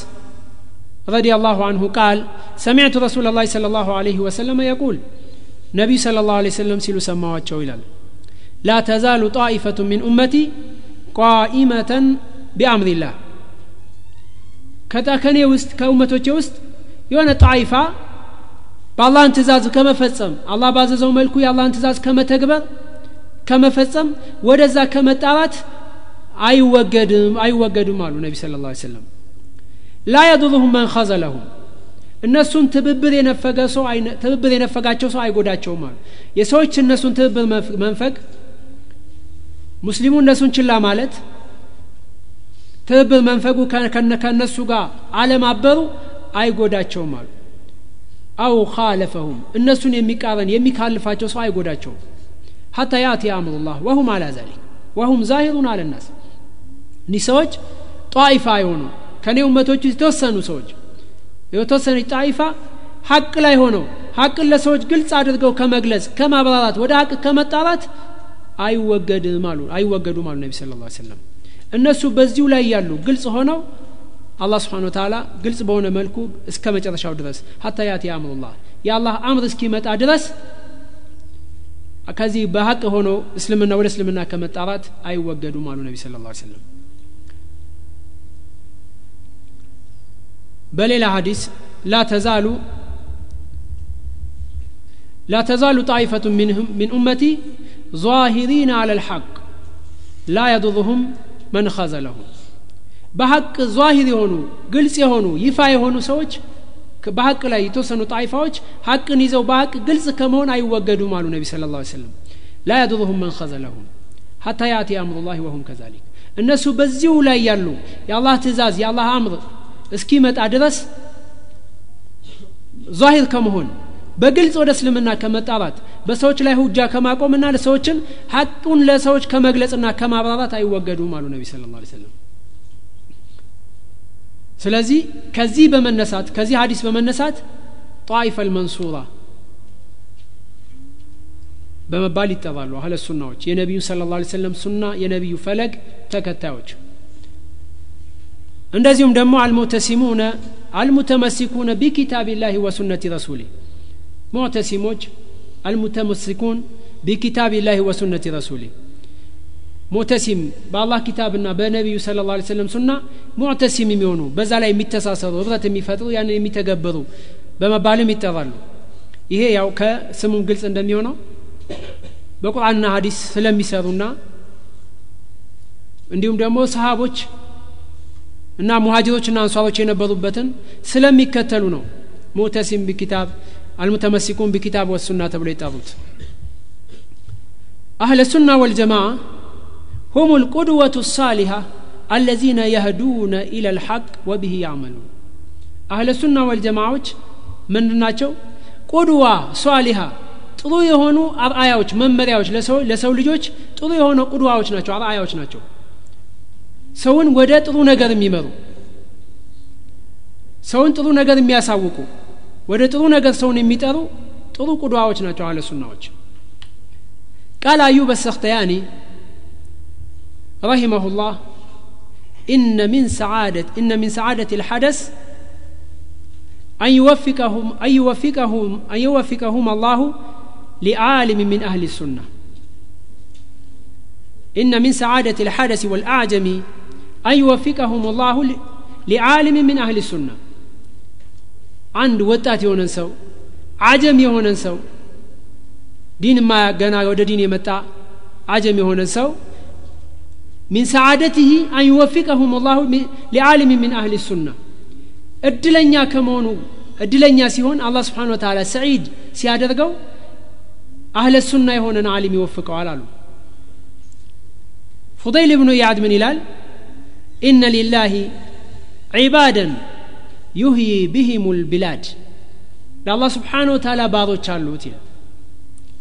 رضي الله عنه قال سمعت رسول الله صلى الله عليه وسلم يقول نبي صلى الله عليه وسلم سيلو سماواتشو ይላል لا تزال طائفة من أمتي قائمة بأمر الله ከኔ ውስጥ ከኡመቶቼ ውስጥ የሆነ ጣይፋ በአላህን ትእዛዝ ከመፈጸም አላህ ባዘዘው መልኩ የአላህን ትእዛዝ ከመተግበር ከመፈጸም ወደዛ ከመጣራት አይወገድም አይወገዱም አሉ ነቢ ስለ ላ ሰለም ላ የዱሩሁም መን ኸዘለሁም እነሱን ትብብር የነፈገ ሰው ትብብር የነፈጋቸው ሰው አይጎዳቸውም አሉ። የሰዎች እነሱን ትብብር መንፈግ ሙስሊሙ እነሱን ችላ ማለት ትብብር መንፈጉ ከእነሱ ጋር አለማበሩ አይጎዳቸውም አሉ አው ካለፈሁም እነሱን የሚቃረን የሚካልፋቸው ሰው አይጎዳቸውም። ሐታ ያእቲ አምሩላህ ወሁም አላ ዛሊክ ወሁም ዛሂሩን አለናስ እኒህ ሰዎች ጣይፋ የሆኑ ከኔ ውመቶች የተወሰኑ ሰዎች የተወሰነች ጣይፋ ሀቅ ላይ ሆነው ሀቅን ለሰዎች ግልጽ አድርገው ከመግለጽ ከማብራራት ወደ ሀቅ ከመጣራት አይወገድም አሉ አይወገዱም አሉ ነቢ ስለ ላ ሰለም እነሱ በዚሁ ላይ ያሉ ግልጽ ሆነው አላህ ስብሓን ወተላ ግልጽ በሆነ መልኩ እስከ መጨረሻው ድረስ ሀታ ያቲ አምሩላህ የአላህ አምር እስኪመጣ ድረስ ከዚህ በሀቅ ሆኖ እስልምና ወደ እስልምና ከመጣራት አይወገዱም አሉ ነቢ ስለ ላ ሰለም በሌላ ሀዲስ ላ ተዛሉ لا تزال طائفة منهم من أمتي ظاهرين على الحق لا يضرهم من خذلهم በሀቅ ዛሂር የሆኑ ግልጽ የሆኑ ይፋ የሆኑ ሰዎች በሀቅ ላይ የተወሰኑ ጣይፋዎች ሀቅን ይዘው በሀቅ ግልጽ ከመሆን አይወገዱም አሉ ነቢ ስለ ላ ሰለም ላ ያድሩሁም መን ኸዘለሁም ሀታ ያእቲ አምሩላህ ወሁም ከዛሊክ። እነሱ በዚሁ ላይ ያሉ የአላህ ትእዛዝ የአላህ አምር እስኪመጣ ድረስ ዛሂር ከመሆን በግልጽ ወደ እስልምና ከመጣራት በሰዎች ላይ ሁጃ ከማቆምና ለሰዎችን ሀቁን ለሰዎች ከመግለጽና ከማብራራት አይወገዱም አሉ ነቢ ስለ ላ ሰለም ስለዚህ ከዚህ በመነሳት ከዚህ ሀዲስ በመነሳት ጣይፈ ልመንሱራ በመባል ይጠራሉ አህለ ሱናዎች የነቢዩ ስለ ላ ሰለም ሱና የነቢዩ ፈለግ ተከታዮች እንደዚሁም ደግሞ አልሙተሲሙነ አልሙተመሲኩነ ቢኪታቢላህ ወሱነቲ ረሱሊ ሙዕተሲሞች አልሙተመሲኩን ቢኪታቢላህ ወሱነቲ ረሱሊ ሙዕተሲም በአላህ ኪታብና በነቢዩ ስለ ላ ሰለም ሱና ሙዕተሲም የሚሆኑ በዛ ላይ የሚተሳሰሩ ህብረት የሚፈጥሩ ያንን የሚተገብሩ በመባልም ይጠራሉ ይሄ ያው ከስሙም ግልጽ እንደሚሆነው በቁርአንና ሀዲስ ስለሚሰሩና እንዲሁም ደግሞ ሰሃቦች እና ሙሀጅሮችና አንሷሮች የነበሩበትን ስለሚከተሉ ነው ሙዕተሲም ቢኪታብ አልሙተመሲኩን ቢኪታብ ወሱና ተብሎ የጠሩት። አህለ ሱና ወልጀማዓ هم القدوة الصالحة الذين يهدون إلى الحق وبه يعملون أهل السنة والجماعة من ናቸው ቁድዋ ሷሊሃ ጥሩ የሆኑ አርአያዎች መመሪያዎች ለሰው ልጆች ጥሩ የሆነ ቁድዋዎች ናቸው አርአያዎች ናቸው ሰውን ወደ ጥሩ ነገር የሚመሩ ሰውን ጥሩ ነገር የሚያሳውቁ ወደ ጥሩ ነገር ሰውን የሚጠሩ ጥሩ ቁድዋዎች ናቸው አህለ ሱናዎች ቃል አዩብ ሰክተያኒ رحمه الله إن من سعادة إن من سعادة الحدث أن يوفقهم أن يوفقهم أن يوفقهم الله لعالم من أهل السنة. إن من سعادة الحدث والأعجم أن يوفقهم الله لعالم من أهل السنة. عند وطات يونن سو عجم يونن سو دين ما غنا دين يمتا عجم يونن سو من سعادته أن يوفقهم الله لعالم من أهل السنة. الدلنيا كمونو الدلنيا سيهون الله سبحانه وتعالى سعيد سيادة دقو أهل السنة يهون أن عالم يوفقه على الله فضيل بن إياد من إلال إن لله عبادا يهي بهم البلاد الله سبحانه وتعالى بعضو تشالوت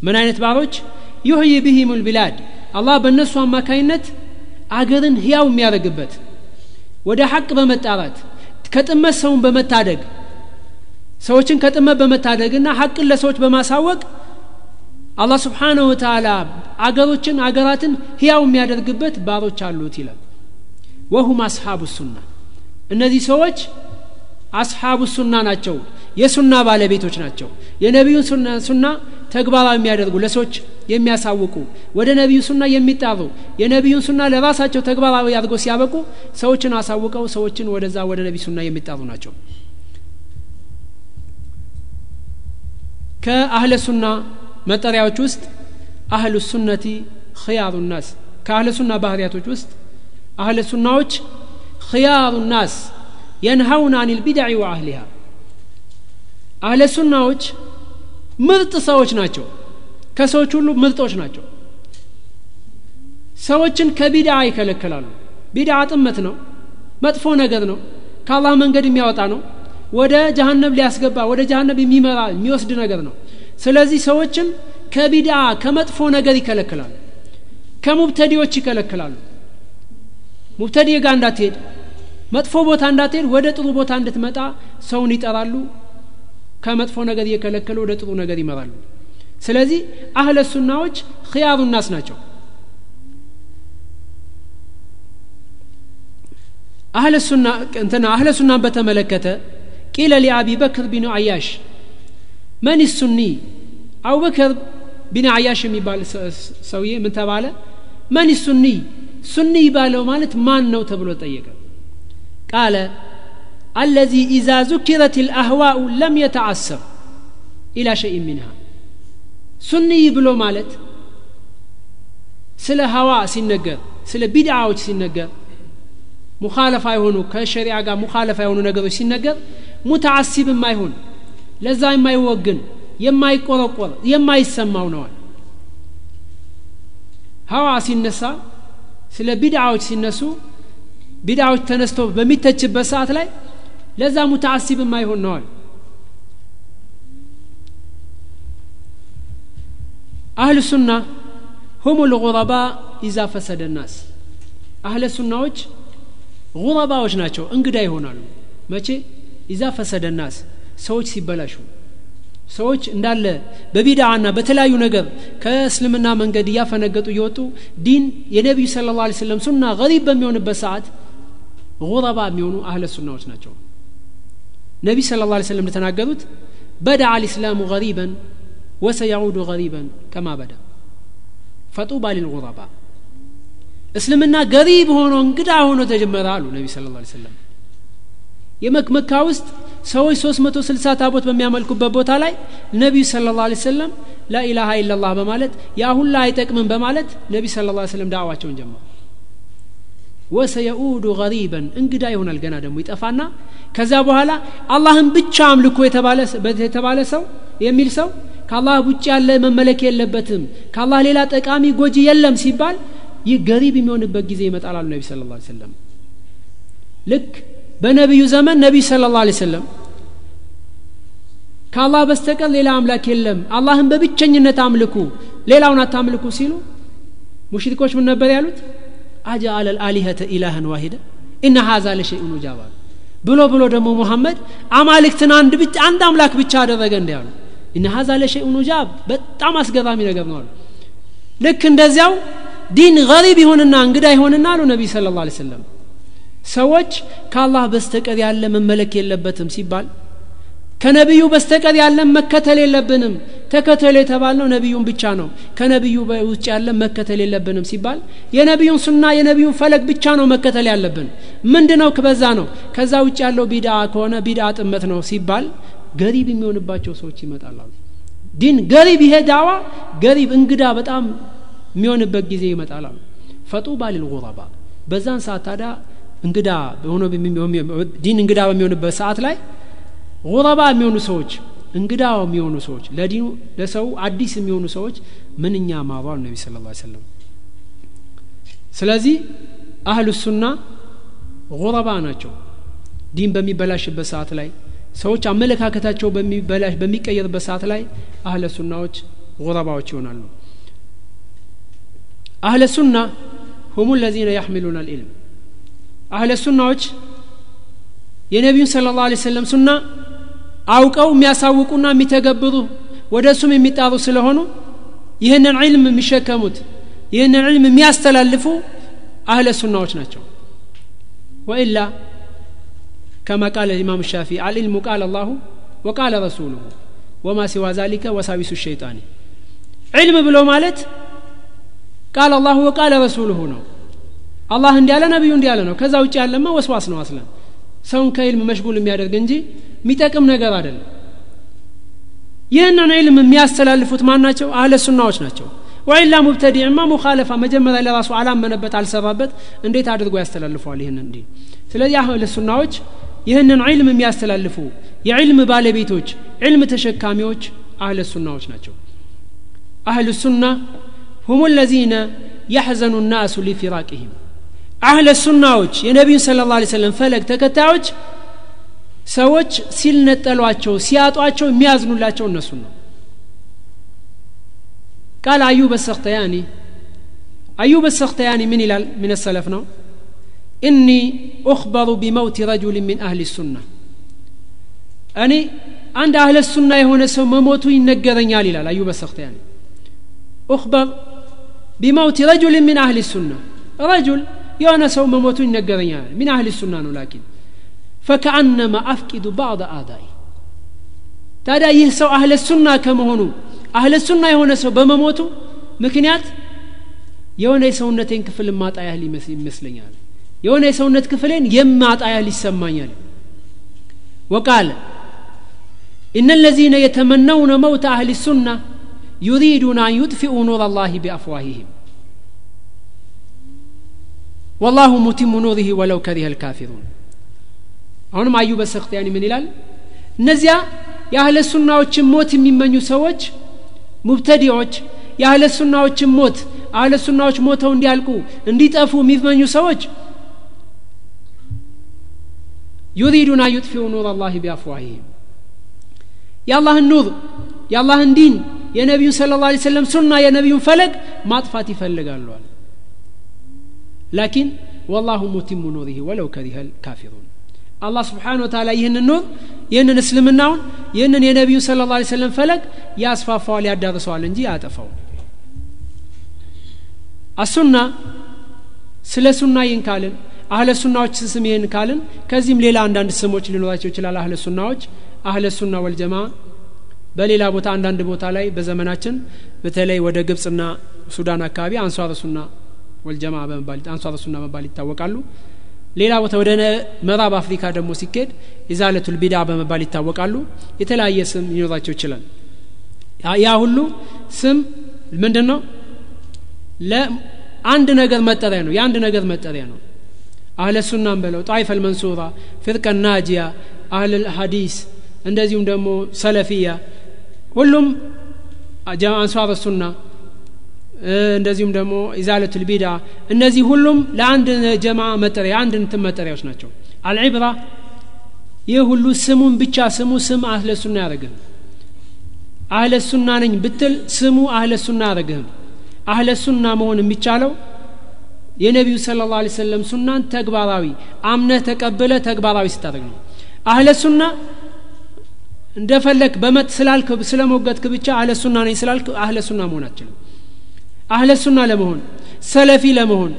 من أين تبعضوش يهي بهم البلاد الله بالنسوة ما كاينت አገርን ህያው የሚያደርግበት ወደ ሐቅ በመጣራት ከጥመት ሰውን በመታደግ ሰዎችን ከጥመት በመታደግና ሐቅን ለሰዎች በማሳወቅ አላህ ስብሓንሁ ወተላ አገሮችን አገራትን ህያው የሚያደርግበት ባሮች አሉት ይላል። ወሁም አስሓቡ ሱና። እነዚህ ሰዎች አስሓቡ ሱና ናቸው። የሱና ባለቤቶች ናቸው። የነቢዩን ሱና ተግባራዊ የሚያደርጉ ለሰዎች የሚያሳውቁ ወደ ነቢዩ ሱና የሚጣሩ የነቢዩን ሱና ለራሳቸው ተግባራዊ አድርገው ሲያበቁ ሰዎችን አሳውቀው ሰዎችን ወደዛ ወደ ነቢዩ ሱና የሚጣሩ ናቸው። ከአህለ ሱና መጠሪያዎች ውስጥ አህሉ ሱነቲ ክያሩ ናስ። ከአህለ ሱና ባህርያቶች ውስጥ አህለ ሱናዎች ክያሩ ናስ የንሀውን አን ወአህሊሃ። አህለ ሱናዎች ምርጥ ሰዎች ናቸው። ከሰዎች ሁሉ ምርጦች ናቸው። ሰዎችን ከቢድዓ ይከለክላሉ ቢድዓ ጥመት ነው መጥፎ ነገር ነው ከአላህ መንገድ የሚያወጣ ነው። ወደ ጀሃነብ ሊያስገባ ወደ ጀሃነብ የሚመራ የሚወስድ ነገር ነው። ስለዚህ ሰዎችን ከቢድዓ ከመጥፎ ነገር ይከለክላሉ ከሙብተዲዎች ይከለክላሉ ሙብተዲ ጋር እንዳትሄድ መጥፎ ቦታ እንዳትሄድ ወደ ጥሩ ቦታ እንድትመጣ ሰውን ይጠራሉ ከመጥፎ ነገር እየከለከሉ ወደ ጥሩ ነገር ይመራሉ። ስለዚህ አህለ ሱናዎች ክያሩ ናስ ናቸው። أهل السنة ን በተመለከተ قيل لأبي بكر بن عياش من السني? አቡበክር ቢን አያሽ የሚባል ሰውዬ ምን ተባለ? من السني? ሱኒ ባለው ማለት ማን ነው ተብሎ ጠየቀ قال الذي إذا ذكرت الأهواء لم يتعصب إلى شيء منها ሱኒ ብሎ ማለት ስለ ሀዋ ሲነገር ስለ ቢድዓዎች ሲነገር ሙኻለፋ የሆኑ ከሸሪዓ ጋር ሙኻለፋ የሆኑ ነገሮች ሲነገር ሙተዓሲብ የማይሆን ለዛ የማይወግን የማይቆረቆር የማይሰማው ነዋል ሀዋ ሲነሳ ስለ ቢድዓዎች ሲነሱ ቢድዓዎች ተነስቶ በሚተችበት ሰዓት ላይ ለዛ ሙተዓሲብ የማይሆን ነዋል አህል ሱና ሁም ልጉረባ ኢዛ ፈሰደ ናስ። አህለ ሱናዎች ጉረባዎች ናቸው እንግዳ ይሆናሉ። መቼ? ኢዛ ፈሰደ ናስ። ሰዎች ሲበላሹ። ሰዎች እንዳለ በቢድዓና በተለያዩ ነገር ከእስልምና መንገድ እያፈነገጡ እየወጡ ዲን የነቢዩ ስለ ላ ስለም ሱና ገሪብ በሚሆንበት ሰዓት ጉረባ የሚሆኑ አህለ ሱናዎች ናቸው ነቢ ስለ ላ ስለም እንደተናገሩት በደዓ ልእስላሙ ገሪበን ወሰያዑዱ ገሪበን ከማ በዳ ፈጡባ ሊልጉረባ እስልምና ገሪብ ሆኖ እንግዳ ሆኖ ተጀመረ አሉ ነቢ ስለ ላ ስለም የመካ ውስጥ ሰዎች ሶስት መቶ ስልሳ ታቦት በሚያመልኩበት ቦታ ላይ ነቢዩ ስለ ላ ሰለም ላኢላሃ ኢላላህ በማለት ያ ሁላ አይጠቅምም በማለት ነቢ ስለ ላ ስለም ዳዕዋቸውን ጀመሩ ወሰየኡዱ ገሪበን እንግዳ ይሆናል ገና ደግሞ ይጠፋና ከዛ በኋላ አላህን ብቻ አምልኮ የተባለ ሰው የሚል ሰው ከአላህ ውጭ ያለ መመለክ የለበትም ከአላህ ሌላ ጠቃሚ ጎጂ የለም ሲባል ይህ ገሪብ የሚሆንበት ጊዜ ይመጣል ነቢ ስለ ላ ሰለም ልክ በነቢዩ ዘመን ነቢይ ስለ ላ ሰለም ከአላህ በስተቀር ሌላ አምላክ የለም አላህን በብቸኝነት አምልኩ ሌላውን አታምልኩ ሲሉ ሙሽሪኮች ምን ነበር ያሉት አጃአለ ልአሊሀተ ኢላህን ዋሂደ ኢነ ሀዛ ለሸይኡን ኡጃባ ብሎ ብሎ ደግሞ ሙሐመድ አማልክትን አንድ ብቻ አንድ አምላክ ብቻ አደረገ እንዲ ያሉ ኢነ ሀዛ ለሸይኡን ኡጃብ በጣም አስገራሚ ነገር ነው አሉ። ልክ እንደዚያው ዲን ገሪብ ይሆንና እንግዳ ይሆንና አሉ ነቢይ ስለ ላ ሰለም ሰዎች ከአላህ በስተቀር ያለ መመለክ የለበትም ሲባል ከነቢዩ በስተቀር ያለን መከተል የለብንም። ተከተሉ የተባልነው ነቢዩን ብቻ ነው። ከነቢዩ ውጭ ያለን መከተል የለብንም ሲባል የነቢዩን ሱና የነቢዩን ፈለግ ብቻ ነው መከተል ያለብን። ምንድ ነው በዛ ነው? ከዛ ውጭ ያለው ቢድአ ከሆነ ቢድአ ጥመት ነው ሲባል ገሪብ የሚሆንባቸው ሰዎች ይመጣሉ። ዲን ገሪብ ይሄ ዳዋ ገሪብ እንግዳ በጣም የሚሆንበት ጊዜ ይመጣል አሉ። ፈጡባ ሊልጉረባ። በዛን ሰዓት ታዲያ እንግዳ ዲን እንግዳ በሚሆንበት ሰዓት ላይ ጉረባ የሚሆኑ ሰዎች እንግዳ የሚሆኑ ሰዎች ለዲኑ ለሰው አዲስ የሚሆኑ ሰዎች ምንኛ ማሯል ነቢ ስለ ላ ሰለም ስለዚህ አህሉ ሱና ጉረባ ናቸው። ዲን በሚበላሽበት ሰዓት ላይ ሰዎች አመለካከታቸው በሚቀየርበት ሰዓት ላይ አህለ ሱናዎች ጉረባዎች ይሆናሉ። አህለ ሱና ሁሙ ለዚነ ያሕሚሉና ልዕልም አህለ ሱናዎች የነቢዩን ስለ ላ ሰለም ሱና አውቀው የሚያሳውቁና የሚተገብሩ ወደ እሱም የሚጣሩ ስለሆኑ ይህንን ዕልም የሚሸከሙት ይህንን ዕልም የሚያስተላልፉ አህለ ሱናዎች ናቸው። ወኢላ ከማ ቃለ ኢማም ሻፊ አልዕልሙ ቃል አላሁ ወቃለ ረሱሉሁ ወማ ሲዋ ዛሊከ ወሳዊሱ ሸይጣኒ። ዕልም ብሎ ማለት ቃል አላሁ ወቃለ ረሱሉሁ ነው። አላህ እንዲያለ ነቢዩ እንዲያለ ነው። ከዛ ውጭ ያለማ ወስዋስ ነው አስለን። ሰውን ከኢልም መሽጉል የሚያደርግ እንጂ የሚጠቅም ነገር አይደለም። ይህንን ዕልም የሚያስተላልፉት ማን ናቸው? አህለ ሱናዎች ናቸው። ወኢላ ሙብተዲዕማ ሙኻለፋ መጀመሪያ ለራሱ አላመነበት አልሰራበት እንዴት አድርጎ ያስተላልፈዋል ይህንን እንዲ ስለዚህ አህለ ሱናዎች ይህንን ዕልም የሚያስተላልፉ የዕልም ባለቤቶች ዕልም ተሸካሚዎች አህለ ሱናዎች ናቸው። አህል ሱና ሁሙ ለዚነ ያሕዘኑ ናሱ ሊፊራቅህም አህለ ሱናዎች የነቢዩን ስለ ላ ሰለም ፈለግ ተከታዮች ሰዎች ሲልነጠሏቸው ሲያጧቸው የሚያዝኑላቸው እነሱን ነው። ቃል አዩብ ሰክተያኒ አዩብ ሰክተያኒ ምን ይላል? ምን ሰለፍ ነው? እኒ ኡክበሩ ቢመውት ረጁል ምን አህል ሱና እኔ አንድ አህለ ሱና የሆነ ሰው መሞቱ ይነገረኛል ይላል አዩብ ሰክተያኒ ኡክበር ቢመውት ረጁል ምን አህል ሱና ረጁል የሆነ ሰው መሞቱ ይነገረኛል ምን አህል ሱና ነው። ላኪን ፈከአነማ አፍቂዱ ባዕድ አዳይ ታዲያ ይህ ሰው አህለ ሱና ከመሆኑ አህለ ሱና የሆነ ሰው በመሞቱ ምክንያት የሆነ የሰውነቴን ክፍል ማጣ ያህል ይመስለኛል የሆነ የሰውነት ክፍሌን የማጣ ያህል ይሰማኛል ወቃለ إن الذين يتمنون موت أهل السنة يريدون أن يطفئوا نور الله بأفواههم والله متم نوره ولو كره الكافرون አሁንም አዩበ ሰክቲያኒ ምን ይላል? እነዚያ የአህለ ሱናዎችን ሞት የሚመኙ ሰዎች ሙብተዲዎች የአህለ ሱናዎችን ሞት أهل السنة ዎች ሞተው እንዲያልቁ እንዲጠፉ የሚመኙ ሰዎች يريدون أن يطفئوا نور الله بأفواههم የአላህን نور የአላህን ዲን የነቢዩን صلى الله عليه وسلم ሱና የነቢዩን ፈለግ ማጥፋት ይፈልጋለዋል لكن والله متم نوره ولو كره الكافرون አላህ سبحانه وتعالى ይህንን نور ይህንን እስልምናውን ይህንን የነቢዩ صلى الله عليه وسلم ፈለግ ያስፋፋዋል ያዳርሰዋል እንጂ ያጠፋው አሱና ስለ ሱና ይህን ካልን አህለ ሱናዎች ስም ይህን ካልን ከዚህም ሌላ አንዳንድ ስሞች ሊኖራቸው ይችላል። አህለ ሱናዎች አህለ ሱና ወልጀማ በሌላ ቦታ አንዳንድ ቦታ ላይ በዘመናችን በተለይ ወደ ግብፅና ሱዳን አካባቢ አንሷር ሱና ወልጀማ በመባል አንሷር ሱና በመባል ይታወቃሉ ሌላ ቦታ ወደ ምዕራብ አፍሪካ ደግሞ ሲኬድ ኢዛለቱል ቢዳ በመባል ይታወቃሉ። የተለያየ ስም ሊኖራቸው ይችላል። ያ ሁሉ ስም ምንድን ነው ለአንድ ነገር መጠሪያ ነው። የአንድ ነገር መጠሪያ ነው። አህለ ሱናን በለው ጣይፈ ልመንሱራ ፍርቀ ናጂያ አህል ሀዲስ እንደዚሁም ደግሞ ሰለፊያ ሁሉም አንሷር ሱና እንደዚሁም ደግሞ ኢዛለቱል ቢዳ እነዚህ ሁሉም ለአንድ ጀማ መጠሪያ አንድ እንትን መጠሪያዎች ናቸው። አልዒብራ ይህ ሁሉ ስሙን ብቻ ስሙ ስም አህለ ሱና ያደረግህም አህለ ሱና ነኝ ብትል ስሙ አህለ ሱና ያደረግህም አህለ ሱና መሆን የሚቻለው የነቢዩ ስለ ላ ሰለም ሱናን ተግባራዊ አምነህ ተቀብለ ተግባራዊ ስታደርግ ነው። አህለ ሱና እንደፈለግ በመት ስላልክ ስለሞገትክ ብቻ አህለ ሱና ነኝ ስላልክ አህለ ሱና መሆን አችልም አህለ ሱና ለመሆን ሰለፊ ለመሆን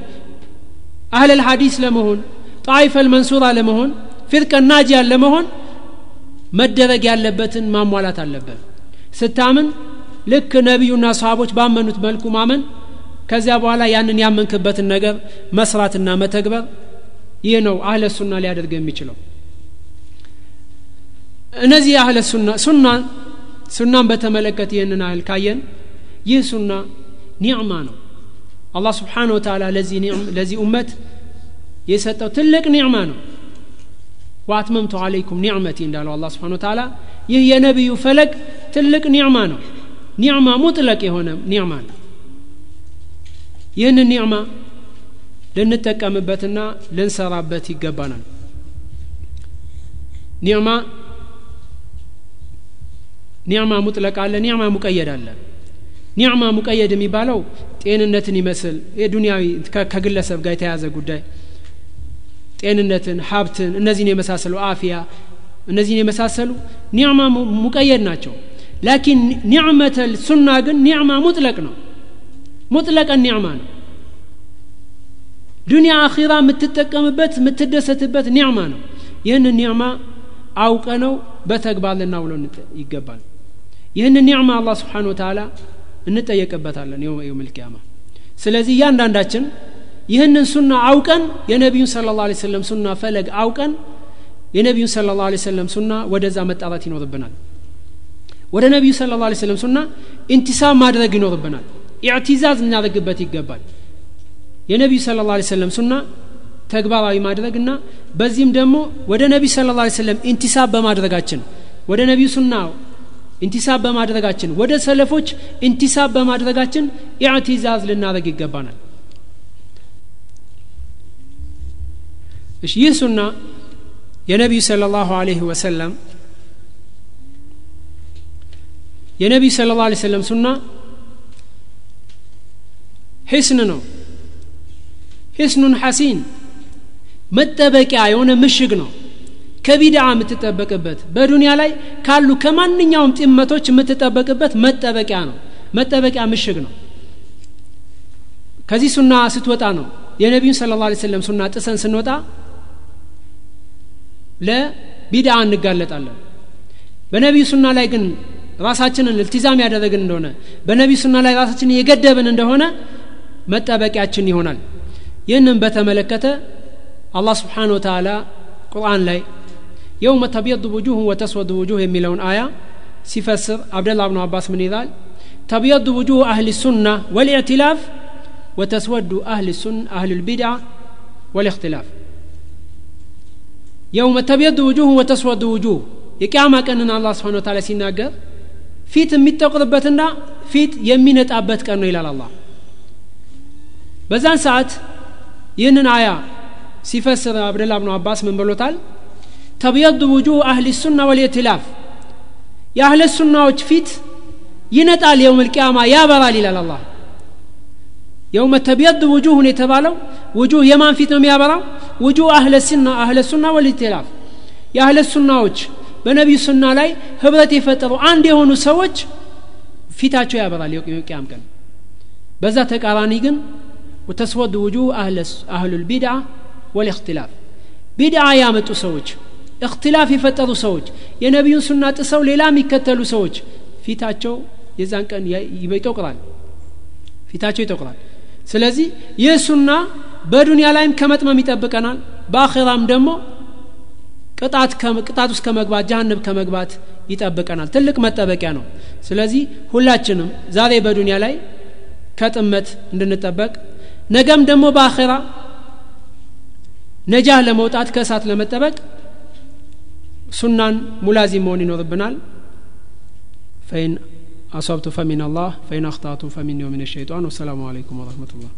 አህለ ልሐዲስ ለመሆን ጣይፈ ልመንሱራ ለመሆን ፊርቀ ናጂያን ለመሆን መደረግ ያለበትን ማሟላት አለበት። ስታምን ልክ ነቢዩና ሰሃቦች ባመኑት መልኩ ማመን ከዚያ በኋላ ያንን ያመንክበትን ነገር መስራትና መተግበር ይህ ነው አህለ ሱና ሊያደርግ የሚችለው። እነዚህ አህለ ሱና ሱና ሱናን በተመለከት ይህንን አህል ካየን ይህ ሱና ኒዕማ ነው። አላህ ስብሓን ወተላ ለዚህ ኡመት የሰጠው ትልቅ ኒዕማ ነው። ወአትመምቱ አለይኩም ኒዕመቲ እንዳለው አላ ስብሓን ወተላ ይህ የነቢዩ ፈለግ ትልቅ ኒዕማ ነው። ኒዕማ ሙጥለቅ የሆነ ኒዕማ ነው። ይህንን ኒዕማ ልንጠቀምበትና ልንሰራበት ይገባናል። ኒዕማ ኒዕማ ሙጥለቅ አለ ኒዕማ ሙቀየድ አለ ኒዕማ ሙቀየድ የሚባለው ጤንነትን ይመስል የዱንያዊ ከግለሰብ ጋር የተያዘ ጉዳይ። ጤንነትን ሀብትን እነዚህን የመሳሰሉ አፊያ እነዚህን የመሳሰሉ ኒዕማ ሙቀየድ ናቸው። ላኪን ኒዕመተል ሱና ግን ኒዕማ ሙጥለቅ ነው። ሙጥለቀን ኒዕማ ነው። ዱንያ አኺራ የምትጠቀምበት የምትደሰትበት ኒዕማ ነው። ይህንን ኒዕማ አውቀ ነው በተግባር ልናውለው ይገባል። ይህንን ኒዕማ አላህ ስብሓን ወተላ እንጠየቅበታለን የውም ልቅያማ ስለዚህ እያንዳንዳችን ይህንን ሱና አውቀን የነቢዩን ስለ ላ ሰለም ሱና ፈለግ አውቀን የነቢዩን ስለ ላ ሰለም ሱና ወደዛ መጣራት ይኖርብናል። ወደ ነቢዩ ስለ ላ ሰለም ሱና ኢንቲሳብ ማድረግ ይኖርብናል። اعتزاز ልናደርግበት ይገባል። የነቢዩ صلى الله عليه وسلم ሱና ተግባራዊ ማድረግና በዚህም ደግሞ ወደ ነቢዩ صلى الله عليه وسلم انتساب በማድረጋችን ወደ ነቢዩ ሱና انتساب በማድረጋችን ወደ ሰለፎች انتساب በማድረጋችን اعتزاز ልናደርግ ይገባናል። እሺ ይህ ሱና የነቢዩ صلى الله عليه وسلم የነቢዩ ስለ ላ ሰለም ሱና ሂስን ነው። ሂስኑን ሐሲን መጠበቂያ የሆነ ምሽግ ነው። ከቢድዓ የምትጠበቅበት በዱንያ ላይ ካሉ ከማንኛውም ጥመቶች የምትጠበቅበት መጠበቂያ ነው። መጠበቂያ ምሽግ ነው። ከዚህ ሱና ስትወጣ ነው። የነቢዩን ስለ ላ ሰለም ሱና ጥሰን ስንወጣ ለቢድዓ እንጋለጣለን። በነቢዩ ሱና ላይ ግን ራሳችንን እልቲዛም ያደረግን እንደሆነ በነቢዩ ሱና ላይ ራሳችንን የገደብን እንደሆነ መጠበቂያችን ይሆናል። ይህንም በተመለከተ አላህ ስብሓን ወተላ ቁርአን ላይ የውመ ተብየዱ ውጁህ ወተስወዱ ውጁህ የሚለውን አያ ሲፈስር አብደላ ብኑ አባስ ምን ይላል ተብየዱ ውጁህ አህል ሱና ወልኢዕትላፍ ወተስወዱ አህል ሱን አህል ልቢድዓ ወልእክትላፍ የውመ ተብየዱ ውጁህ ወተስወዱ ውጁህ የቅያማ ቀንን አላህ ስብሓን ወተላ ሲናገር ፊት የሚጠቁርበትና ፊት የሚነጣበት ቀን ነው ይላል አላህ በዛን ሰዓት ይህንን አያ ሲፈስር አብደላ ብኑ አባስ ምን ብሎታል ተብየዱ ውጁህ አህል ሱና ወልኢትላፍ የአህለ ሱናዎች ፊት ይነጣል የውም ልቅያማ ያበራል ይላል አላህ የውመ ተብየዱ ውጁሁን የተባለው ውጁህ የማን ፊት ነው የሚያበራው ውጁህ አህለ ሱና አህለ ሱና ወልኢትላፍ የአህለ ሱናዎች በነቢዩ ሱና ላይ ህብረት የፈጠሩ አንድ የሆኑ ሰዎች ፊታቸው ያበራል የቅያም ቀን በዛ ተቃራኒ ግን ወተስወድ ውጁህ አህሉ ልቢድዓ ወልእክትላፍ ቢድዓ ያመጡ ሰዎች እክትላፍ የፈጠሩ ሰዎች የነቢዩን ሱና ጥሰው ሌላ የሚከተሉ ሰዎች ፊታቸው የዛን ቀን ይጠቁራል። ፊታቸው ይጠቁራል። ስለዚህ ይህ ሱና በዱንያ ላይም ከመጥመም ይጠብቀናል። በአኼራም ደግሞ ቅጣት ቅጣት ውስጥ ከመግባት ጀሀነብ ከመግባት ይጠብቀናል። ትልቅ መጠበቂያ ነው። ስለዚህ ሁላችንም ዛሬ በዱንያ ላይ ከጥመት እንድንጠበቅ ነገም ደግሞ በአኼራ ነጃህ ለመውጣት ከእሳት ለመጠበቅ ሱናን ሙላዚም መሆን ይኖርብናል فإن أصبت فمن الله فإن أخطأت فمني ومن الشيطان. والسلام عليكم ورحمة الله.